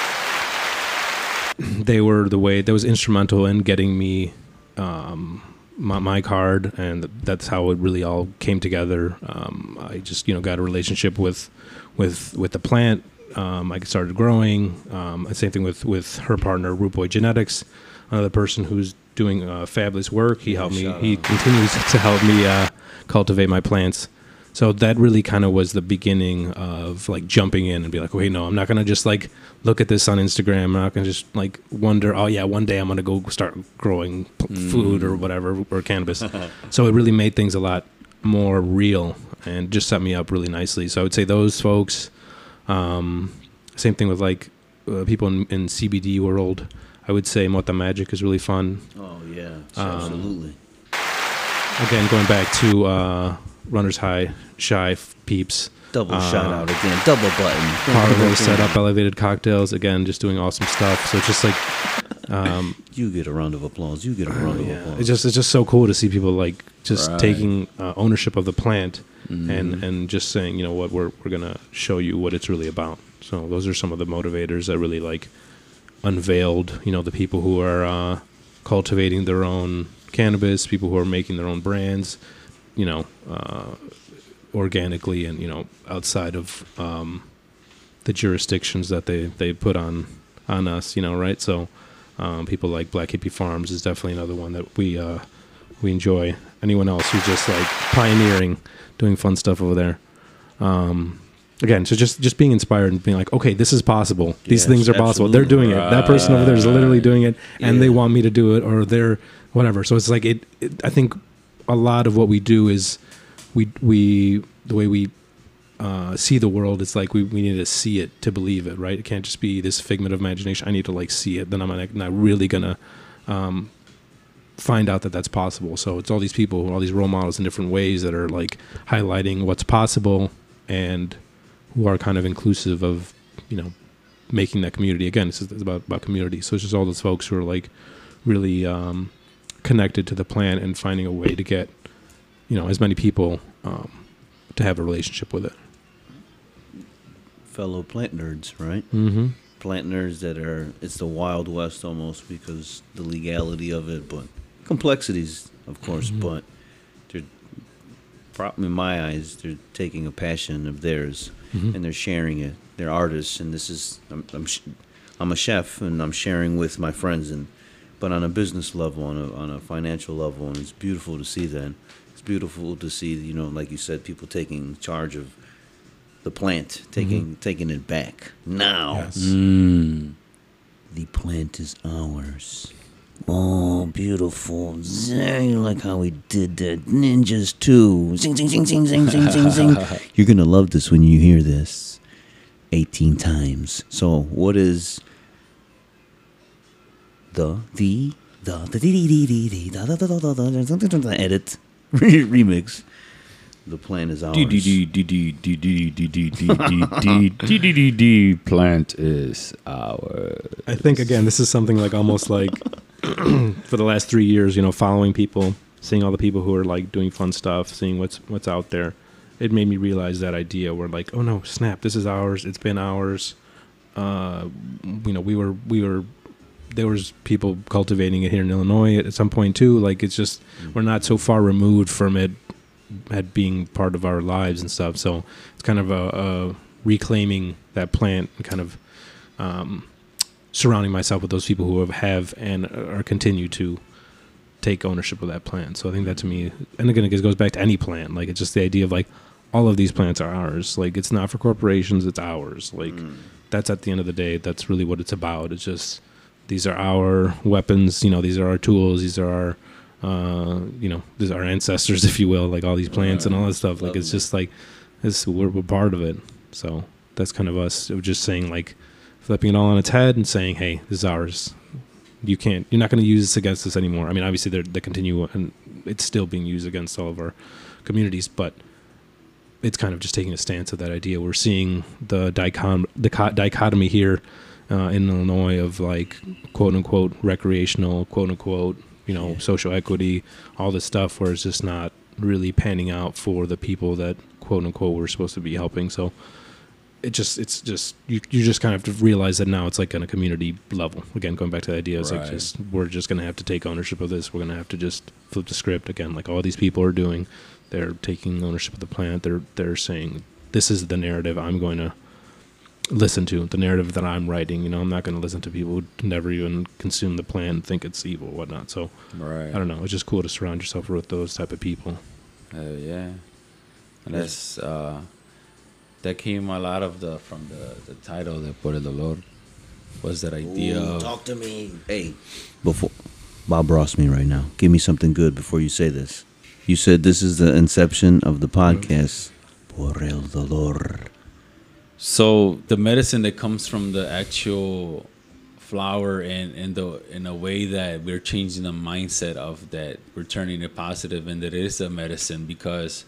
They were the way that was instrumental in getting me um, my, my card, and that's how it really all came together. Um, I just you know got a relationship with with with the plant. Um, I started growing. Um, same thing with with her partner, Root Boy Genetics, another person who's doing uh, fabulous work. He helped me. shout He out. continues to help me uh, cultivate my plants. So that really kind of was the beginning of like jumping in and be like, wait, no, I'm not gonna just like look at this on Instagram. I'm not gonna just like wonder, oh yeah, one day I'm gonna go start growing p- food or whatever or cannabis. so it really made things a lot more real and just set me up really nicely. So I would say those folks. Um, same thing with like uh, people in, in CBD world. I would say Mota Magic is really fun. Oh yeah, Um, absolutely. Again, going back to uh, Runners High, Shy Peeps. Double uh, shout out again. Double button. Carlo set up elevated cocktails again just doing awesome stuff so it's just like Um, You get a round of applause. You get a round of yeah, applause. it's just it's just so cool to see people like just Right. taking uh, ownership of the plant Mm-hmm. and and just saying, you know what, we're we're gonna show you what it's really about. So those are some of the motivators that really like unveiled. You know, the people who are uh, cultivating their own cannabis, people who are making their own brands. You know, uh, organically and you know outside of um, the jurisdictions that they they put on on us. You know, right? So um, people like Black Hippie Farms is definitely another one that we uh, we enjoy. Anyone else who's just like pioneering, doing fun stuff over there. Um, again, so just just being inspired and being like, okay, this is possible. These Yes, things are possible. They're doing it. That person over there is literally doing it, and they want me to do it, or they're whatever. So it's like it, it. I think a lot of what we do is we we the way we uh, see the world. It's like we, we need to see it to believe it, right? It can't just be this figment of imagination. I need to like see it. Then I'm like, not really gonna um, find out that that's possible. So it's all these people, all these role models in different ways that are like highlighting what's possible and who are kind of inclusive of you know making that community. Again, it's, it's about about community. So it's just all those folks who are like really um, connected to the plan and finding a way to get you know as many people um, to have a relationship with it. fellow plant nerds, right? Mm-hmm. Plant nerds that are it's the wild west almost because the legality of it, but complexities, of course. Mhm. But in my eyes, they're taking a passion of theirs Mhm. and they're sharing it. They're artists, and this is I'm I'm, sh- I'm a chef, and I'm sharing with my friends, and but on a business level, on a on a financial level, and it's beautiful to see that. It's beautiful to see, you know, like you said, people taking charge of the plant, taking taking it back now. Yes. Mm. The plant is ours. Oh, beautiful. Zing, like how we did that. Ninjas too. Zing, zing, zing, zing, zing, zing, zing, zing. You're going to love this when you hear this 18 times. So, what is the, the, the, the, the, the, the, the, the, the, the, the, the, the, the, the, edit, remix. The plant is ours. D D D D D D D D D D D D D D D D plant is our. I think again, this is something like almost like for the last three years, you know, following people, seeing all the people who are like doing fun stuff, seeing what's what's out there. It made me realize that idea where like, oh no, snap, this is ours. It's been ours. Uh, you know, we were we were there was people cultivating it here in Illinois at some point too. Like it's just we're not so far removed from it at being part of our lives and stuff. So it's kind of a, a reclaiming that plant and kind of um, surrounding myself with those people who have, have and are continue to take ownership of that plant. So I think that to me, and again, it goes back to any plant. Like it's just the idea of like all of these plants are ours. Like it's not for corporations, it's ours. Like that's at the end of the day, that's really what it's about. It's just these are our weapons. You know, these are our tools. These are our uh, you know, these are our ancestors, if you will, like all these plants and all that stuff. Like it's just like this, we're, we're part of it. So that's kind of us. It was just saying like flipping it all on its head and saying, "Hey, this is ours. You can't. You're not going to use this against us anymore." I mean, obviously they they continue and it's still being used against all of our communities, but it's kind of just taking a stance of that idea. We're seeing the dichom- dicho- dichotomy here uh, in Illinois of like quote unquote recreational, quote unquote, you know, Yeah. social equity, all this stuff where it's just not really panning out for the people that quote unquote we're supposed to be helping. So it just it's just you you just kind of have to realize that now it's like on a community level. Again, going back to the idea, it's like just we're just gonna have to take ownership of this. We're gonna have to just flip the script again, like all these people are doing. They're taking ownership of the plant. They're they're saying this is the narrative I'm going to listen to, the narrative that I'm writing. You know, I'm not going to listen to people who never even consume the plant and think it's evil, or whatnot. So Right. I don't know. It's just cool to surround yourself with those type of people. Uh, yeah, and that's uh, that came a lot of the from the the title de Por el Dolor was that idea Ooh, of talk to me. Hey, before Bob Ross me right now. Give me something good before you say this. You said this is the inception of the podcast. Por el dolor. So the medicine that comes from the actual flower and in the in a way that we're changing the mindset of that we're turning it positive and that it is a medicine because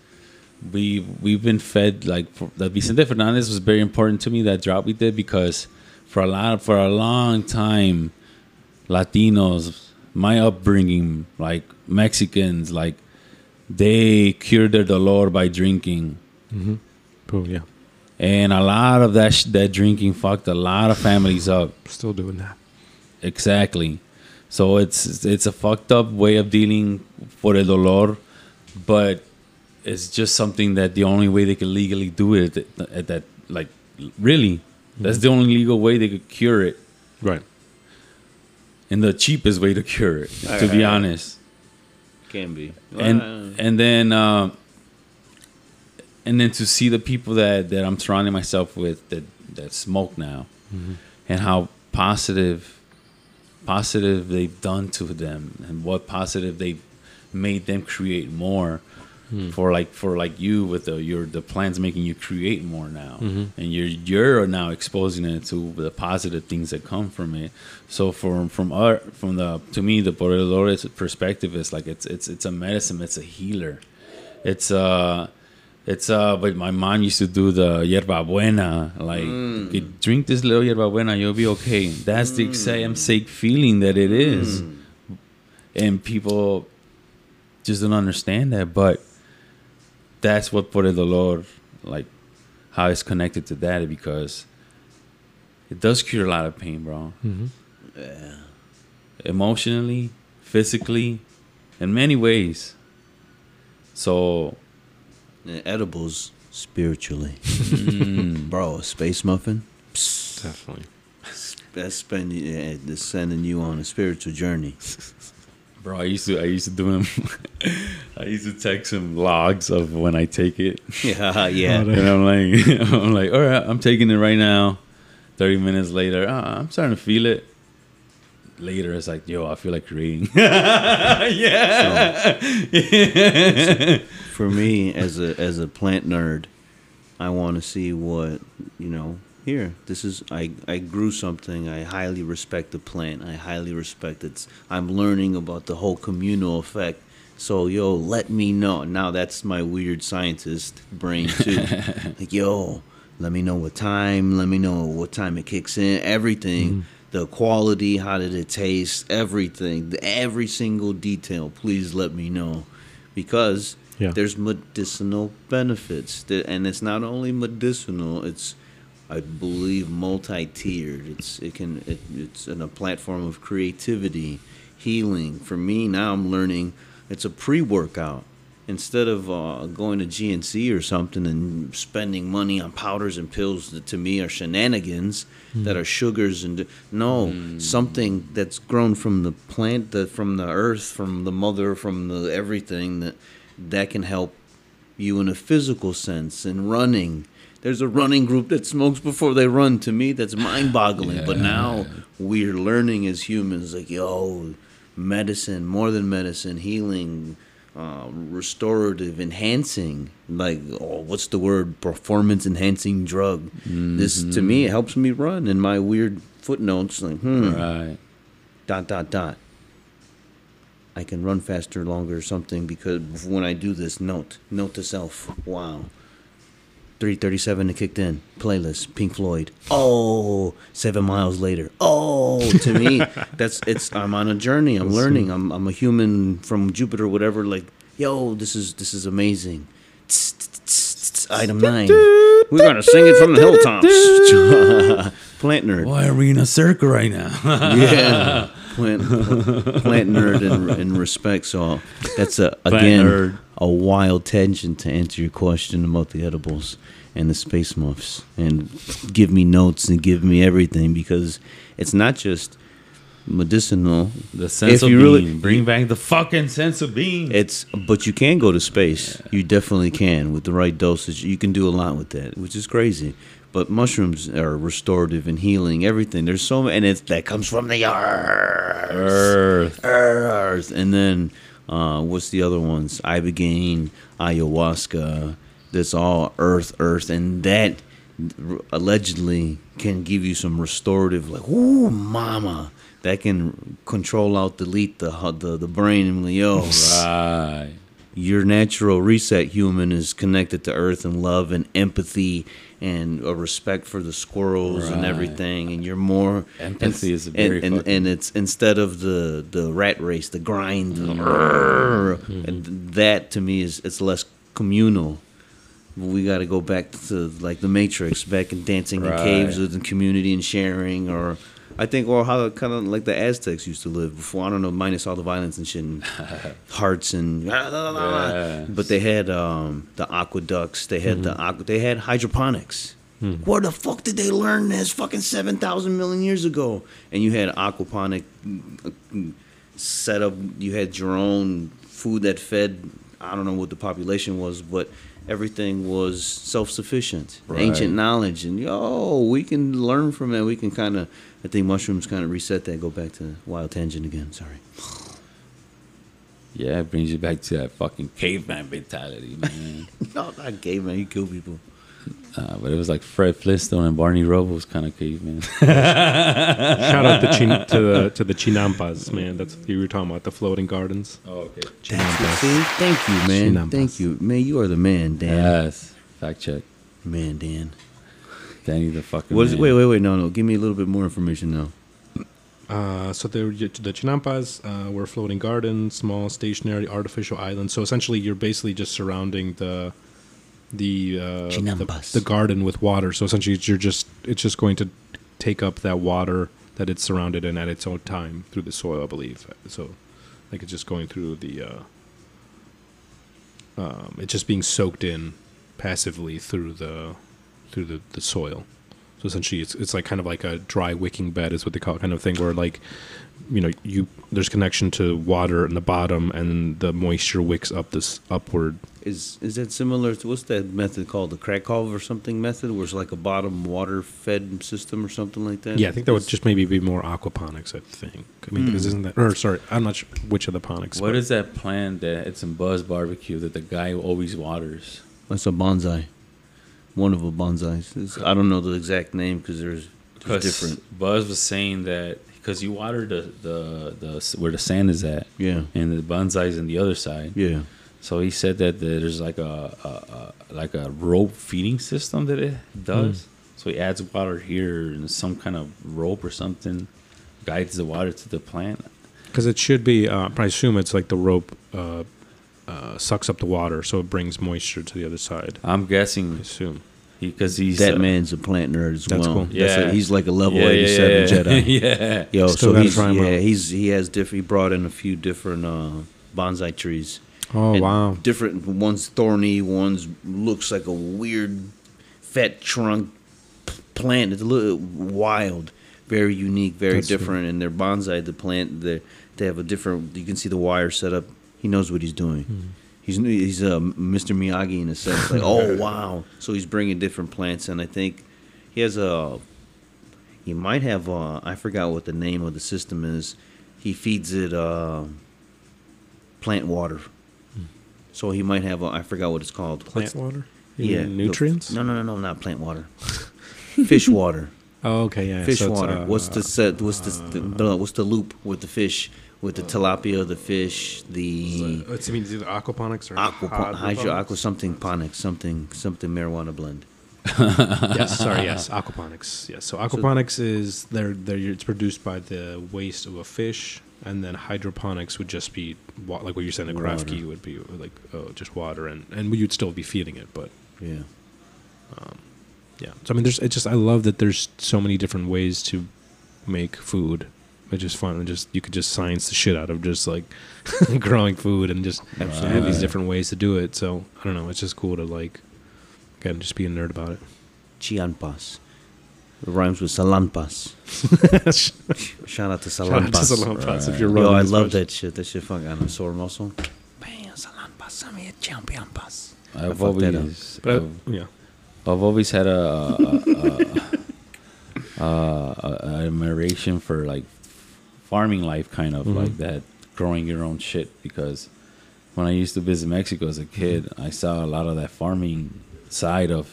we we've been fed like for, the Vicente Fernandez was very important to me that drop we did because for a lot for a long time Latinos, my upbringing, like Mexicans, like they cure their dolor by drinking. Mm-hmm. Cool, yeah. And a lot of that sh- that drinking fucked a lot of families up. Still doing that. Exactly. So it's it's a fucked up way of dealing for el dolor, but it's just something that the only way they can legally do it at, at that like really mm-hmm. that's the only legal way they could cure it. Right. and the cheapest way to cure it to be honest. Can be. and Well, uh, and then uh, and then to see the people that that I'm surrounding myself with that that smoke now mm-hmm. and how positive positive they've done to them and what positive they've made them create more Hmm. for like for like you with the your the plans making you create more now. Mm-hmm. And you're you're now exposing it to the positive things that come from it. So from from our from the to me the dolores perspective is like it's it's it's a medicine it's a healer. It's uh it's uh but my mom used to do the yerba buena like mm. you drink this little yerba buena you'll be okay. That's the same mm. sake feeling that it is. Mm. And people just don't understand that but that's what por el dolor like how it's connected to that because it does cure a lot of pain bro Yeah, emotionally physically in many ways so edibles spiritually. mm, Bro, a space muffin? Psst, Definitely. that's spending, yeah, that's sending you on a spiritual journey. Bro i used to i used to do him i used to text him logs of when i take it. Yeah, yeah. and i'm like i'm like all right i'm taking it right now. 30 minutes later "Ah, i'm starting to feel it. Later it's like yo i feel like creating. Yeah. For me, as a as a plant nerd, I want to see what you know. Here, this is I I grew something. I highly respect the plant. I highly respect its. I'm learning about the whole communal effect. So yo, let me know. Now that's my weird scientist brain too. like yo, let me know what time. Let me know what time it kicks in. Everything. Mm-hmm. The quality, how did it taste, everything, every single detail. Please let me know, because Yeah. there's medicinal benefits, and it's not only medicinal. It's, I believe, multi-tiered. It's it can it, it's in a platform of creativity, healing. For me now, I'm learning. It's a pre-workout instead of uh, going to GNC or something and spending money on powders and pills that to me are shenanigans that are sugars and no something that's grown from the plant that from the earth from the mother from the everything that that can help you in a physical sense and running there's a running group that smokes before they run to me that's mind-boggling but now we're learning as humans like yo medicine more than medicine healing uh, restorative enhancing like oh, what's the word? Performance enhancing drug. This to me it helps me run and my weird footnotes like hmm right. dot dot dot. I can run faster longer or something because when I do this note note to self wow 337 it kicked in. Playlist Pink Floyd. Oh seven miles later. Oh to me that's it's I'm on a journey. I'm learning. I'm I'm a human from Jupiter whatever like yo this is this is amazing. Item nine. We're gonna sing it from the hilltops plant nerd why are we in a circle right now yeah, plant, plant nerd in, in respect. So that's a again nerd. a wild tangent to answer your question about the edibles and the space muffs, and give me notes and give me everything because it's not just medicinal. the sense If of you being bring back the fucking sense of being It's but you can go to space. You definitely can with the right dosage. You can do a lot with that, which is crazy. But mushrooms are restorative and healing. Everything. There's so many, and it's that comes from the earth. earth Earth. And then uh, what's the other ones? Ibogaine, ayahuasca. That's all earth, earth, and that allegedly can give you some restorative, like ooh, mama. That can control out, delete the the the brain, and like, yo, right your natural reset human is connected to earth and love and empathy and a respect for the squirrels and everything, and you're more Empathy and, is a very and, and, and it's instead of the the rat race, the grind, Mm-hmm. And that to me is it's less communal. We got to go back to like the Matrix, back in dancing in caves with the community and sharing, or I think, or how kind of like the Aztecs used to live before. I don't know, minus all the violence and shit, and hearts and. But they had um, the aqueducts. They had the aqua, They had hydroponics. Where the fuck did they learn this? Fucking seven thousand million years ago. And you had aquaponic setup. You had your own food that fed. I don't know what the population was, but everything was self sufficient. Right. Ancient knowledge, and yo, we can learn from it. We can kind of. I think mushrooms kind of reset that. Go back to wild tangent again. Sorry. Yeah, it brings you back to that fucking caveman mentality, man. No, not gay man. You kill people. uh, but it was like Fred Flintstone and Barney Rubbles kind of caveman. Shout out to, chin- to the to the chinampas, man. That's what you were talking about, the floating gardens. oh, okay. That's see, thank you, man. Chinampas. Thank you, man. You are the man, Dan. Yes. Fact check. Man, Dan. Danny the fucking What is, man. wait, wait, wait. No, no. Give me a little bit more information now. Uh, so the the chinampas uh, were floating gardens, small stationary artificial islands. So essentially, you're basically just surrounding the the, uh, the the garden with water. So essentially, you're just it's just going to take up that water that it's surrounded in at its own time through the soil, I believe. So like it's just going through the uh, um, it's just being soaked in passively through the through the, the soil. So essentially, it's it's like kind of like a dry wicking bed is what they call it, kind of thing where like you know you there's connection to water in the bottom and the moisture wicks up this upward. Is is that similar to what's that method called the Krakow or something method, where it's like a bottom water fed system or something like that? Yeah, I think that would just maybe be more aquaponics. I think. I mean, because hmm. isn't that or sorry, I'm not sure which of the ponics. What but- is that plant that it's in Buzz Barbecue that the guy always waters? That's a bonsai. One of the bonsais. It's- I don't know the exact name because there's, there's different. Buzz was saying that because you water the, the the where the sand is at, Yeah, and the bonsai's on the other side. yeah. So he said that there's like a, a, a like a rope feeding system that it does. So he adds water here and some kind of rope or something guides the water to the plant. Because it should be, uh, I assume it's like the rope uh, uh, sucks up the water, so it brings moisture to the other side. I'm I guessing assume. because he's That uh, man's a plant nerd as That's well. cool. That's Yeah. a- he's like a level yeah, yeah, 87 yeah, Jedi. yeah. Yo, Still so he's try 'em yeah, he's he has different. He brought in a few different uh, bonsai trees. Oh wow! Different. One's thorny. One's looks like a weird, fat trunk p- plant. It's a little wild, very unique, very That's sweet. different. And their bonsai, the plant, they they have a different. You can see the wire set up. He knows what he's doing. Hmm. He's he's uh, Mr. Miyagi in a sense. Like, oh wow! So he's bringing different plants, and I think he has a. He might have. Uh, I forgot what the name of the system is. He feeds it uh, plant water. So he might have. A, I forgot what it's called. Plant water. You Yeah, nutrients. No, no, no, no, not plant water. fish water. Oh, okay, yeah. Fish so water. uh, what's the set? What's the, the, the what's the loop with the fish? With the tilapia, the fish, the It's, I oh, mean, it's either aquaponics or aqua, hydro, aqua, something ponics, something, something marijuana blend. yes, sorry, yes, aquaponics. Yes, so aquaponics is they're, they're it's produced by the waste of a fish, and then hydroponics would just be wa- like what you're saying. A Kratky would be like oh, just water, and and you'd still be feeding it, but Yeah. Um, yeah. So I mean, there's it's just I love that there's so many different ways to make food. It's just fun and just you could just science the shit out of just like growing food and just have these different ways to do it. So I don't know. It's just cool to like again just be a nerd about it. Chinampas. It rhymes with salampas. Shout out to Shout out to salampas. Salonpas if you're Yo, I love much. that shit. That shit fucking on a sore muscle. Bam, salampas, some champions. I've fucked that up. always But I- I've, yeah, I've always had a, a, a, a, a admiration for like farming life, kind of like mm-hmm. that, growing your own shit. Because when I used to visit Mexico as a kid, mm-hmm. I saw a lot of that farming side of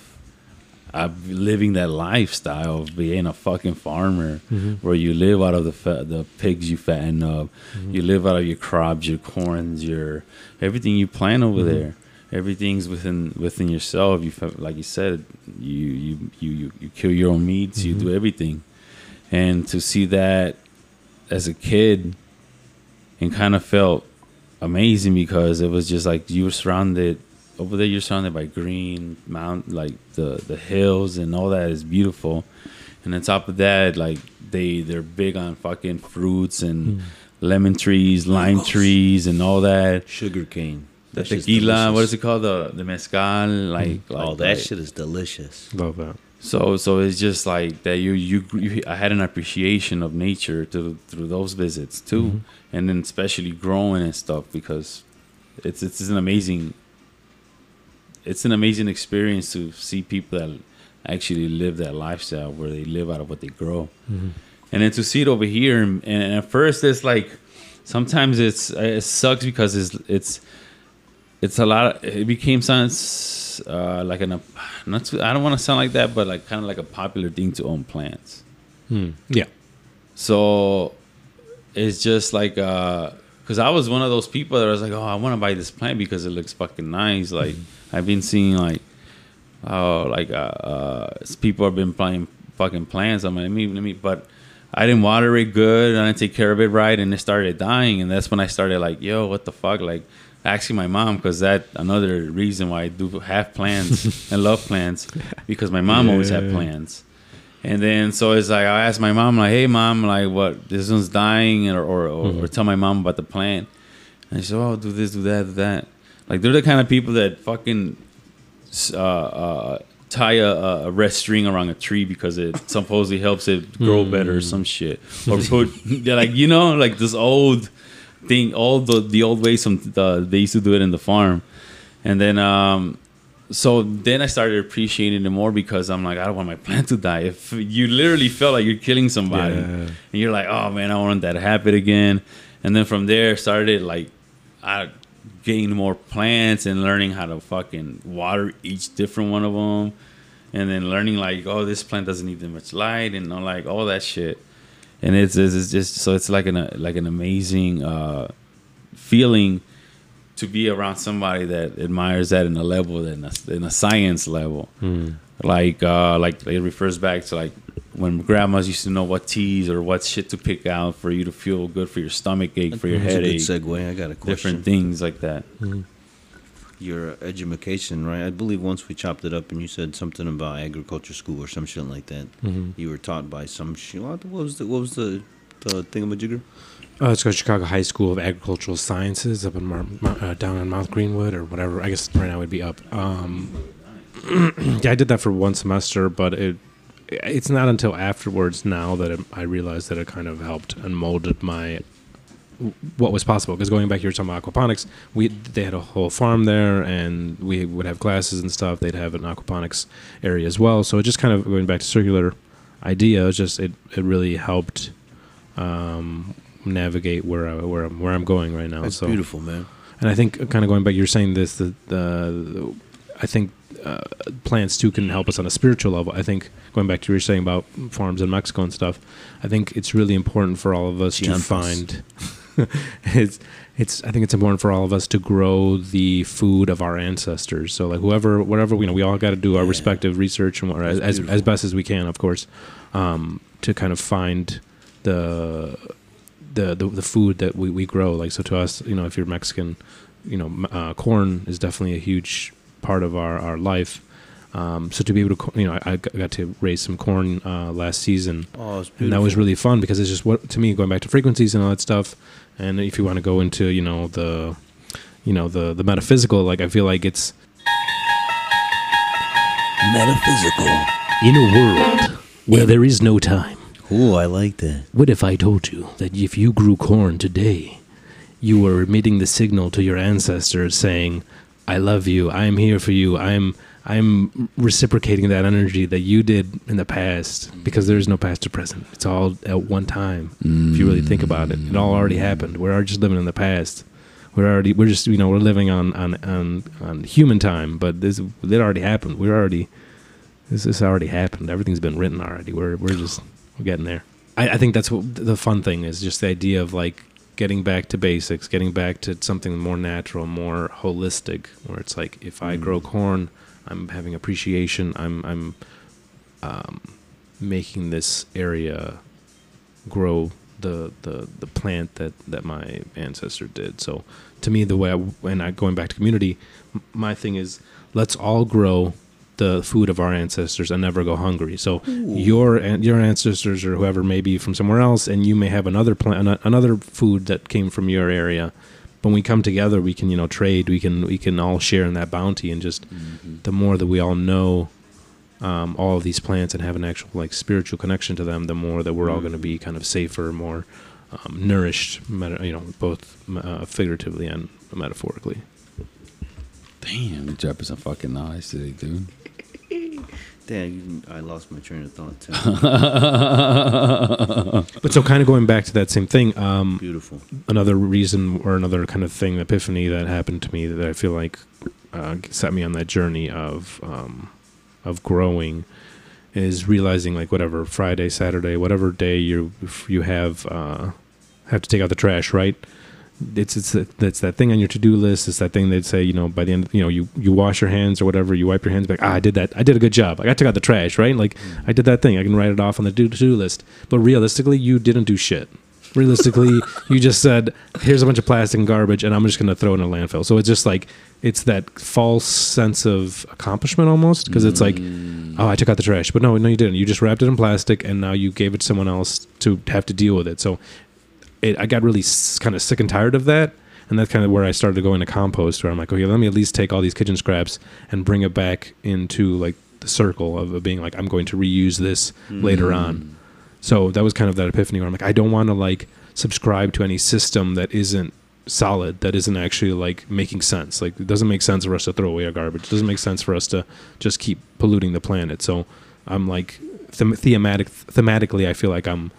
uh, living that lifestyle of being a fucking farmer, mm-hmm. where you live out of the fa- the pigs you fatten up, you live out of your crops, your corns, your everything you plant over there. everything's within within yourself. You like you said, you you you you, you kill your own meats. You do everything, and to see that as a kid, and kind of felt amazing because it was just like you were surrounded over there. You're surrounded by green mount, like the the hills and all that is beautiful, and on top of that, like they they're big on fucking fruits and. Hmm. Lemon trees, lime trees, and all that Sugar cane. the That shit's tequila, what delicious. is it called? The the mezcal, like, hmm. like Oh, that like- shit is delicious. Love that. So so it's just like that. You, you you I had an appreciation of nature through through those visits too, mm-hmm. and then especially growing and stuff because it's it's an amazing. It's an amazing experience to see people that actually live that lifestyle where they live out of what they grow, mm-hmm. and then to see it over here. And, and at first, it's like sometimes it's it sucks because it's it's it's a lot. Of, it became sounds uh, like an not. To, I don't want to sound like that, but like kind of like a popular thing to own plants. Yeah. So it's just like because I was one of those people that was like, oh, I want to buy this plant because it looks fucking nice. Like I've been seeing like oh like uh, uh people have been buying fucking plants. I'm like, let me let me, but I didn't water it good. And I didn't take care of it right, and it started dying. And that's when I started like, yo, what the fuck, like. Asking my mom because that another reason why I do have plants and love plants because my mom always had Yeah. plants. And then so it's like I asked my mom like, "Hey, mom, like what? This one's dying," or or, or, or tell my mom about the plant. And she said, "Oh, do this, do that, do that." Like they're the kind of people that fucking uh, uh, tie a, a red string around a tree because it supposedly helps it grow better or some shit. Or put they're like you know like this old thing, all the the old ways from the they used to do it in the farm. And then um, so then I started appreciating it more because I'm like, I don't want my plant to die. If you literally felt like you're killing somebody, Yeah. and you're like, oh man, I want that to happen again. And then from there started like, I gained more plants and learning how to fucking water each different one of them, and then learning like, oh, this plant doesn't need that much light, and all like all that shit. And it's, it's, it's just so it's like an like an amazing uh, feeling to be around somebody that admires that in a level that in a, in a science level. Like uh like it refers back to like when grandmas used to know what teas or what shit to pick out for you to feel good for your stomach ache for your That's a good headache. segue. I got a question. different things like that Your education, right? I believe once we chopped it up and you said something about agriculture school or some shit like that. You were taught by some shit. What was the what was the the thingamajigger? Oh, it's called Chicago High School of Agricultural Sciences up in Mar- Mar- uh, down in Mount Greenwood or whatever. I guess right now it would be up. Um, yeah, I did that for one semester, but it it's not until afterwards now that it, I realized that it kind of helped and molded my what was possible. Because going back, you were talking about aquaponics. We they had a whole farm there, and we would have classes and stuff. They'd have an aquaponics area as well. So it just kind of going back to circular idea. It just it it really helped um, navigate where I where I'm where I'm going right now. That's so beautiful, man. and I think kind of going back, you're saying this the the, I think uh, plants too can help us on a spiritual level. I think going back to what you were saying about farms in Mexico and stuff. I think it's really important for all of us to find. it's it's I think it's important for all of us to grow the food of our ancestors. So like whoever whatever you know we all got to do our Yeah. respective research and what, as, as as best as we can, of course, um, to kind of find the the, the the food that we, we grow. Like so to us, you know, if you're Mexican, you know, uh, corn is definitely a huge part of our our life. Um, so to be able to, you know, I, I got to raise some corn uh, last season, Oh, and that was really fun because it's just what to me going back to frequencies and all that stuff. And if you want to go into, you know, the, you know, the the metaphysical, like I feel like it's metaphysical. In a world where there is no time, Ooh, I like that. what if I told you that if you grew corn today, you were emitting the signal to your ancestors saying, "I love you. I am here for you. I'm I'm reciprocating that energy that you did in the past mm. because there is no past or present. It's all at one time. If you really think about it, it all already mm. happened. We're just living in the past. We're already we're just you know we're living on on on, on human time, but this it already happened. We're already this this already happened. Everything's been written already. We're we're just we're getting there. I, I think that's what the fun thing is. Just the idea of like getting back to basics, getting back to something more natural, more holistic, where it's like if I mm. grow corn, I'm having appreciation. I'm I'm um, making this area grow the, the the plant that that my ancestor did. So to me, the way I, when I going back to community, m- my thing is let's all grow the food of our ancestors and never go hungry. So your an- your ancestors or whoever may be from somewhere else, and you may have another plant, another food that came from your area. When we come together, we can you know trade. We can we can all share in that bounty, and just the more that we all know um, all of these plants and have an actual like spiritual connection to them, the more that we're all going to be kind of safer, more um, nourished, you know, both uh, figuratively and metaphorically. Damn, you're dropping some fucking nice today, dude. Damn, you- I lost my train of thought too. But so, kind of going back to that same thing, um, Beautiful. another reason or another kind of thing, epiphany that happened to me that I feel like uh, set me on that journey of um, of growing is realizing like whatever Friday, Saturday, whatever day you you have uh, have to take out the trash, right? It's it's it's that thing on your to do list. It's that thing they'd say, you know, by the end, you know, you you wash your hands or whatever, you wipe your hands, like ah, I did that, I did a good job. Like, I took out the trash, right? Like I did that thing. I can write it off on the to do list. But realistically, you didn't do shit. Realistically, you just said, "Here's a bunch of plastic and garbage, and I'm just going to throw it in a landfill." So it's just like it's that false sense of accomplishment almost because it's like, "Oh, I took out the trash," but no, no, you didn't. You just wrapped it in plastic, and now you gave it to someone else to have to deal with it. So it, I got really s- kind of sick and tired of that. And that's kind of where I started going to compost, where I'm like, okay, let me at least take all these kitchen scraps and bring it back into like the circle of, of being like, I'm going to reuse this later on. Mm. So that was kind of that epiphany where I'm like, I don't want to like subscribe to any system that isn't solid, that isn't actually like making sense. Like it doesn't make sense for us to throw away our garbage. It doesn't make sense for us to just keep polluting the planet. So I'm like them- thematic, thematically, I feel like I'm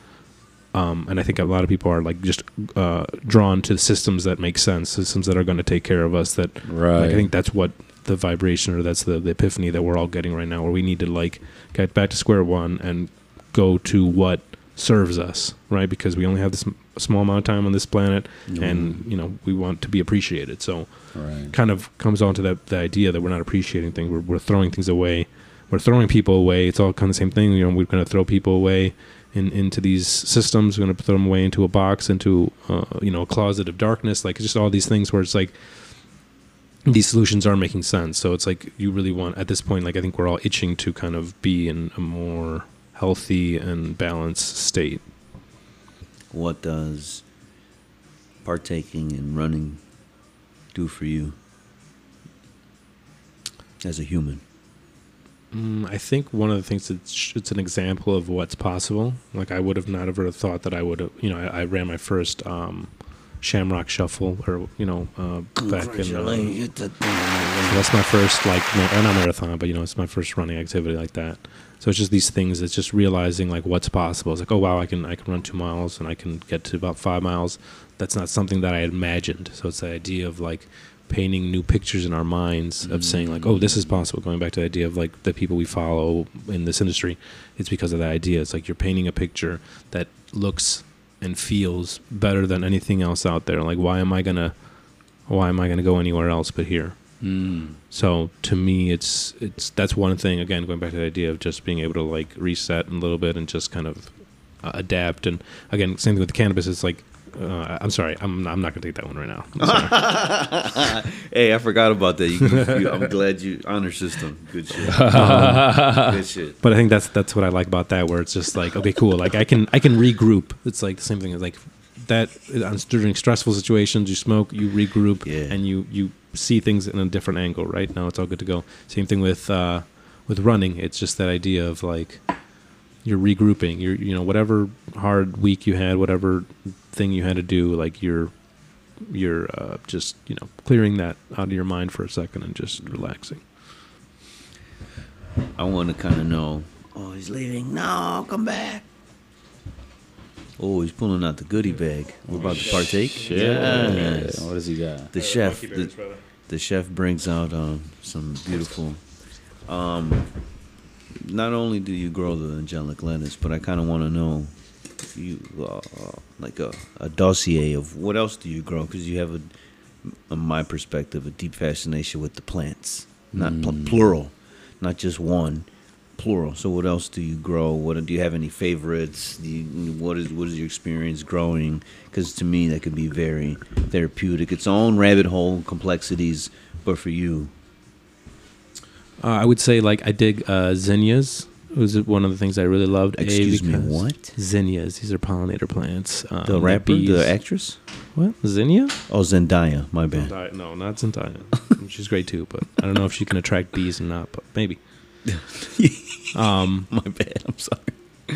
um, and I think a lot of people are like just uh, drawn to systems that make sense, systems that are going to take care of us. That Right. like, I think that's what the vibration or that's the, the epiphany that we're all getting right now, where we need to like get back to square one and go to what serves us, right? Because we only have this m- small amount of time on this planet, and you know we want to be appreciated. So Right. kind of comes on to that the idea that we're not appreciating things. We're, we're throwing things away. We're throwing people away. It's all kind of the same thing. You know, we're going to throw people away in, into these systems. We're going to throw them away into a box, into uh, you know a closet of darkness. Like just all these things where it's like these solutions are making sense. So it's like you really want at this point. Like I think we're all itching to kind of be in a more healthy and balanced state. What does partaking in running do for you as a human? Mm, I think one of the things it's it's an example of what's possible. Like I would have not ever thought that I would have. You know, I, I ran my first um, Shamrock Shuffle, or you know, uh, back in. Uh, that's my first like ma- uh, not marathon, but you know, it's my first running activity like that. So it's just these things. It's just realizing like what's possible. It's like, oh wow, I can I can run two miles and I can get to about five miles. That's not something that I imagined. So it's the idea of like painting new pictures in our minds of saying like, oh, this is possible. Going back to the idea of like the people we follow in this industry, it's because of that idea. It's like you're painting a picture that looks and feels better than anything else out there. Like, why am I gonna, why am I gonna go anywhere else but here? Mm. So to me, it's it's that's one thing. Again, going back to the idea of just being able to like reset a little bit and just kind of uh, adapt. And again, same thing with the cannabis. It's like, uh, I'm sorry, I'm I'm not gonna take that one right now. Hey, I forgot about that. You, you, I'm glad you honor system. Good shit. Good shit. but I think that's that's what I like about that, where it's just like, okay, cool. Like I can I can regroup. It's like the same thing as like that uh, during stressful situations. You smoke, you regroup, Yeah. and you you see things in a different angle. Right now, it's all good to go. Same thing with uh, with running. It's just that idea of like you're regrouping. You're you know whatever hard week you had, whatever thing you had to do, like you're you're uh, just you know clearing that out of your mind for a second and just relaxing. I want to kind of know. Oh, he's leaving. No, come back. Oh, he's pulling out the goodie bag. We're about to partake. Yes. What does he got? The chef. The, the chef brings out um, some beautiful. Um, not only do you grow the angelic lettuce, but I kind of want to know you uh, like a, a dossier of what else do you grow? Because you have a, in my perspective, a deep fascination with the plants, not pl- plural, not just one, plural. So what else do you grow? What do you have any favorites? Do you, what is what is your experience growing? Because to me, that could be very therapeutic. Its own rabbit hole complexities, but for you, Uh, I would say like I dig uh, zinnias. It was one of the things I really loved. A, excuse me, what? Zinnias. These are pollinator plants. Um, The rapper, bees. the actress? What? Zinnia? Oh, Zendaya. My bad. Zendaya- No, not Zendaya. She's great too, but I don't know if she can attract bees or not. But maybe. Um, My bad. I'm sorry.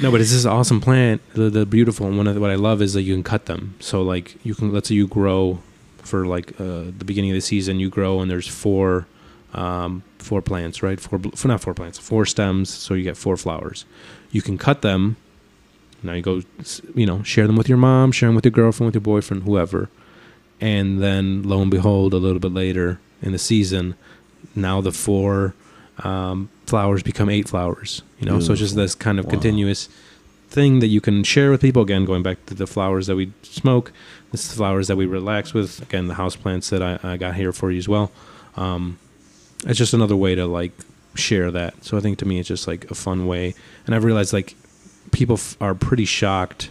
no, but it's this awesome plant. The, the beautiful and one of the, what I love is that you can cut them. So like you can let's say you grow for like uh, the beginning of the season, you grow and there's four um, four plants, right? Four for not four plants, four stems. So you get four flowers. You can cut them. Now you go, you know, share them with your mom, share them with your girlfriend, with your boyfriend, whoever. And then lo and behold, a little bit later in the season, now the four um, flowers become eight flowers. You know, so it's just this kind of Wow. continuous thing that you can share with people. Again, going back to the flowers that we smoke, this is the flowers that we relax with. Again, the house plants that I, I got here for you as well. Um, it's just another way to like share that. So I think to me, it's just like a fun way. And I've realized like people f- are pretty shocked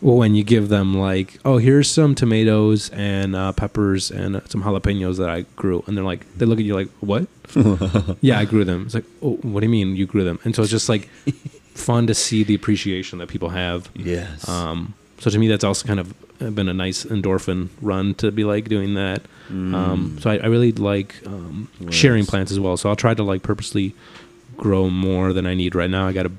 when you give them like, oh, here's some tomatoes and uh, peppers and uh, some jalapenos that I grew, and they're like, they look at you like, what? yeah, I grew them. It's like, oh, what do you mean you grew them? And so it's just like fun to see the appreciation that people have. Yes. Um, so to me, that's also kind of been a nice endorphin run to be like doing that. Um, so I, I really like um, sharing plants as well. So I'll try to like purposely grow more than I need right now. I got a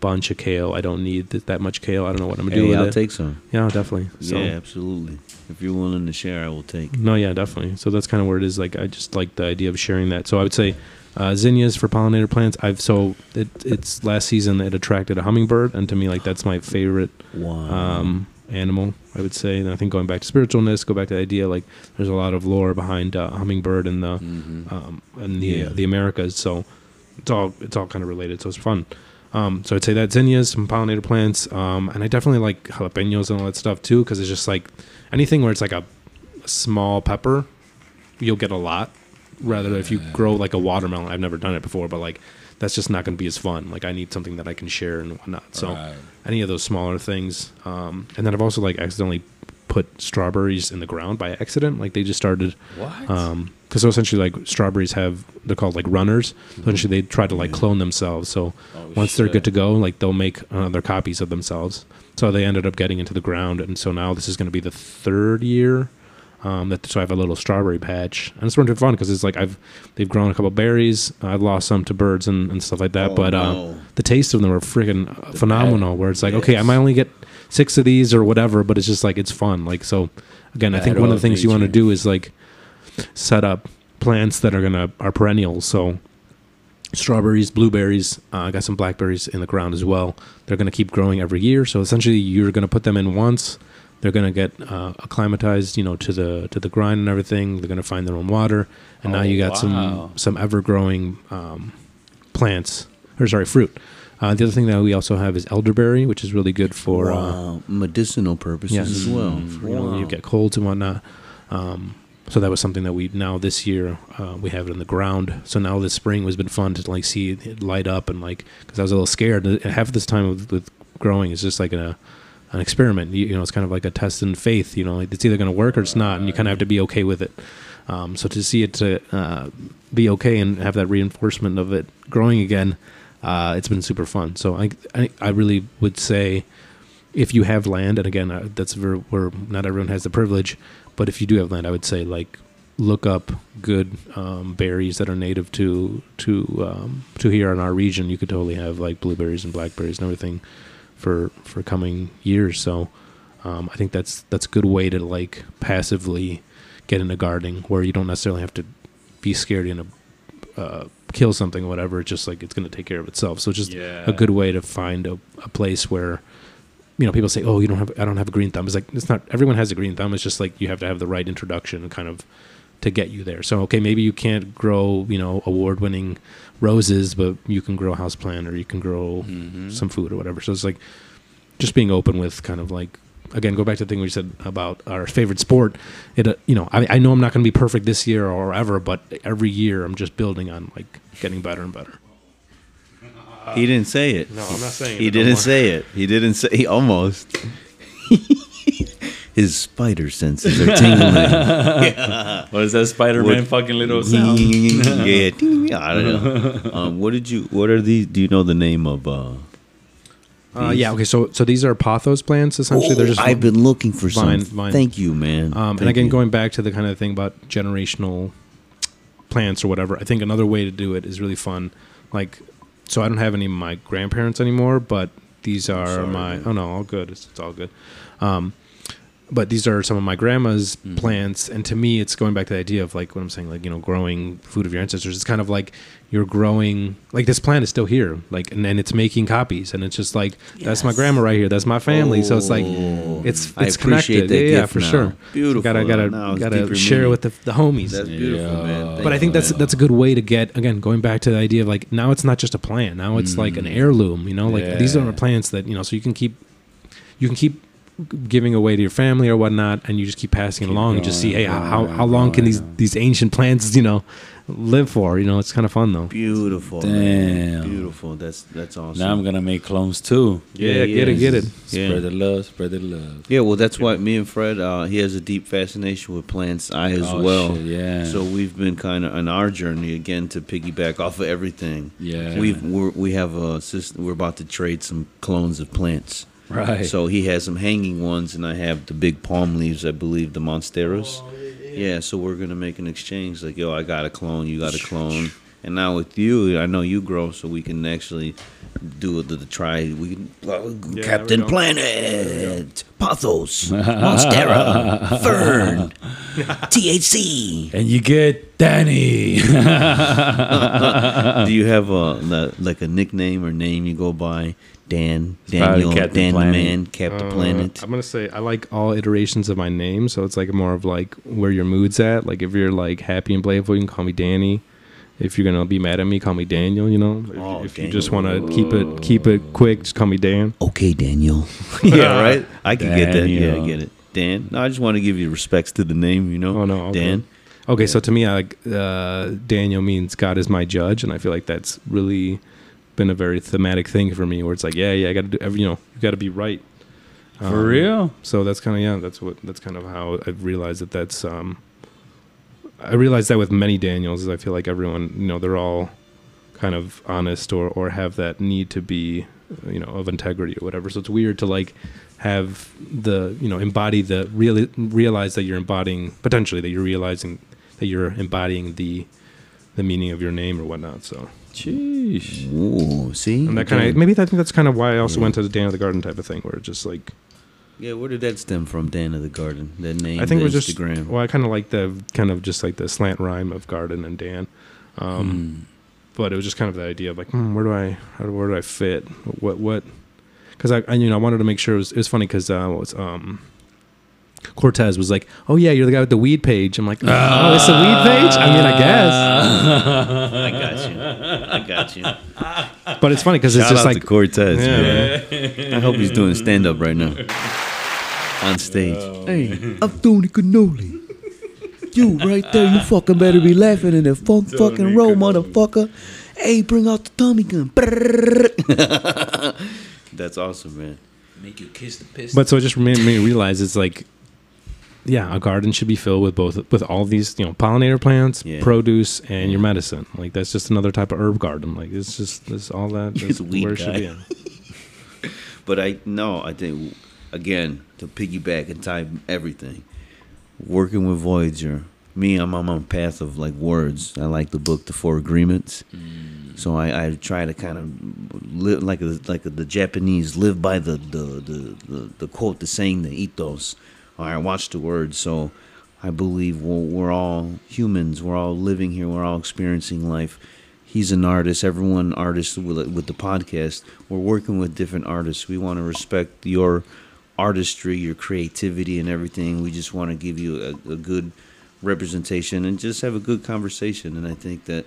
bunch of kale. I don't need th- that much kale. I don't know what I'm gonna do hey, with I'll it. take some. yeah, definitely. So Yeah, absolutely. If you're willing to share, I will take. no, yeah, definitely. So that's kind of where it is. Like I just like the idea of sharing that. So I would say uh, zinnias for pollinator plants. I've so it, it's last season it attracted a hummingbird, and to me like that's my favorite Wow. um, animal. I would say, and I think going back to spiritualness, go back to the idea like there's a lot of lore behind uh, hummingbird and the Mhm. um, and the Yeah. the Americas. So it's all it's all kind of related. So it's fun. Um, so I'd say that zinnias, some pollinator plants, um, and I definitely like jalapenos and all that stuff too, because it's just like anything where it's like a, a small pepper, you'll get a lot. Rather, if you grow like a watermelon, I've never done it before, but like that's just not going to be as fun. Like I need something that I can share and whatnot. So Right. Any of those smaller things, um, and then I've also like accidentally put strawberries in the ground by accident. Like they just started What? um because so essentially like strawberries have they're called like runners. So essentially they try to like clone themselves. So Oh, once they're good to go like they'll make other copies of themselves. So they ended up getting into the ground. And so now this is going to be the third year um, that so I have a little strawberry patch, and it's been fun because it's like I've they've grown a couple berries. I've lost some to birds and, and stuff like that, Oh, but uh, no. the taste of them are freaking phenomenal. Where it's like, okay, I might only get six of these or whatever, but it's just like it's fun. Like so, again, I think one of the things you want to do is like set up plants that are gonna are perennials. So strawberries, blueberries, uh, I got some blackberries in the ground as well. They're gonna keep growing every year. So essentially, you're gonna put them in once. They're gonna get uh, acclimatized, you know, to the to the grind and everything. They're gonna find their own water, and now Oh, you got wow. some some ever growing um, plants or sorry fruit. Uh, the other thing that we also have is elderberry, which is really good for uh, medicinal purposes yes, as well. for, you know, you get colds and whatnot. Um, so that was something that we now this year uh, we have it in the ground. So now this spring has been fun to like see it light up and like because I was a little scared. Uh, Half this time with, with growing is just like a an experiment. You, you know, it's kind of like a test in faith. You know, it's either going to work or it's not, and you kind of have to be okay with it. Um, so to see it to uh, be okay and have that reinforcement of it growing again, uh, it's been super fun. So I, I I really would say if you have land, and again, uh, that's where, where not everyone has the privilege, but if you do have land, I would say like look up good um, berries that are native to to um, to here in our region. You could totally have like blueberries and blackberries and everything for for coming years. So um, I think that's that's a good way to like passively get into gardening, where you don't necessarily have to be scared gonna uh, kill something or whatever. It's just like it's gonna take care of itself. So it's just Yeah. a good way to find a, a place where you know people say oh you don't have i don't have a green thumb it's like it's not everyone has a green thumb it's just like you have to have the right introduction kind of to get you there so okay maybe you can't grow you know award winning roses but you can grow a house plant or you can grow Mhm. some food or whatever so it's like just being open with kind of like again go back to the thing we said about our favorite sport it uh, you know I, I know i'm not going to be perfect this year or ever but every year i'm just building on like getting better and better He didn't say it. no i'm not saying He it no didn't more. say it. He didn't say. He almost. His spider senses are tingling. What is that Spider Man What- fucking little sound? yeah, I don't know. Um, what did you? What are these? Do you know the name of? uh uh, yeah okay so so these are pothos plants essentially they're Oh, just I've been looking for vine- some. vine. Thank you, man. Um, and again, you. going back to the kind of thing about generational plants or whatever, I think another way to do it is really fun. Like, so I don't have any of my grandparents anymore, but these are sorry, my. man. Oh no, all good. It's, it's all good. Um, but these are some of my grandma's Mm-hmm. plants, and to me, it's going back to the idea of like what I'm saying, like you know, growing food of your ancestors. It's kind of like you're growing, like this plant is still here, like, and, and it's making copies, and it's just like that's my grandma right here, that's my family. so it's like Oh. it's I it's appreciate connected, that yeah, yeah, for now. sure. Beautiful. Gotta gotta Now it's gotta share meaning. with the the homies. That's beautiful, Yeah. man. Thank but I think that's that's a good way to get again going back to the idea of like now it's not just a plant now it's like an heirloom you know like these Yeah. are plants that you know so you can keep you can keep giving away to your family or whatnot and you just keep passing it along and just see hey growing, how how growing, long can these growing. these ancient plants you know live for you know it's kind of fun though beautiful. Damn. man. Beautiful. That's that's awesome. Now I'm gonna make clones too. yeah, get it get it Yeah. Spread the love, spread the love. Yeah, well, that's why me and Fred, uh, he has a deep fascination with plants. I as Oh, well. shit, yeah. So we've been kind of on our journey again to piggyback off of everything. Yeah. We've we're, we have a system. We're about to trade some clones of plants. Right. So he has some hanging ones, and I have the big palm leaves. I believe the monsteros. yeah, So we're gonna make an exchange. Like, yo, I got a clone. You got a clone. And now with you, I know you grow, so we can actually do the, the try. We can uh, we Captain go. Planet, Pothos, Monstera, Fern, THC. and you get Danny. Do you have a like a nickname or name you go by? Dan, Daniel, Captain Dan Planet. the Man, Captain Uh, Planet. I'm gonna say I like all iterations of my name, so it's like more of like where your mood's at. Like if you're like happy and playful, you can call me Danny. If you're gonna be mad at me, call me Daniel. You know, if, Oh, if you just want to keep it keep it quick, just call me Dan. Okay, Daniel. yeah, right. I can get that. Yeah, I Daniel. get it. Dan. No, I just want to give you respects to the name. You know. Oh no, okay. Dan. Okay, so to me, I like uh, Daniel means God is my judge, and I feel like that's really been a very thematic thing for me. Where it's like, yeah, yeah, I got to do every, you know, you got to be right. For Um, real? So that's kind of yeah, that's what that's kind of how I've realized that that's um I realized that with many Daniels is I feel like everyone, you know, they're all kind of honest or or have that need to be, you know, of integrity or whatever. So it's weird to like have the, you know, embody the really realize that you're embodying potentially that you're realizing that you're embodying the the meaning of your name or whatnot. So Sheesh. Ooh, see. and that kind of maybe I think that's kind of why I also went to the Dan of the Garden type of thing where it's just like Yeah, where did that stem from? Dan of the Garden. That name. I think it was just Instagram. well, I kind of like the kind of just like the slant rhyme of Garden and Dan, um, but it was just kind of the idea of like, hmm, where do I, where do I fit? What what? Because I, I you know I wanted to make sure it was, it was funny because uh, was um. Cortez was like, "Oh yeah, you're the guy with the weed page." I'm like, "Oh, it's a weed page." I mean, I guess, I got you. I got you. but it's funny because it's just like, Cortez. Yeah, man. I hope he's doing stand up right now. On stage. Hey, I'm Tony Cannoli. You right there, you fucking better be laughing in the funk fucking row, motherfucker. Hey, bring out the Tommy gun. That's awesome, man. Make you kiss the piss. but so it just made me realize it's like yeah a garden should be filled with both with all these you know pollinator plants Yeah. produce and your medicine like that's just another type of herb garden like it's just this all that You're that's the weed where it should guy. be But I no, I think again to piggyback and tie everything. Working with Voyager, me, I'm on my path of like words. I like the book, The Four Agreements. Mm. So I, I try to kind of live like a, like the Japanese live by the the, the, the the quote, the saying, the ethos. Or I watch the words. So I believe we're, we're all humans. We're all living here. We're all experiencing life. He's an artist. Everyone artists with with the podcast. We're working with different artists. We want to respect your artistry, your creativity, and everything. We just want to give you a, a good representation and just have a good conversation. And I think that.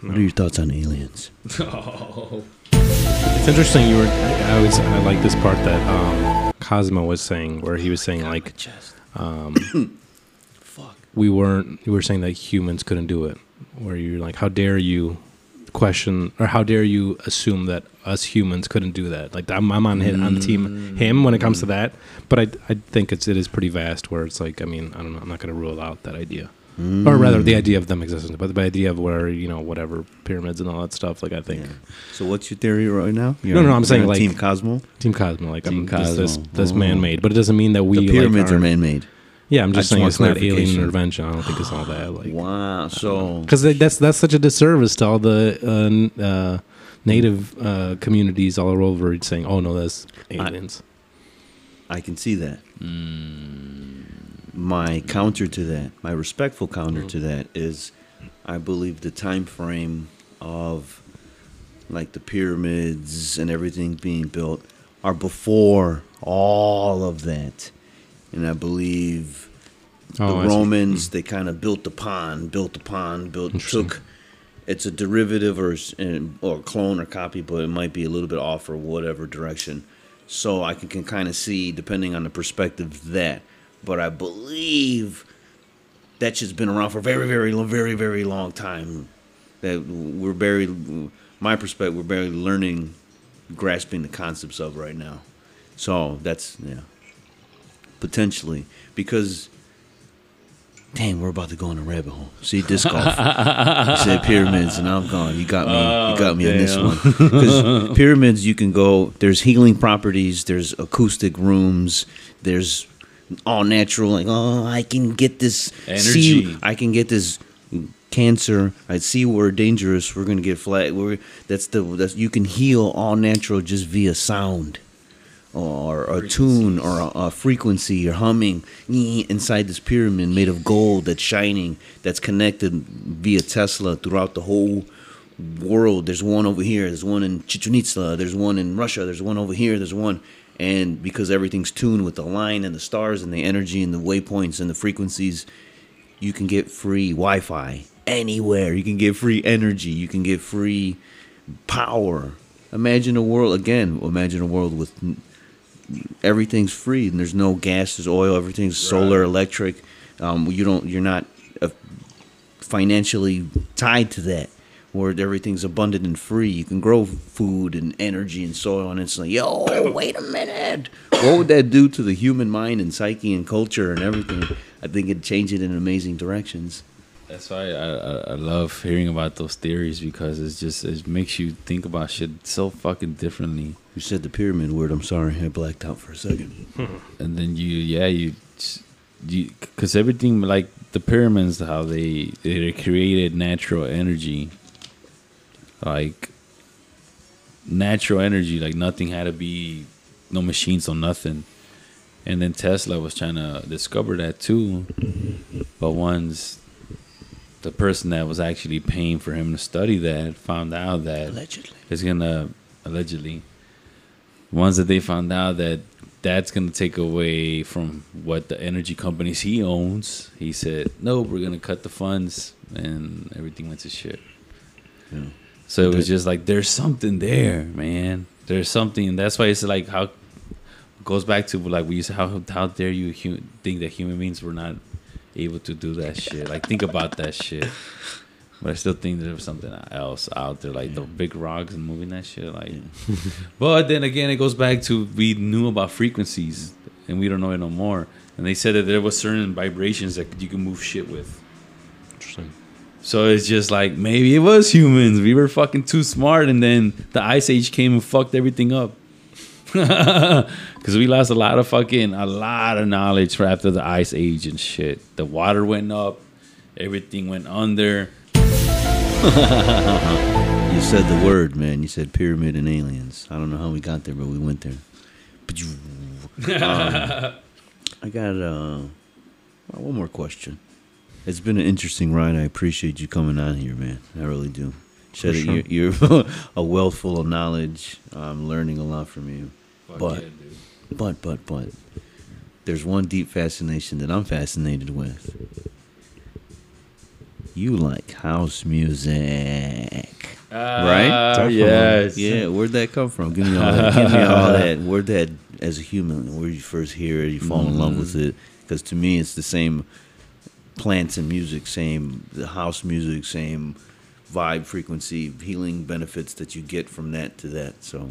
What are your thoughts on aliens? Oh. It's interesting. You were. I always. I like this part that um, Cosmo was saying, where he was saying like, um, we weren't. You were saying that humans couldn't do it. Where you're like, how dare you question or how dare you assume that us humans couldn't do that? Like I'm, I'm on on team him when it comes to that. But I, I think it's it is pretty vast. Where it's like, I mean, I don't know. I'm not going to rule out that idea. Or rather, the idea of them existing, but the idea of where you know whatever pyramids and all that stuff. Like I think So what's your theory right now? No, no, no, I'm saying, like- Team Cosmo. Team Cosmo, like Team I'm, this, this, this Oh. man-made, but it doesn't mean that we The pyramids are aren't- man-made. Yeah, I'm just just saying want it's not alien intervention. I don't think it's all that. Like, Wow. So because that's that's such a disservice to all the uh, uh, native uh, communities all over saying, "Oh no, that's aliens." I can see that. My counter to that, my respectful counter to mm-hmm. that is, I believe the time frame of, like the pyramids and everything being built, are before all of that, and I believe Oh, the see. Romans mm. they kind of built the pond, built the pond, built took. It's a derivative or or clone or copy, but it might be a little bit off or whatever direction. So I can, can kind of see, depending on the perspective, that. But I believe that shit's been around for a very, very, very, very long time. That we're barely, my perspective, we're barely learning, grasping the concepts of right now. So that's yeah, potentially because Damn, we're about to go in a rabbit hole. See, disc golf. you said pyramids, and I'm gone. You got me. you oh, got me on this one. Because pyramids, you can go. There's healing properties. There's acoustic rooms. There's all natural. Like, oh, I can get this See, Energy. I can get this cancer. I see we're dangerous. We're gonna get flat. We're that's the that's you can heal all natural just via sound or a tune or a, a frequency or humming inside this pyramid made of gold that's shining that's connected via Tesla throughout the whole world. There's one over here. There's one in Chichen Itza. There's one in Russia. There's one over here. There's one. And because everything's tuned with the line and the stars and the energy and the waypoints and the frequencies, you can get free Wi-Fi anywhere. You can get free energy. You can get free power. Imagine a world again. Imagine a world with everything's free and there's no gas, there's oil, everything's solar, electric. Um, you don't. You're not uh, financially tied to that. Where everything's abundant and free, you can grow food and energy and soil, and it's like, yo, wait a minute, what would that do to the human mind and psyche and culture and everything? I think it'd change it in amazing directions. That's why I, I, I love hearing about those theories because it's just it makes you think about shit so fucking differently. You said the pyramid word. I'm sorry, I blacked out for a second. and then you yeah you you because everything like the pyramids how they they created natural energy like natural energy like nothing had to be no machines or nothing and then tesla was trying to discover that too but once the person that was actually paying for him to study that found out that Allegedly. it's gonna allegedly once that they found out that that's gonna take away from what the energy companies he owns he said no we're gonna cut the funds and everything went to shit Yeah. So it was just like there's something there man. There's something. That's why it's like how goes back to like we used to, how how dare you hu- think that human beings were not able to do that shit. Like think about that shit. But I still think there was something else out there, like the big rocks and moving that shit. Like, but then again, it goes back to we knew about frequencies and we don't know it no more. And they said that there was certain vibrations that you can move shit with. So it's just like maybe it was humans. We were fucking too smart, and then the ice age came and fucked everything up. Because we lost a lot of fucking a lot of knowledge after the ice age and shit. The water went up, everything went under. You said the word, man. You said pyramid and aliens. I don't know how we got there, but we went there. But you, um, I got uh, one more question. It's been an interesting ride. I appreciate you coming on here, man. I really do. Shed sure. you're, you're a wealth full of knowledge. I'm learning a lot from you. But, but, but, but, there's one deep fascination that I'm fascinated with. You like house music. right? Uh, yes. Yeah, where'd that come from? Give me all that. Give me all that. Where'd that, as a human, where you first hear it, you fall in love with it? Because to me, it's the same plants and music, same the house music, same vibe, frequency, healing benefits that you get from that to that. So,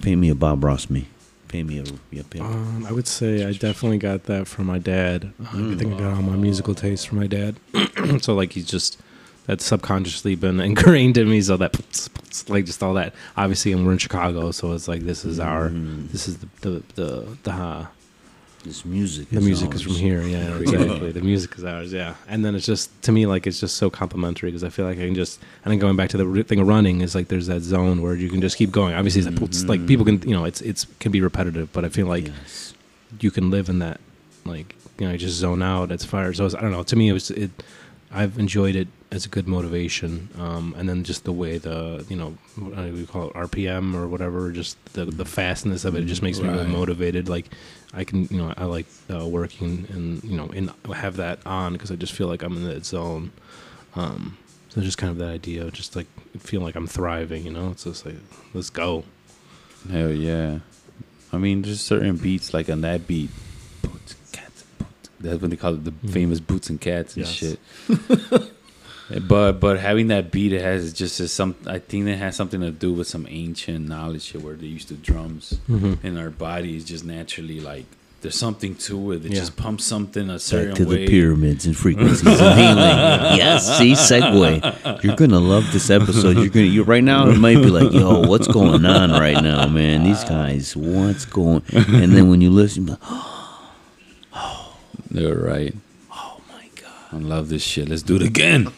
pay me a Bob Ross me. Pay me a yeah, pay Um, I would say I definitely got that from my dad. Uh, I think I got all my musical taste from my dad. so like he's just that's subconsciously been ingrained in me. So that like just all that. Obviously, and we're in Chicago, so it's like this is our this is the the the, the uh, this music. the is music is from here. Yeah, exactly. the music is ours. Yeah, and then it's just to me like it's just so complimentary because I feel like I can just and then going back to the thing of running is like there's that zone where you can just keep going. Obviously, it's, it's like people can you know it's it's can be repetitive, but I feel like Yes. you can live in that like you know just zone out it's fire so it's, i don't know to me it was it i've enjoyed it as a good motivation um and then just the way the you know we call it rpm or whatever just the the fastness of it, it just makes me really motivated like i can you know i like uh, working and you know and have that on because i just feel like i'm in that zone um so just kind of that idea of just like feeling like i'm thriving you know it's just like let's go Hell yeah. I mean, there's certain beats like on that beat. Boots and cats. Boots. That's what they call it, the famous boots and cats and Yes. shit. but but having that beat, it has just some. I think it has something to do with some ancient knowledge where they used to drums Mhm. in our bodies just naturally like. There's something to it It Yeah. just pumps something a certain Back to way. the pyramids and frequencies and healing. yes, see, segue. You're gonna love this episode. You're gonna. You right now it might be like, yo, what's going on right now, man? These guys, what's going? And then when you listen, you're like, right. oh my god. I love this shit. Let's do it again.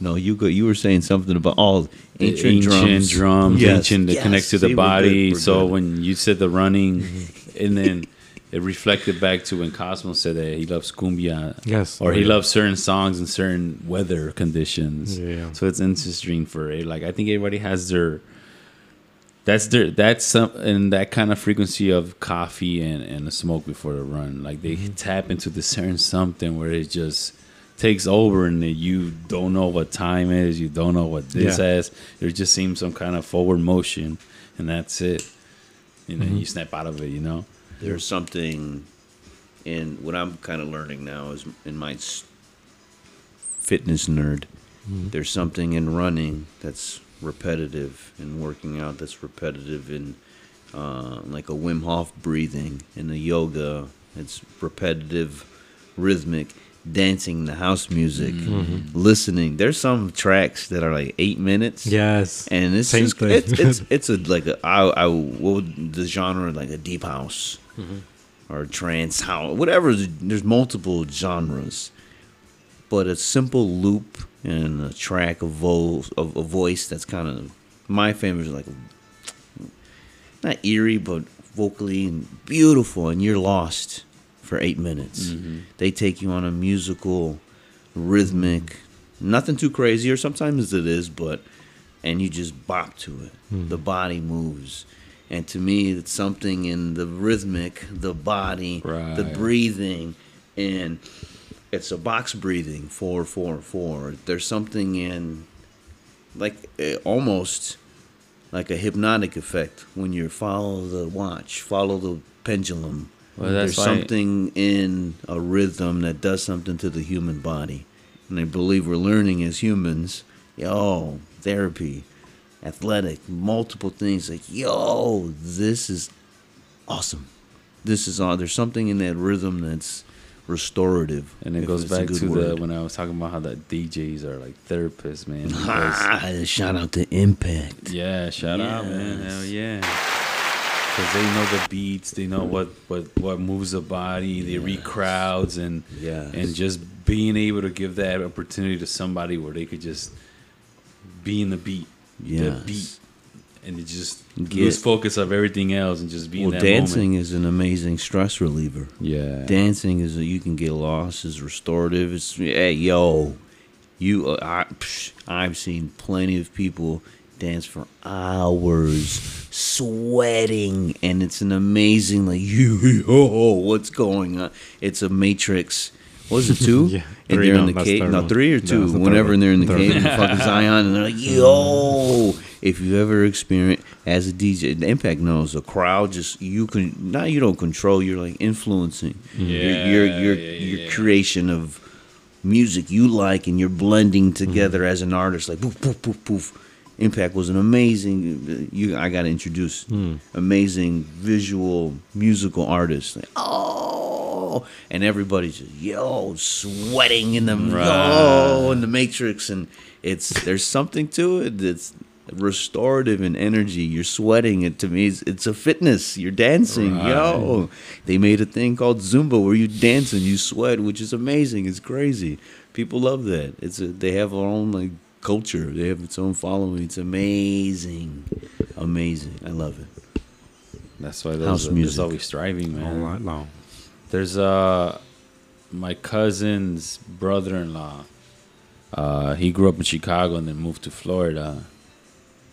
No, you go. You were saying something about oh, all ancient, ancient drums, Yes, ancient that yes. connects to See, the we're good, body. we're so good. when you said the running, and then it reflected back to when Cosmo said that he loves cumbia, Yes. or he loves certain songs in certain weather conditions. Yeah. So it's interesting for it. Like I think everybody has their. That's their that's some and that kind of frequency of coffee and, and a smoke before the run. Like they Mm-hmm. tap into this certain something where it just takes over and then you don't know what time is, you don't know what this Yeah. has. There just seems some kind of forward motion and that's it. And Mm-hmm. then you snap out of it, you know? There's something in what I'm kind of learning now is in my fitness nerd. There's something in running that's repetitive, and working out that's repetitive, in uh, like a Wim Hof breathing, in the yoga, it's repetitive, rhythmic. Dancing, the house music, mm-hmm. Mm-hmm. listening. There's some tracks that are like eight minutes. Yes. and it's Same just, thing. it's it's it's a like a I, I what would the genre like a deep house mm-hmm. or trance house whatever there's multiple genres but a simple loop and a track of vo- of a voice that's kind of my favorite is like not eerie but vocally and beautiful and you're lost for eight minutes. Mm-hmm. They take you on a musical rhythmic nothing too crazy or sometimes it is but and you just bop to it. Mm-hmm. The body moves. And to me it's something in the rhythmic the body the breathing and it's a box breathing four four four. There's something in like eh, almost like a hypnotic effect when you follow the watch follow the pendulum. Well, there's something in a rhythm that does something to the human body. And i believe we're learning as humans yo therapy athletic multiple things like yo this is awesome. This is all there's something in that rhythm that's restorative And it goes back to the when I was talking about how the DJs are like therapists, man. because- shout out to impact Yeah, shout out, man. Yes. Hell yeah. Because they know the beats, they know what, what, what moves the body, they read crowds, and Yes. and just being able to give that opportunity to somebody where they could just be in the beat, the beat, and it just Get- lose focus of everything else and just be well in that dancing moment. is an amazing stress reliever Yeah, dancing is you can get lost is restorative it's hey yo you uh, I, psh, i've seen plenty of people dance for hours sweating and it's an amazing like you yo what's going on it's a matrix was it two? Yeah, and three, they're no, in the that's the cave. No, three or two. was the Whenever one. they're in the Third cave, one. fucking Zion, and they're like, "Yo!" If you've ever experienced as a DJ, the Impact knows the crowd just you can now you don't control. You're like influencing your your your, yeah, your yeah. creation of music you like, and you're blending together mm-hmm. as an artist. Like poof poof poof poof. Impact was an amazing. You, I got to introduce hmm. amazing visual musical artist. Like, oh, and everybody's just yo sweating in the yo in the Matrix, and it's there's something to it that's restorative in energy. You're sweating. It to me, it's, it's a fitness. You're dancing, yo. They made a thing called Zumba where you dance and you sweat, which is amazing. It's crazy. People love that. It's a, they have their own like culture. They have its own following. It's amazing, amazing. I love it. That's why House there's, there's music. always striving, man. All night long. There's uh my cousin's brother-in-law. Uh, he grew up in Chicago and then moved to Florida.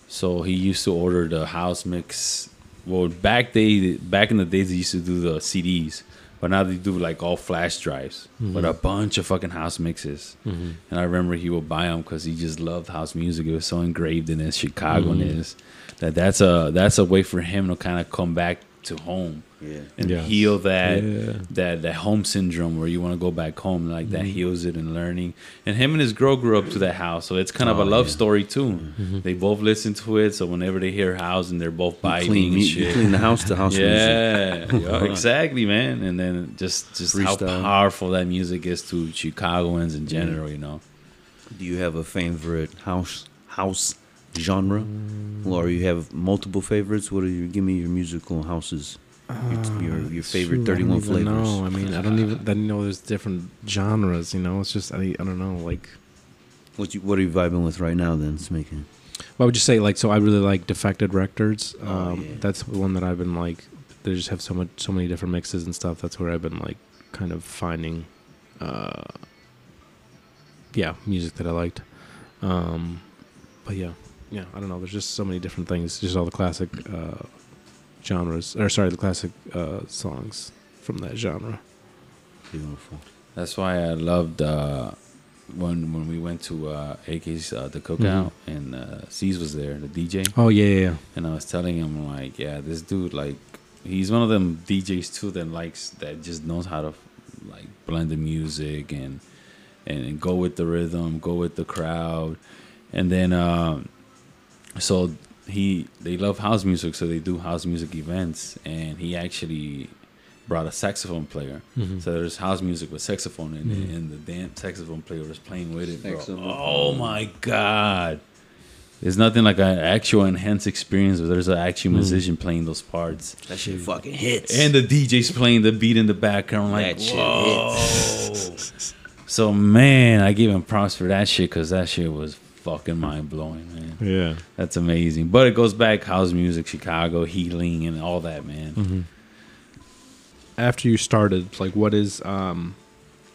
So he used to order the house mix. Well, back day back in the days they used to do the CDs, but now they do like all flash drives mm-hmm. with a bunch of fucking house mixes. Mm-hmm. And I remember he would buy them because he just loved house music. It was so engraved in his Chicagoness mm-hmm. that that's a that's a way for him to kind of come back to home Yeah. and Yes. heal that Yeah. that that home syndrome where you want to go back home like that mm-hmm. heals it and learning and him and his girl grew up to that house so it's kind of Oh, a love yeah. story too mm-hmm. they both listen to it so whenever they hear house and they're both biting Clean, and me- shit clean the house to house music. yeah, yeah, exactly man and then just just how powerful that music is to chicagoans in mm-hmm. general you know Do you have a favorite house house genre, mm. or you have multiple favorites? What are you? Give me your musical houses. Your your, your favorite Shoot, I don't flavors. know. I mean, I don't even. I know there's different genres. You know, it's just I, I don't know. Like, What you what are you vibing with right now? Then it's making. what would you say? Like, so I really like Defected Records. Um, Oh, yeah. That's the one that I've been like. They just have so much, so many different mixes and stuff. That's where I've been like, kind of finding, uh, yeah, music that I liked. Um, but yeah, yeah, I don't know. There's just so many different things. Just all the classic uh, genres, or sorry, the classic uh, songs from that genre. Beautiful. That's why I loved uh, when when we went to uh, AK's uh, the cookout and uh, C's was there, the DJ, Oh yeah, yeah, yeah. and I was telling him like, yeah, this dude like he's one of them DJs too that likes that just knows how to like blend the music and and, and go with the rhythm, go with the crowd, and then um, so he they love house music, so they do house music events, and he actually brought a saxophone player. Mm-hmm. So there's house music with saxophone in it, mm-hmm. and the damn saxophone player was playing with it, bro. Oh my god! There's nothing like an actual enhanced experience where there's an actual mm. musician playing those parts. That shit fucking hits. And the DJ's playing the beat in the background. Like, That shit whoa. So, man, I give him props for that shit because that shit was fucking mind blowing, man. Yeah. That's amazing. But it goes back house music, Chicago, healing, and all that, man. After you started, like, what is um?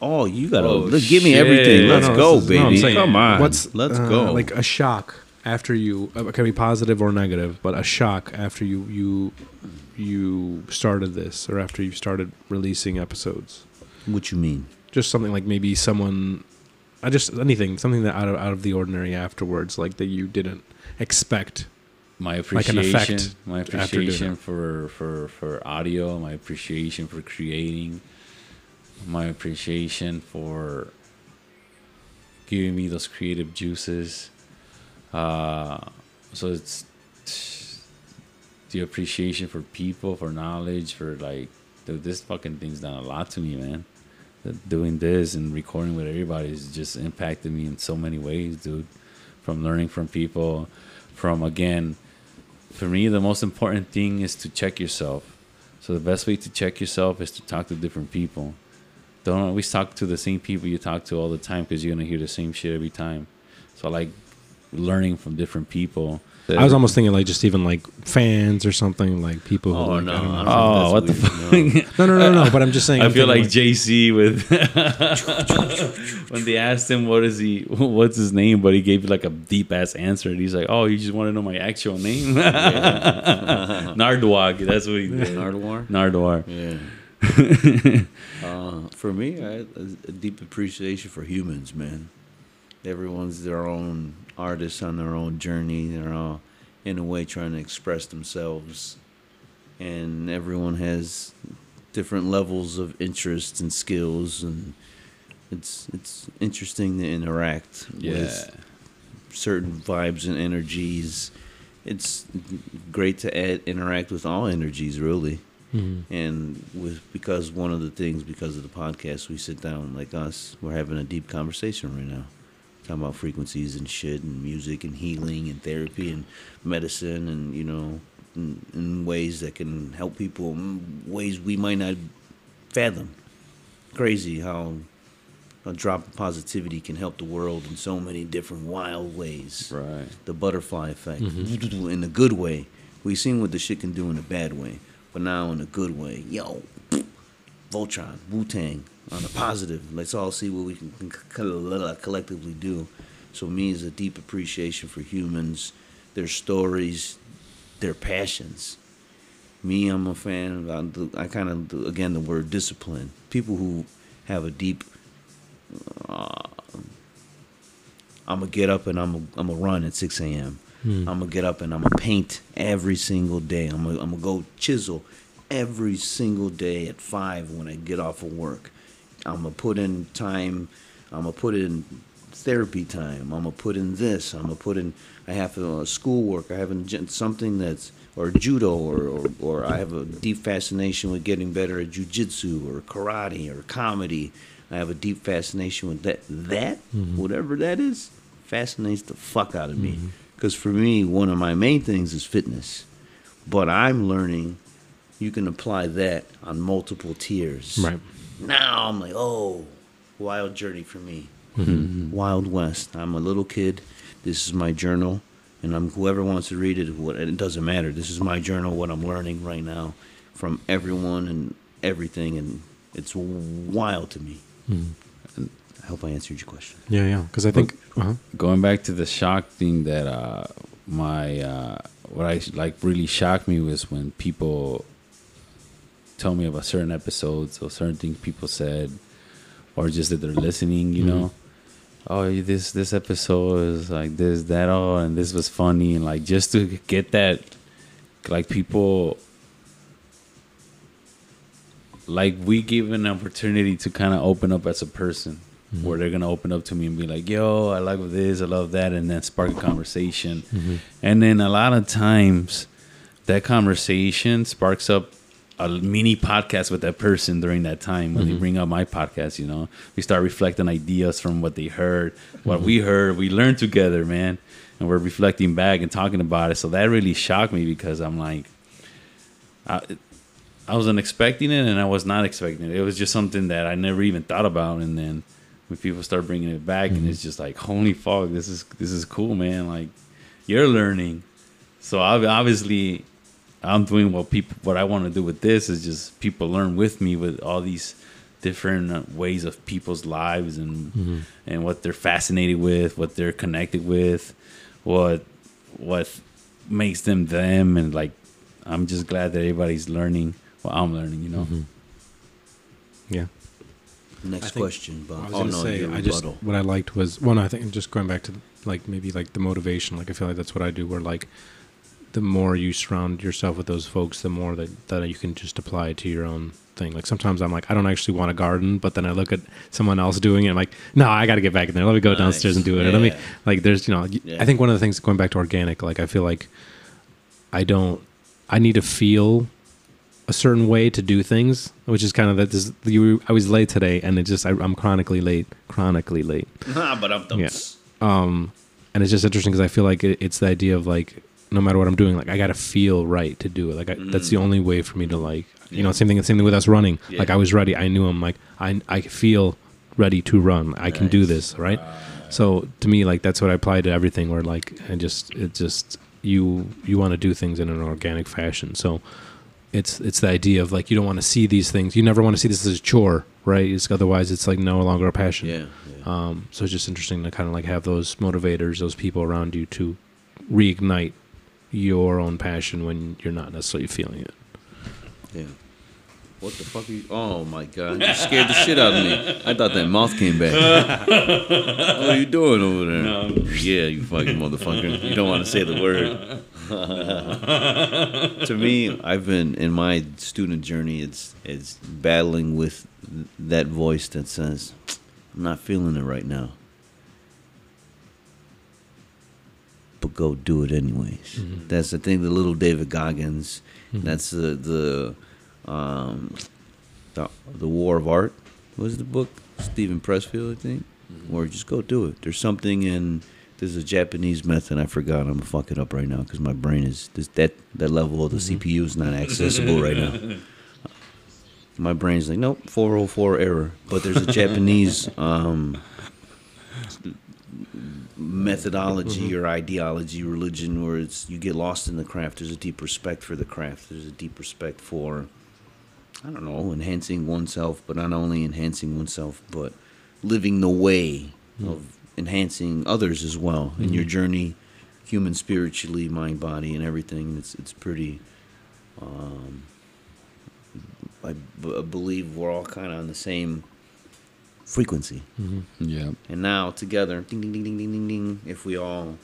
oh, you gotta Oh, look, give me shit. everything. No, Let's no, go, this is- no, baby. saying, Come on. What's let's uh, go. Like a shock after you uh, it can be positive or negative, but a shock after you you you started this or after you started releasing episodes. what you mean? Just something like maybe someone, I just anything, something that out of out of the ordinary afterwards, like that you didn't expect. My Like an appreciation, effect my appreciation for, for, for audio, my appreciation for creating, my appreciation for giving me those creative juices. Uh, so it's the appreciation for people, for knowledge, for like, dude, this fucking thing's done a lot to me, man. Doing this and recording with everybody has just impacted me in so many ways, dude. From learning from people, from again, for me, the most important thing is to check yourself. So the best way to check yourself is to talk to different people. Don't always talk to the same people you talk to all the time because you're gonna hear the same shit every time. So I like learning from different people. I was almost thinking like just even like fans or something like people. Who, Oh like, no! I don't know. I Oh, think what the that's weird, no. no, no, no, no. But I'm just saying. I I'm feel like thinking, JC with when they asked him what is he, what's his name, but he gave like a deep ass answer, and he's like, "Oh, you just want to know my actual name, Nardwag." That's what he did. Nardwuar? Nardwuar. Yeah. uh, for me, I had a, a deep appreciation for humans, man. Everyone's their own artist on their own journey. They're all, in a way, trying to express themselves, and everyone has different levels of interest and skills, and it's it's interesting to interact Yeah. with certain vibes and energies. It's great to add, interact with all energies, really mm-hmm. and with because one of the things because of the podcast we sit down like us we're having a deep conversation right now talking about frequencies and shit and music and healing and therapy and medicine and you know in, in ways that can help people in ways we might not fathom crazy how a drop of positivity can help the world in so many different wild ways Right. the butterfly effect mm-hmm. in the good way. We've seen what the shit can do in a bad way, but now in a good way. Yo, Voltron, Wu Tang, on a positive. Let's all see what we can can co- uh, collectively do. So me is a deep appreciation for humans, their stories, their passions. Me, I'm a fan. Of, I, I kind of again the word discipline. People who have a deep uh, I'm gonna get up and I'm gonna, I'm gonna run at 6 a.m. Hmm. I'm gonna get up and I'm gonna paint every single day. I'm gonna, I'm gonna go chisel every single day at five when I get off of work. I'm gonna put in time. I'm gonna put in therapy time. I'm gonna put in this. I'm gonna put in. I have uh, schoolwork. I have an something that's or judo or, or or I have a deep fascination with getting better at jujitsu or karate or comedy. I have a deep fascination with that. That whatever that is fascinates the fuck out of me. Because for me, one of my main things is fitness. But I'm learning you can apply that on multiple tiers. Right. Now I'm like, oh, wild journey for me. Wild West. I'm a little kid. This is my journal, and I'm whoever wants to read it. What it doesn't matter. This is my journal. What I'm learning right now from everyone and everything, and it's wild to me. I hope I answered your question. Yeah, yeah. Because I think. Uh-huh. going back to the shock thing that uh my uh what I like really shocked me was when people tell me about certain episodes or certain things people said or just that they're listening, you know. Mm-hmm. Oh, this this episode is like this, that, oh, and this was funny, and like just to get that, like people, like we give an opportunity to kind of open up as a person, mm-hmm. where they're gonna open up to me and be like, "Yo, I like this, I love that," and then spark a conversation, mm-hmm. and then a lot of times, that conversation sparks up a mini podcast with that person during that time when they mm-hmm. bring up my podcast. You know, we start reflecting ideas from what they heard, what we mm-hmm. heard, we learned together, man, and we're reflecting back and talking about it. So that really shocked me because I'm like, I, I wasn't expecting it, and I was not expecting it. It was just something that I never even thought about, and then when people start bringing it back, and it's mm-hmm. just like, holy fuck, this is this is cool, man. Like you're learning, so ob- obviously I'm doing what people what I want to do with this is just people learn with me with all these different uh, ways of people's lives and and what they're fascinated with, what they're connected with, what what makes them them, and like I'm just glad that everybody's learning what I'm learning. You know, Yeah. Next I think- question, Bob. I was oh gonna no, say, I just rebuttal. what I liked was one. I think just going back to like maybe like the motivation. Like I feel like that's what I do. Where like the more you surround yourself with those folks, the more that that you can just apply it to your own thing. Like sometimes I'm like, I don't actually want a garden, but then I look at someone else doing it. I'm like, no, I got to get back in there. Let me go Nice. downstairs and do it. And let me like, there's you know, Yeah. I think one of the things going back to organic, like I feel like I don't, I need to feel a certain way to do things, which is kind of that. This, you, I was late today, and it just I, I'm chronically late, chronically late. But I'm Yeah. Um, and it's just interesting because I feel like it, it's the idea of like no matter what I'm doing, like I got to feel right to do it. Like I, that's the only way for me to like you know same thing. Same thing with us running. Yeah. Like I was ready. I knew I'm like I I feel ready to run. I can do this right. So to me, like that's what I apply to everything. Where like I just it just you you want to do things in an organic fashion. So it's it's the idea of like you don't want to see these things. You never want to see this as a chore, right? It's otherwise it's like no longer a passion. Yeah. yeah. Um, so it's just interesting to kind of like have those motivators, those people around you to reignite your own passion when you're not necessarily feeling it. Yeah. What the fuck? Are you? Oh my god! You scared the shit out of me. I thought that mouth came back. what are you doing over there? Yeah, you fucking motherfucker. You don't want to say the word. to me, I've been in my student journey. It's it's battling with that voice that says, "I'm not feeling it right now." But go do it anyways. That's the thing. The little David Goggins. That's the the um, the, the War of Art was the book Steven Pressfield, I think. Or just go do it. There's something in there's a Japanese method. I forgot. I'm gonna fuck it up right now because my brain is this, that that level of the CPU is not accessible right now. My brain's like nope, 404 error. But there's a Japanese um, methodology mm-hmm. or ideology, religion, where it's you get lost in the craft. There's a deep respect for the craft. There's a deep respect for I don't know, enhancing oneself, but not only enhancing oneself, but living the way mm. of enhancing others as well in your mm-hmm. journey, human, spiritually, mind, body, and everything. It's it's pretty. Um, I b- believe we're all kind of on the same frequency, mm-hmm. Yeah. and now together, ding ding ding ding ding ding ding. If we all,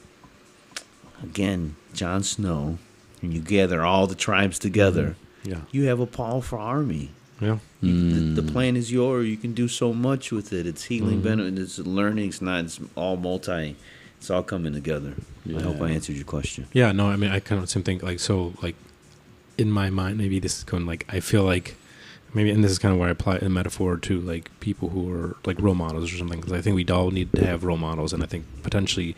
again, Jon Snow, and you gather all the tribes together, mm-hmm. Yeah. you have a powerful army. Yeah. You, the, the mm. plan is yours. You can do so much with it. It's healing, mm-hmm. benefit. It's learning. It's not. It's all multi. It's all coming together. I hope I answered your question. Yeah, no, I mean, I kind of same thing. Like, so, like, in my mind, maybe this is going like I feel like maybe, and this is kind of where I apply a metaphor to like people who are like role models or something. Because I think we all need to have role models, and I think potentially,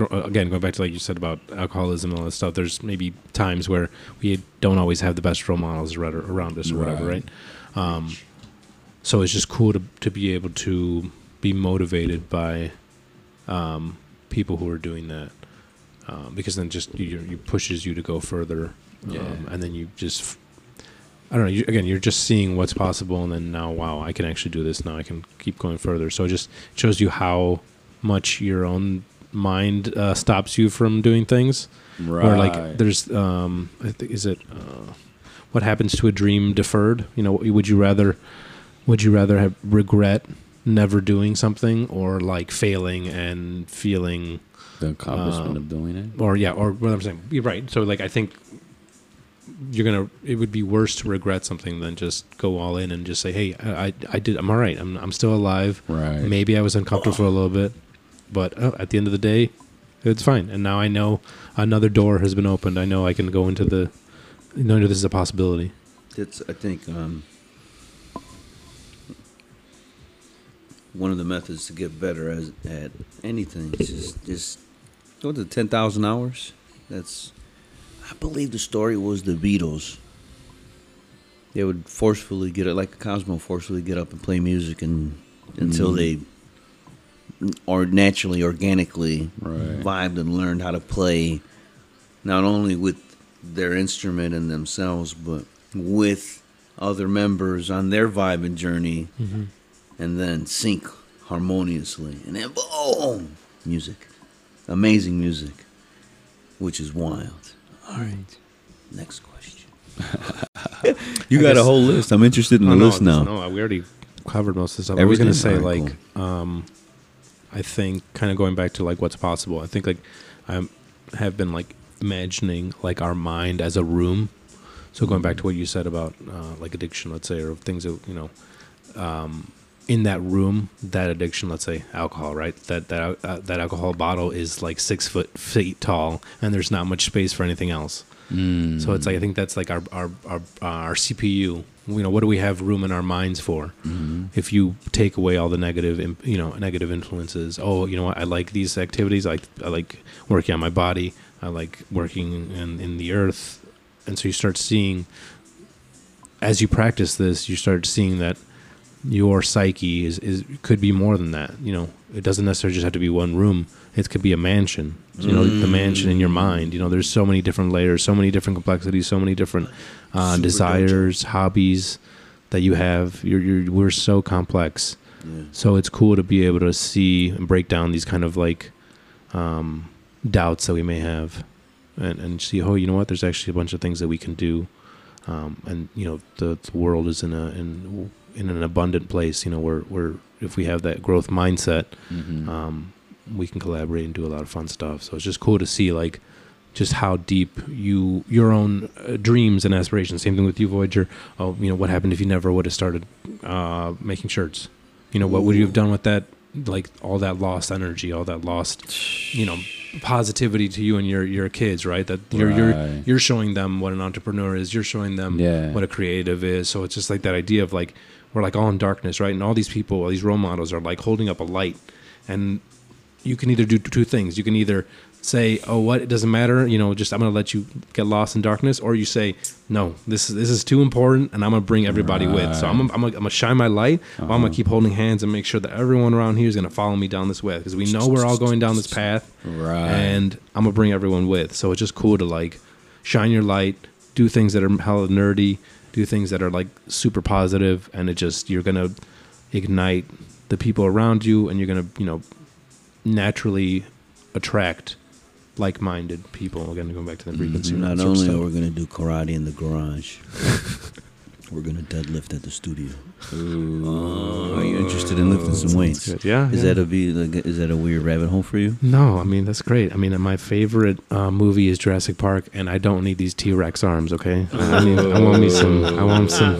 uh, again, going back to like you said about alcoholism and all that stuff. There's maybe times where we don't always have the best role models ar- around us or whatever, Right. right? Um, so it's just cool to to be able to be motivated by um, people who are doing that um, because then just you, you pushes you to go further Yeah. um, and then you just I don't know you, again you're just seeing what's possible and then now wow I can actually do this now I can keep going further so it just shows you how much your own mind uh, stops you from doing things Right. or like there's um I think is it uh, what happens to a dream deferred you know would you rather would you rather have regret never doing something or like failing and feeling the accomplishment uh, of doing it. or yeah or what i'm saying you're right so like i think you're gonna it would be worse to regret something than just go all in and just say hey i i, I did i'm all right i'm, I'm still alive Right. maybe i was uncomfortable for a little bit but uh, at the end of the day it's fine and now i know another door has been opened i know i can go into the I know this is a possibility It's. I think um, one of the methods to get better as at anything is just just go to ten thousand hours. That's. I believe the story was the Beatles. They would forcefully get it like Cosmo forcefully get up and play music and until mm-hmm. they or naturally organically Right. vibed and learned how to play not only with their instrument and themselves but with other members on their vibe and journey mm-hmm. and then sync harmoniously. And then boom! Music. Amazing music which is wild all right next question you I got a whole list i'm interested in the no, list now No, we already covered most of the stuff. I was going to say, Everything? like, Alright, um, I think kind of going back to like what's possible. I think like I have been like imagining like our mind as a room. So going back to what you said about uh, like addiction, let's say, or things that you know, um, in that room, that addiction, let's say alcohol, right? That that uh, that alcohol bottle is like six foot feet tall, and there's not much space for anything else. Mm. So it's like I think that's like our our our, our CPU. You know, what do we have room in our minds for? If you take away all the negative, you know, negative influences. Oh, you know what? I like these activities. I I like working on my body. I like working in in the earth. And so you start seeing, as you practice this, you start seeing that your psyche is, is could be more than that. You know, it doesn't necessarily just have to be one room. It could be a mansion. You know, the mansion in your mind. You know, there's so many different layers, so many different complexities, so many different uh, desires, hobbies that you have. You're, you're we're so complex. Yeah. So it's cool to be able to see and break down these kind of like um, doubts that we may have, and and see, oh, you know what? There's actually a bunch of things that we can do um, and you know the, the world is in a in in an abundant place. You know, where where if we have that growth mindset, Mhm. um, we can collaborate and do a lot of fun stuff. So it's just cool to see like just how deep you your own uh, dreams and aspirations. Same thing with you, Voyager. Oh, you know what happened if you never would have started uh, making shirts? You know what would you have done with that? Like all that lost energy, all that lost, you know, positivity to you and your your kids, right? That you're you're you're showing them what an entrepreneur is. You're showing them Yeah. what a creative is. So it's just like that idea of like we're like all in darkness, right? And all these people, all these role models are like holding up a light, and you can either do two things. You can either say, "Oh, what? It doesn't matter," you know, just I'm going to let you get lost in darkness, or you say, "No, this is this is too important, and I'm going to bring everybody with." So I'm gonna, I'm gonna, I'm gonna shine my light. While I'm gonna uh-huh. keep holding hands and make sure that everyone around here is going to follow me down this way because we know we're all going down this path Right. and I'm gonna bring everyone with. So it's just cool to like shine your light, do things that are hella nerdy, do things that are like super positive, and it just you're gonna ignite the people around you, and you're gonna you know naturally attract like-minded people. Again, going back to the frequency. Mm-hmm. Not sort of only are we gonna do karate in the garage, we're gonna deadlift at the studio. Ooh. Are you interested in lifting some weights? good. Yeah, Is yeah. that a be like, is that a weird rabbit hole for you? No, I mean that's great. I mean my favorite uh, movie is Jurassic Park, and I don't need these T Rex arms. Okay, I, need, I want me some. I want some.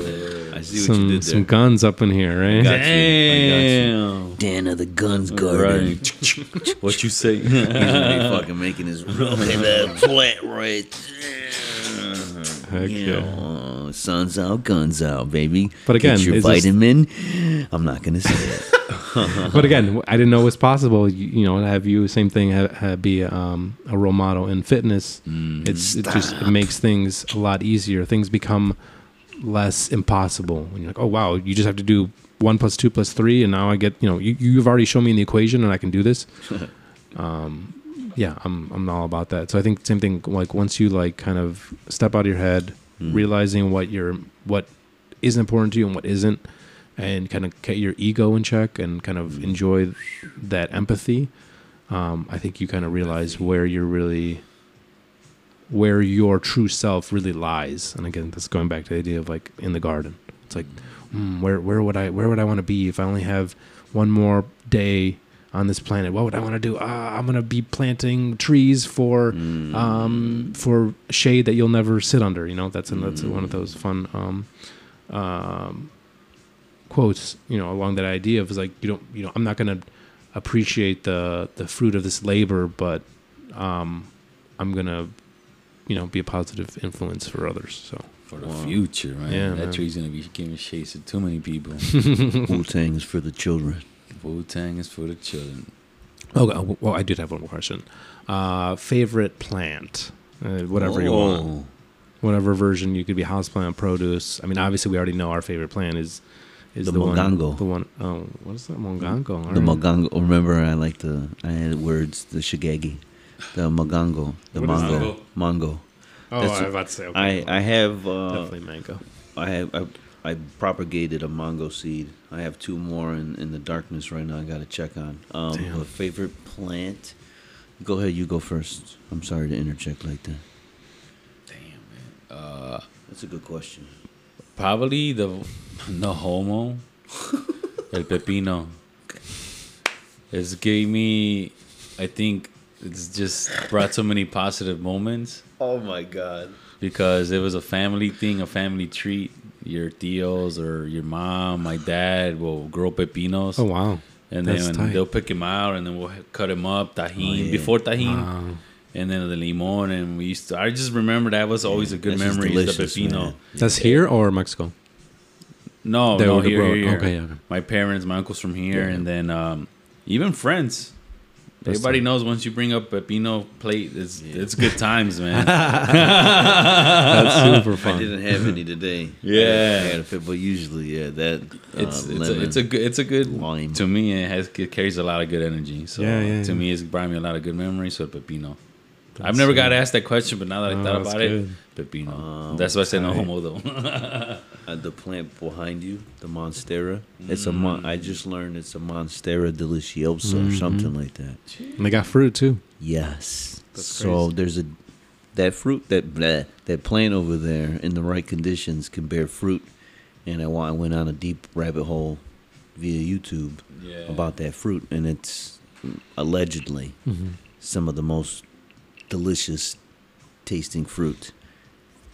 I Some, some guns up in here, right? Got you. Damn. Dan of the Guns Garden. Right. what you say? He's really fucking making his look at that plant right there. Heck You yeah. Know, sun's out, guns out, baby. But again, Get your is this- vitamin. I'm not gonna say it. but again, I didn't know it was possible. You, you know, to have you same thing have, have be um, a role model in fitness. it's it just it makes things a lot easier. Things become less impossible when you're like, oh wow, you just have to do one plus two plus three, and now I get you know you you've already shown me in the equation, and I can do this. um, yeah, I'm I'm all about that. So I think same thing. Like once you like kind of step out of your head, realizing what your what is important to you and what isn't, and kind of get your ego in check and kind of enjoy that empathy. Um, I think you kind of realize where you're really, where your true self really lies. And again, that's going back to the idea of like in the garden. It's like, mm, where where would I where would I want to be if I only have one more day on this planet? What would I want to do? Ah, I'm gonna be planting trees for um, for shade that you'll never sit under. You know, that's that's one of those fun um, um, quotes. You know, along that idea of like you don't you know I'm not gonna appreciate the the fruit of this labor, but um, I'm gonna you know be a positive influence for others. So For the future, man. Yeah, that man. tree's gonna be giving shades to too many people. Wu Tang is for the children. Wu Tang is for the children. oh well, I did have one more question. Uh, favorite plant, uh, whatever you want. Oh. whatever version you could be houseplant produce. I mean, obviously, we already know our favorite plant is is The the, mongango. One, the one oh, what is that mongango? All The right. Magango. Remember, I like the. I had words. The shigegi, the Magango, the What mango, mango. Oh, That's I was about to say. I I have. Uh, definitely mango. I have. I, I propagated a mango seed. I have two more in, in the darkness right now. I got to check on. Um, Damn. a favorite plant. Go ahead. You go first. I'm sorry to interject like that. Damn, man. Uh, That's a good question. probably the the homo, el pepino. It's gave me, I think, it's just brought so many positive moments Oh my god. because it was a family thing, a family treat. Your tios or your mom, my dad will grow pepinos. Oh wow. And That's then tight. they'll pick him out, and then we'll cut him up, Tajín, yeah. before Tajín, Wow. and then the limon. And we used to. I just remember that was always a good That's memory. The delicious, pepino. man. That's here or Mexico? No, They no, here, here, here. okay, okay. My parents, my uncles from here, Yeah. and then um, even friends. That's Everybody knows once you bring up a pepino plate, it's it's good times, man. That's super fun. I didn't have any today. Yeah. I had a fit, but usually, yeah, that uh, It's it's a, it's a good it's a good lime. to me. It has it carries a lot of good energy. So Yeah, yeah, to yeah. me, it's brought me a lot of good memories. So pepino. I've never it. got asked that question, but now that I Oh, thought about good. it, pepino. Um, That's why I said no homo though. Uh, the plant behind you, the monstera. It's a mon- I just learned it's a monstera deliciosa or Mhm. something like that. And they got fruit too. Yes. That's so crazy. there's a that fruit that bleh, that plant over there in the right conditions can bear fruit. And I, I went on a deep rabbit hole via YouTube Yeah. about that fruit, and it's allegedly some of the most delicious tasting fruit.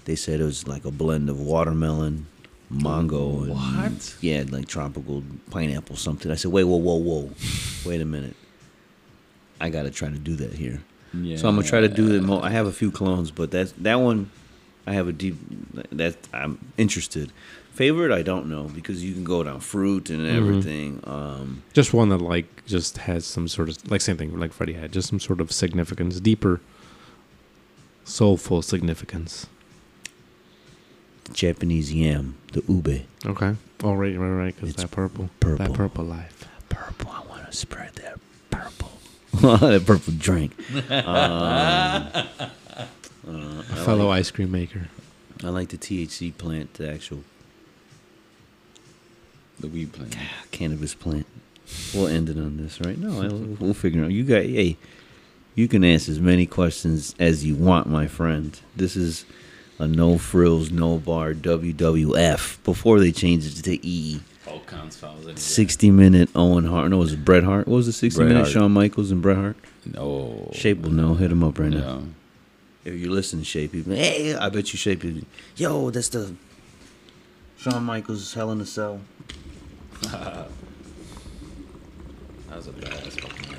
They said it was like a blend of watermelon, mango, and What? yeah, like tropical pineapple something. I said, wait, whoa, whoa, whoa, wait a minute. I gotta try to do that here. Yeah. So I'm gonna try to do it. Mo- I have a few clones, but that's that one. I have a deep that I'm interested. Favorite, I don't know because you can go down fruit and everything. Um, Just one that like just has some sort of like same thing like Freddie had, just some sort of significance, deeper, soulful significance. Japanese yam, the ube, Okay. Oh right, right, right. Because that purple, purple. that purple life. purple. I want to spread that purple, that purple drink. Um, uh, A fellow ice cream maker. I like the THC plant, the actual the weed plant. cannabis plant. We'll end it on this, right? No, I'll- we'll figure it out. You got, hey, you can ask as many questions as you want, my friend. This is a no frills, no bar WWF before they changed it to E. All of fouls. 60 minute Owen Hart. No, it was Bret Hart. What was the 60 Bret minute Hart. Shawn Michaels and Bret Hart? No. Shape will know. Hit him up right now. If you're listening, Shape, hey, I bet you Shape, yo, that's the Shawn Michaels Hell in a Cell. That was a badass fucking.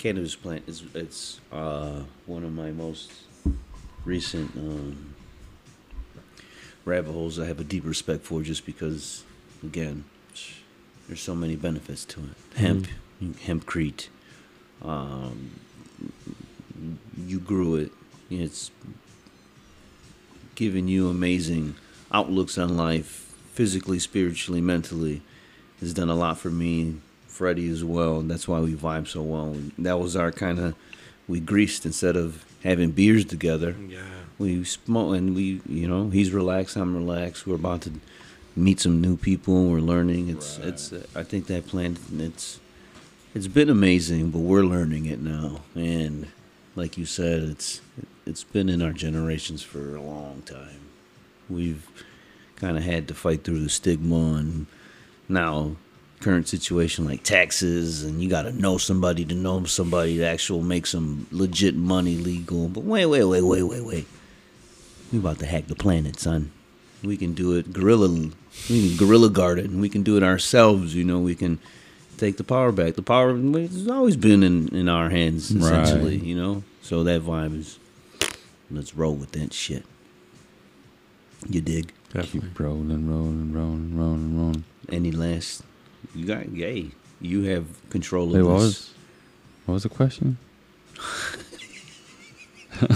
Cannabis plant is it's uh, one of my most recent um, rabbit holes I have a deep respect for just because again there's so many benefits to it. Hemp hempcrete um, you grew it. It's given you amazing outlooks on life physically spiritually mentally. Has done a lot for me Freddie as well and that's why we vibe so well. That was our kind of we greased instead of having beers together. Yeah. we smoke and we you know he's relaxed i'm relaxed. We're about to meet some new people we're learning. It's Right. it's i think that plan it's it's been amazing but we're learning it now. And like you said it's it's been in our generations for a long time. We've kind of had to fight through the stigma and now current situation like taxes and you got to know somebody to know somebody to actual make some legit money legal. But wait wait wait wait wait wait. We about to hack the planet son. We can do it guerrilla we can guerrilla garden we can do it ourselves you know. We can take the power back. The power has always been in, in our hands essentially Right. you know. So that vibe is let's roll with that shit. You dig? Definitely. Keep rolling, rolling, rolling, rolling, rolling. any last you got gay. you have control of Wait, this what was what was the question? Um,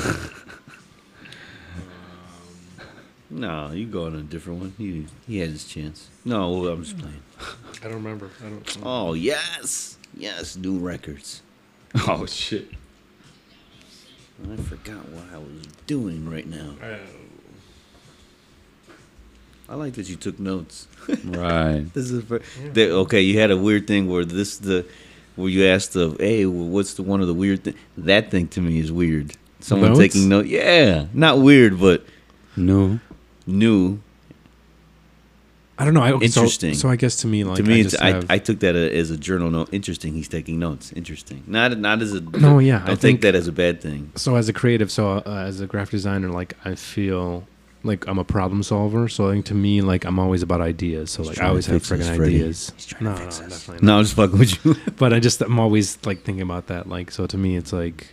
no you go on a different one he, he had his chance no i'm just playing I don't remember. I don't. oh yes yes new records Oh shit. i forgot what i was doing right now i like that you took notes Right. this is for, that- okay you had a weird thing where this the where you asked the hey well, what's the one of the weird thing that thing to me is weird someone Notes? taking note yeah not weird but No. new I don't know. I, okay, so- Interesting. So, I guess to me, like to me, I it's, just I, have, I took that as a journal note. Interesting. He's taking notes. Interesting. Not not as a No, yeah, Don't I take think- that as a bad thing. so as a creative, so uh, as a graphic designer, like I feel like I'm a problem solver. So I think to me, like I'm always about ideas. So like I always have fix us, friggin' Freddie. ideas. He's trying to no, fix no, us. definitely No, not. I'm just fucking with you. But I just I'm always like thinking about that. Like so to me, it's like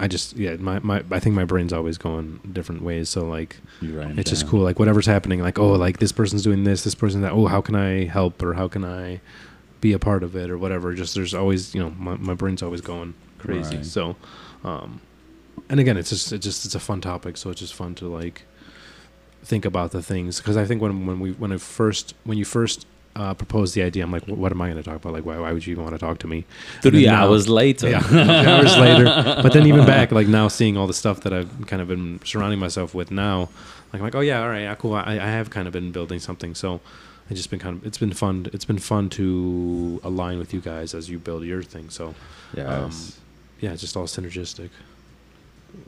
I just yeah my, my I think my brain's always going different ways. So like it's just cool. Like whatever's happening, like oh like this person's doing this, this person that. Oh how can I help or how can I be a part of it or whatever. Just there's always you know my my brain's always going crazy. Right. So, um, and again it's just it's just it's a fun topic. So it's just fun to like think about the things because I think when when we when I first when you first uh, proposed the idea, I'm like, what, what am I going to talk about? Like, why, why would you even want to talk to me? And Three then now- hours later. yeah, three hours later. But then even back, like now seeing all the stuff that I've kind of been surrounding myself with now, like I'm like, oh yeah, all right, yeah, cool. I, I have kind of been building something, so I just been kind of it's been fun. It's been fun to align with you guys as you build your thing. So Yes. Um, yeah, just all synergistic.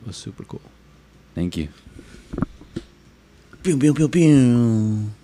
was super cool. Thank you. 冰冰冰冰。